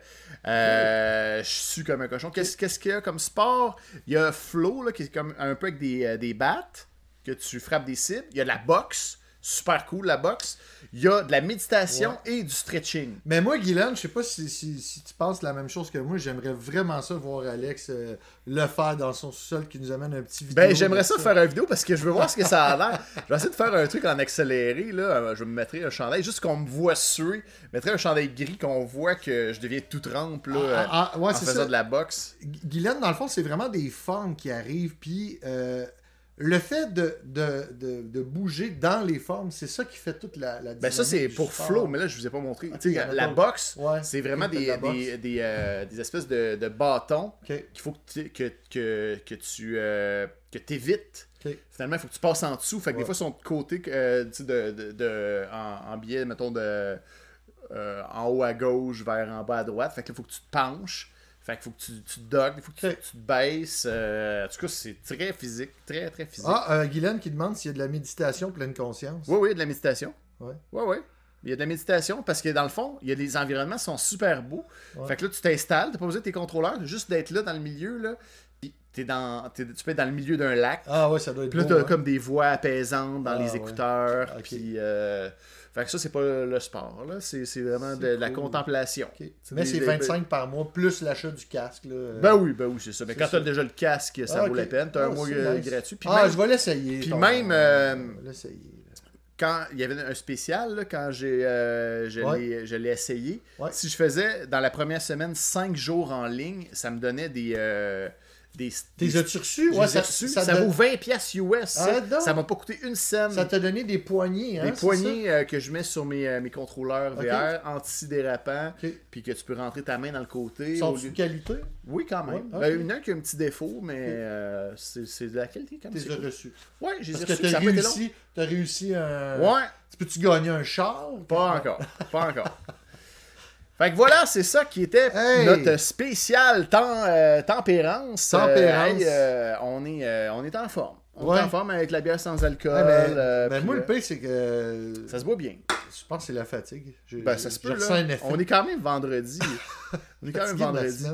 euh, je suis comme un cochon. Qu'est-ce qu'est-ce qu'il y a comme sport? Il y a flow, là, qui est comme un peu avec des, euh, des battes, que tu frappes des cibles. Il y a de la boxe, super cool la boxe. Il y a de la méditation et du stretching. Mais moi, Guylaine, je sais pas si, si, si tu penses la même chose que moi. J'aimerais vraiment ça voir Alex euh, le faire dans son sous-sol qui nous amène un petit vidéo. Ben, j'aimerais ça faire une vidéo parce que je veux voir ce que ça a l'air. Je vais essayer de faire un truc en accéléré, là. Euh, Je me mettrai un chandail, juste qu'on me voit suer. Je mettrai un chandail gris, qu'on voit que je deviens tout trempe, là, Ah, ah, ouais, en faisant ça. de la boxe. Gu- Guylaine, dans le fond, c'est vraiment des formes qui arrivent. Puis euh, le fait de, de, de, de bouger dans les formes, c'est ça qui fait toute la, la Ben, ça, c'est pour sport. flow, mais là, je vous ai pas montré. Mettons- la boxe, Ouais, c'est vraiment de des, la des, des, euh, des espèces de, bâtons qu'il faut que tu, que, que, que tu euh, que évites. Finalement, il faut que tu passes en dessous. Fait que Ouais. des fois, ils sont de côté euh, de, en, en biais, mettons, de euh, en haut à gauche vers en bas à droite. Fait que là, il faut que tu te penches. Fait qu'il faut que tu, tu te dogues, il faut que tu, te baisses. euh, en tout cas, c'est très physique. Très, très physique. Ah, euh, Guylaine qui demande s'il y a de la méditation pleine conscience. Oui, oui, de la méditation. Oui, oui. Il y a de la méditation parce que dans le fond, il y a des environnements qui sont super beaux. Ouais. Fait que là, tu t'installes, t'as pas besoin de tes contrôleurs, juste d'être là dans le milieu. Là. Puis T'es dans, t'es- tu peux être dans le milieu d'un lac. Ah ouais, ça doit être Puis là, beau, t'as hein. comme des voix apaisantes dans Ah, les ouais. écouteurs. Puis, euh, fait que ça, c'est pas le sport. là. C'est, c'est vraiment de, la contemplation. Mais c'est des- 25 par mois, plus l'achat du casque. Là. Ben oui, ben oui, c'est ça. Mais quand t'as déjà le casque, ça Ah, vaut la peine. T'as Ah, un mois euh, nice. gratuit. Puis ah, même, je vais l'essayer. puis ton- même, euh, je vais l'essayer. quand il y avait un spécial, là, quand j'ai, euh, je, Ouais. l'ai, je l'ai essayé, Ouais. si je faisais dans la première semaine 5 jours en ligne, ça me donnait des. euh, des T'es des- as-tu reçu? je Ouais, les ai reçus. ça, vaut 20 pièces US. ça. Donc. ça m'a pas coûté une scène. ça t'a donné des poignées, hein? des poignées euh, que je mets sur mes, euh, mes contrôleurs Ok. VR antidérapants, Ok. puis que tu peux rentrer ta main dans le côté. ça? lieu- de qualité? Oui, quand même. Ouais, ok. Ben, une a qui a un petit défaut, mais euh, c'est, de la qualité quand même. T'es cool. reçu. Ouais, j'ai Parce reçu, que ça t'as réussi, t'as réussi un... Ouais, Tu Peux-tu gagner un char? pas encore. Pas encore. Fait que voilà, c'est ça qui était Hey! notre spécial temps, euh, tempérance. Tempérance. hey, euh, on, est, euh, on est en forme. On Ouais. est en forme avec la bière sans alcool. Ouais, ben, euh, ben, moi, euh, le pire, c'est que... ça se voit bien. Je pense que c'est la fatigue. Je- Ben, ça se peut, là. On est quand même vendredi. on est quand même vendredi.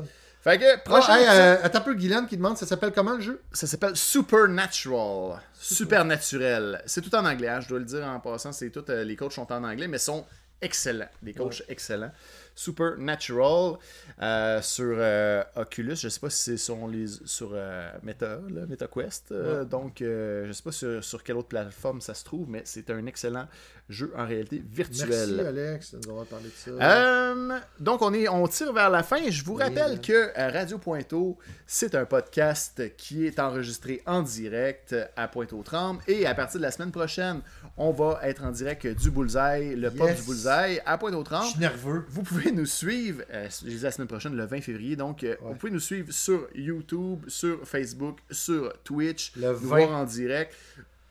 Fait que, Ah, prochain hey, euh, attends un peu, Guylaine qui demande, ça s'appelle comment le jeu? ça s'appelle Supernatural. Supernaturel. C'est tout en anglais, hein, je dois le dire en passant. C'est tout, euh, les coachs sont en anglais, mais sont excellents. Des coachs excellents. Supernatural euh, sur euh, Oculus. Je sais pas si c'est sur, les, sur euh, Meta, là, MetaQuest. euh, Ouais. Donc, je sais pas sur, sur quelle autre plateforme ça se trouve, mais c'est un excellent jeu en réalité virtuelle. Merci, Alex, nous avoir parlé de ça. Donc, on, est, on tire vers la fin. Je vous Oui, rappelle que Radio Pointeau, c'est un podcast qui est enregistré en direct à Pointe-aux-Trembles. Et à partir de la semaine prochaine, on va être en direct du Bullseye, le Yes. du Bullseye à Je Pointe-aux-Trembles. suis nerveux. Vous pouvez nous suivre, euh, je dis la semaine prochaine, le 20 février, donc euh, vous pouvez nous suivre sur YouTube, sur Facebook, sur Twitch, Le nous 20. voir en direct.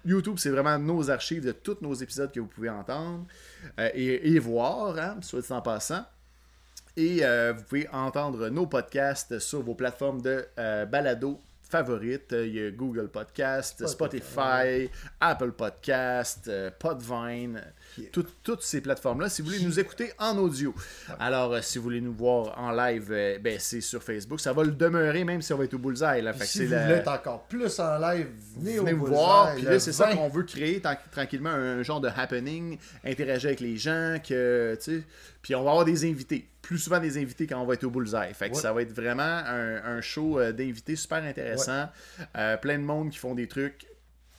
YouTube, c'est vraiment nos archives de tous nos épisodes que vous pouvez entendre euh, et, et voir, hein, soit dit en passant. Et euh, vous pouvez entendre nos podcasts sur vos plateformes de balado favorites. Il y a Google Podcast, Spotify. Spotify, Apple Podcast, Podvine, Yeah. tout- toutes ces plateformes-là. Si vous voulez nous écouter en audio. Alors, euh, si vous voulez nous voir en live, euh, ben, c'est sur Facebook. Ça va le demeurer même si on va être au Bullseye. Là. Fait si vous la- voulez être encore plus en live, venez, Venez au Bullseye, voir, puis là, c'est ça 20. qu'on veut créer tranquillement un genre de happening, interagir avec les gens, que, tu sais, puis on va avoir des invités, plus souvent des invités quand on va être au Bullseye. Fait que Ouais. ça va être vraiment un, un show euh, d'invités super intéressant, Euh, plein de monde qui font des trucs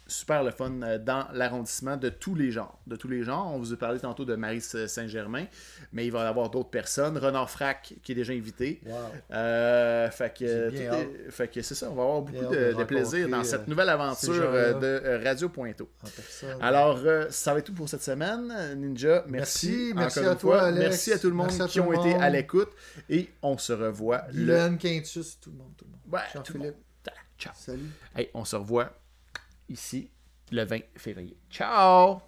super le fun euh, dans l'arrondissement de tous les genres. De tous les genres. On vous a parlé tantôt de Marie Saint-Germain, mais il va y avoir d'autres personnes. Renard Frac qui est déjà invité. Wow. Euh, fait que, est- c'est ça, on va avoir beaucoup de, plaisir dans cette euh, nouvelle aventure de Radio Pointo. Alors, euh, ça va être tout pour cette semaine, Ninja. Merci. Merci, à toi. Alex. Merci à tout le monde Merci qui ont été à l'écoute. Et on se revoit le. Quintus, tout le monde, tout le monde. Ouais. Jean-Philippe, Ciao. salut. Hey, on se revoit ici le 20 février. Ciao!